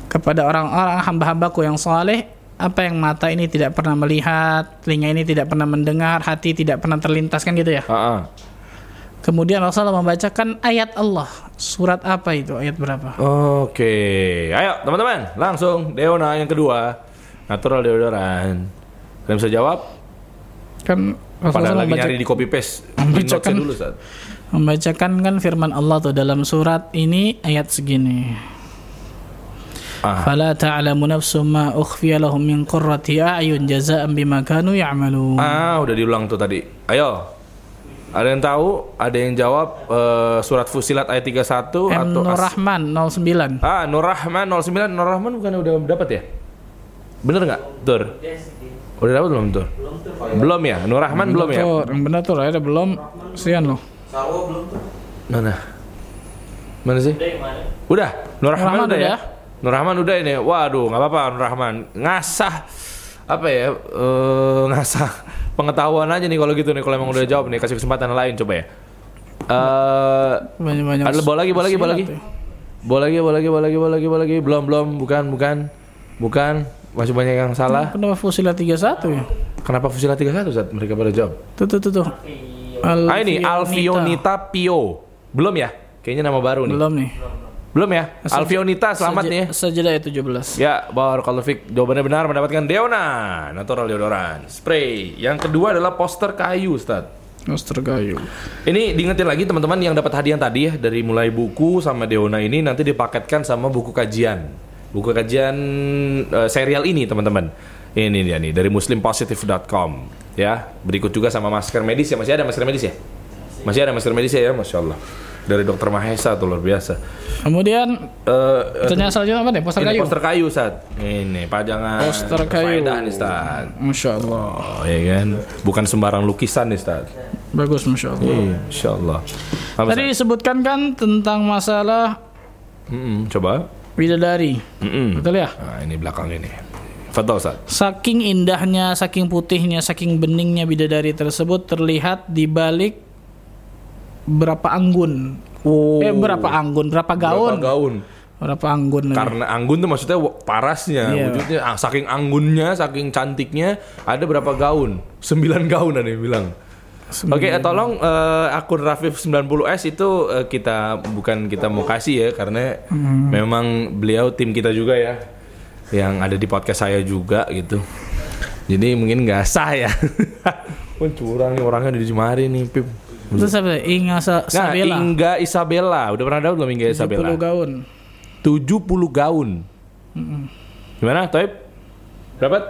kepada orang-orang hamba-hambaku yang saleh apa yang mata ini tidak pernah melihat, telinga ini tidak pernah mendengar, hati tidak pernah terlintas kan gitu ya.
Heeh.
Kemudian Rasulullah membacakan ayat Allah. Surat apa itu? Ayat berapa?
Oke. Ayo teman-teman, langsung Deona yang kedua. Natural deodoran. Kalian bisa jawab?
Kan Rasulullah
Padahal
lagi
nyari di copy paste.
Membacakan,
dulu,
membacakan kan firman Allah tuh dalam surat ini ayat segini.
Ah.
Fala ta'lamu nafsum ma ukhfiya lahum min qurrati a'yun jazaa'an bima kanu ya'malun.
Ah, udah diulang tuh tadi. Ayo, ada yang tahu? Ada yang jawab eh, surat Fusilat ayat 31
M
atau
Nur Rahman 09
Ah, Nur Rahman 09 Nur Rahman bukan udah dapat ya? Bener nggak, Tur? Udah dapat belum, Tur? Belum ya? Nur Rahman belum ya?
Tuh, yang benar tuh ada belum Sian loh
Mana? Mana sih? Udah, Nur Rahman,
Rahman
udah, ya?
udah.
Nur Rahman udah ini. Waduh, nggak apa-apa Nur Rahman. Ngasah apa ya? eh, ngasah pengetahuan aja nih kalau gitu nih kalau emang udah jawab nih kasih kesempatan lain coba ya. Eh
banyak-banyak
ada bawa lagi, bawa lagi, bawa lagi.
ya.
Bawa lagi, bawa lagi, bawa lagi, bawa lagi, bawa lagi. Belum, belum, bukan, bukan. Bukan. Masih banyak yang salah.
Kenapa Fusilat 31 ya?
Kenapa Fusila 31 saat mereka pada jawab?
Tuh tuh tuh tuh
Ah ini Alfionita Pio. Belum ya? Kayaknya nama baru nih.
Belum nih
Belum ya? Alfionita selamat nih.
Sejedah ya 17
Ya, Barakallahu Fik. Jawabannya benar mendapatkan Deona. Natural deodoran. Spray. Yang kedua adalah poster kayu, Ustaz.
Master kayu
Ini diingetin lagi teman-teman yang dapat hadiah tadi ya dari mulai buku sama Deona ini nanti dipaketkan sama buku kajian. Buku kajian eh, serial ini teman-teman. Ini dia nih dari muslimpositive.com ya. Berikut juga sama masker medis ya. Masih ada masker medis ya? Masih ada masker medis ya, Masya Allah. Dari dokter Mahesa tuh luar biasa.
Kemudian
Eh, eh,
Pertanyaan selanjutnya apa nih? Poster
ini
kayu?
poster kayu, Ustaz. Ini pajangan.
Poster kayu.
berfaedah nih, Ustaz.
Masya Allah
Oh, iya kan? Bukan sembarang lukisan nih, Ustaz.
Bagus Masya Allah
Iya, Insya Allah. Apa,
Tadi disebutkan kan tentang masalah
Ustaz? Mm-mm, coba.
bidadari
Mm-mm.
Betul ya?
Nah, ini belakang ini. Fadol, Ustaz.
Saking indahnya, saking putihnya, saking beningnya bidadari tersebut terlihat di balik berapa anggun.
Oh.
Eh berapa anggun, berapa gaun?
Berapa gaun?
Berapa anggun?
Karena anggun tuh maksudnya parasnya,
Iya.
wujudnya ah, saking anggunnya, saking cantiknya, ada berapa gaun? Sembilan gaun ada yang bilang. Oke, eh, tolong eh, akun Rafif 90S itu eh, kita bukan kita mau kasih ya karena memang beliau tim kita juga ya yang ada di podcast saya juga gitu. Jadi mungkin nggak sah ya. Pun curang nih orangnya di Jemari nih, Pip.
Itu siapa? Inga Sa
Nah. Inga Isabella, udah pernah dapat belum Inga
70
Isabella?
gaun.
70 gaun. Gimana, Toib? Dapat?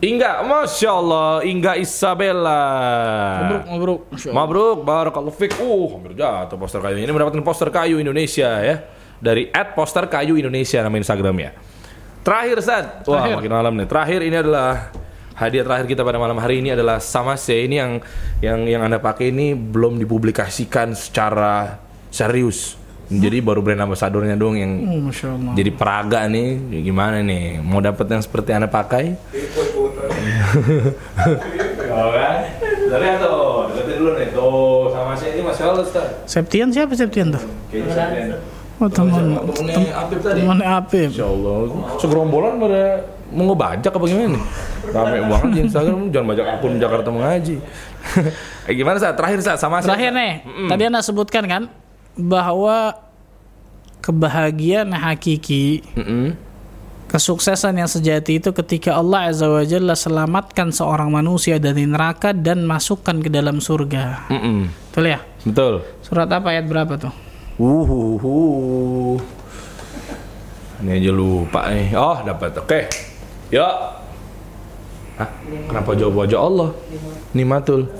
Inga, Masya Allah, Inga Isabella.
Mabruk, mabruk.
Mabruk, barakallahu fik. Uh, hampir jatuh poster kayu ini mendapatkan poster kayu Indonesia ya. Dari at poster kayu Indonesia nama Instagramnya. Terakhir Sad. Wah,
Terakhir.
makin malam nih. Terakhir ini adalah hadiah terakhir kita pada malam hari ini adalah sama C ini yang yang yang Anda pakai ini belum dipublikasikan secara serius. Jadi baru brand ambassadornya dong yang
Oh, Masya Allah.
jadi peraga nih gimana nih mau dapat yang seperti anda pakai oh kan dari tuh deketin dulu nih tuh sama saya ini masya allah Ustaz
Septian siapa Septian tuh?
kayaknya saya
Oh teman
temennya Apip tadi
teman Apip.
Masya Allah segerombolan pada mau ngebajak apa gimana nih rame banget di Instagram jangan bajak akun Jakarta mengaji eh, gimana saat terakhir saat sama
Terakhir nih, tadi anda sebutkan kan bahwa kebahagiaan hakiki,
Mm-mm.
kesuksesan yang sejati itu ketika Allah Azza wa Jalla selamatkan seorang manusia dari neraka dan masukkan ke dalam surga.
Mm-mm.
Betul ya?
betul
Surat apa ayat berapa tuh?
Uhuhu. Ini aja lupa nih. Oh, dapat. Oke. Yuk. Hah? Kenapa jawab wajah Allah? Nimatul.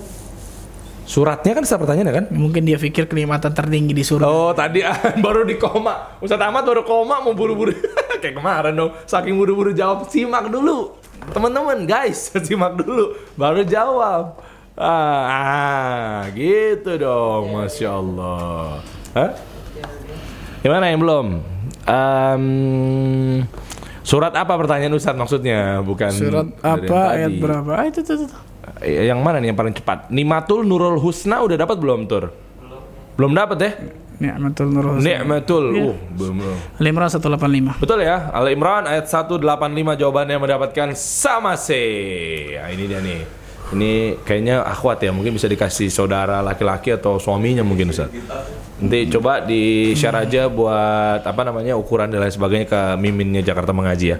Suratnya kan setelah pertanyaan kan?
Mungkin dia pikir kenikmatan tertinggi di surga.
Oh, tadi baru di koma. Ustaz Ahmad baru koma mau buru-buru. Kayak kemarin dong. Saking buru-buru jawab, simak dulu. Teman-teman, guys, simak dulu. Baru jawab. Ah, ah, gitu dong. Masya Allah. Hah? Gimana yang belum? Em, surat apa pertanyaan Ustaz maksudnya? Bukan
Surat apa ayat berapa? Ah, itu, itu, itu.
Eh, Yang mana nih yang paling cepat? Nimatul Nurul Husna udah dapat belum, Tur? Belum dapat ya?
Ni'matul Nur Husna.
Ni'matul.
Iya.
Uh, belum. belum.
Al-Imran 185.
Betul ya, Al Imran ayat 185 jawabannya mendapatkan sama C. Nah, ini dia nih. Ini kayaknya akhwat ya, mungkin bisa dikasih saudara laki-laki atau suaminya mungkin Ustaz. Nanti coba di share aja buat apa namanya ukuran dan lain sebagainya ke miminnya Jakarta mengaji ya.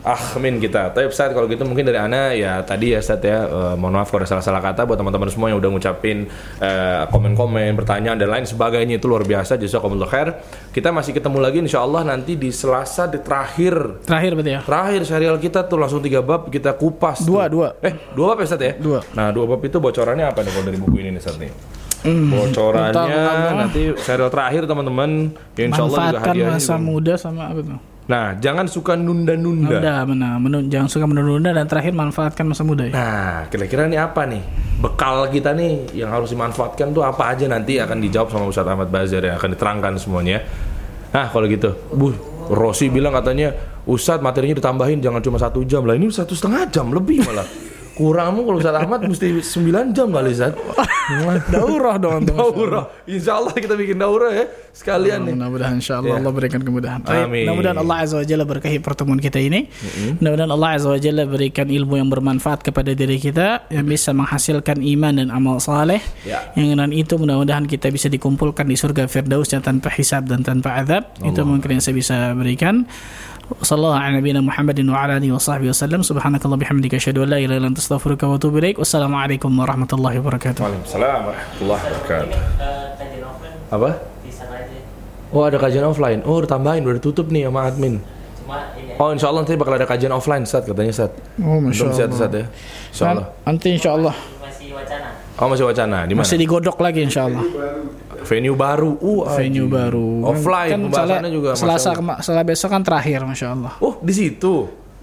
Akhmin.
Amin kita. Tapi Ustaz kalau gitu mungkin dari Ana ya tadi ya Ustaz ya eh, mohon maaf kalau ada salah-salah kata buat teman-teman semua yang udah ngucapin eh, komen-komen, pertanyaan dan lain sebagainya itu luar biasa jazakumullah khair. Kita masih ketemu lagi insya Allah nanti di Selasa di terakhir
Terakhir berarti ya.
terakhir serial kita tuh langsung tiga bab kita kupas.
Dua,
tuh.
dua.
Eh, dua bab ya Ustaz ya?
Dua.
Nah, dua bab itu bocorannya apa nih kalau dari buku ini nih Ustaz nih?
Hmm.
Bocorannya
Pertama,
nanti serial terakhir teman-teman ya insya Allah juga
Manfaatkan
hadiahnya
masa
juga.
muda sama apa tuh?
Nah, jangan suka nunda-nunda.
Udah, benar. Menun- jangan suka menunda dan terakhir manfaatkan masa muda ya.
Nah, kira-kira ini apa nih? Bekal kita nih yang harus dimanfaatkan tuh apa aja nanti akan dijawab sama Ustadz Ahmad Bazar yang akan diterangkan semuanya. Nah, kalau gitu, Bu, Rosi bilang katanya Ustadz materinya ditambahin jangan cuma satu jam lah. Ini satu setengah jam lebih malah. Kurangmu kalau Ustadz Ahmad mesti 9 jam kali Ustadz.
Daurah dong
daurah. Insya Allah kita bikin daurah ya. Sekalian nih.
Mudah-mudahan insya
Ya.
Allah Allah berikan kemudahan.
Amin.
Mudah-mudahan Allah Azza wa Jalla berkahi pertemuan kita ini. Mudah-mudahan Allah Azza wa Jalla berikan ilmu yang bermanfaat kepada diri kita yang bisa menghasilkan iman dan amal saleh.
Ya.
Yang dengan itu mudah-mudahan kita bisa dikumpulkan di surga Firdaus tanpa hisab dan tanpa azab. Itu mungkin yang saya bisa berikan. Sallallahu ala nabiyina Muhammadin wa ala alihi wa sahbihi wasallam. Subhanakallah bihamdika asyhadu an la ilaha illa anta astaghfiruka wa atubu ilaik. Wassalamualaikum warahmatullahi wabarakatuh.
Waalaikumsalam warahmatullahi wabarakatuh. Apa? Oh ada kajian offline. Oh tambahin, udah ditutup nih sama admin. Oh insya Allah nanti bakal ada kajian offline Ustadz katanya Ustadz.
Oh, Masya
Belum
Allah.
Ustadz ya. Insya Allah.
Nanti insya Allah
masih wacana
Oh masih wacana di mana?
masih digodok lagi insya Allah.
Venue baru. Uh,
venue
anjing.
baru.
Offline pembahasannya
soalnya
juga.
Selasa setelah besok kan terakhir Masya Allah.
Oh di situ.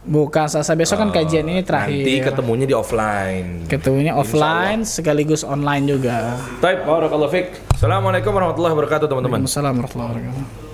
Bukan Selasa besok kan kajian ini terakhir.
Nanti ketemunya di offline.
Ketemunya offline sekaligus online juga.
Taib, barakallahu. Assalamualaikum warahmatullahi wabarakatuh teman-teman.
Assalamualaikum warahmatullahi wabarakatuh.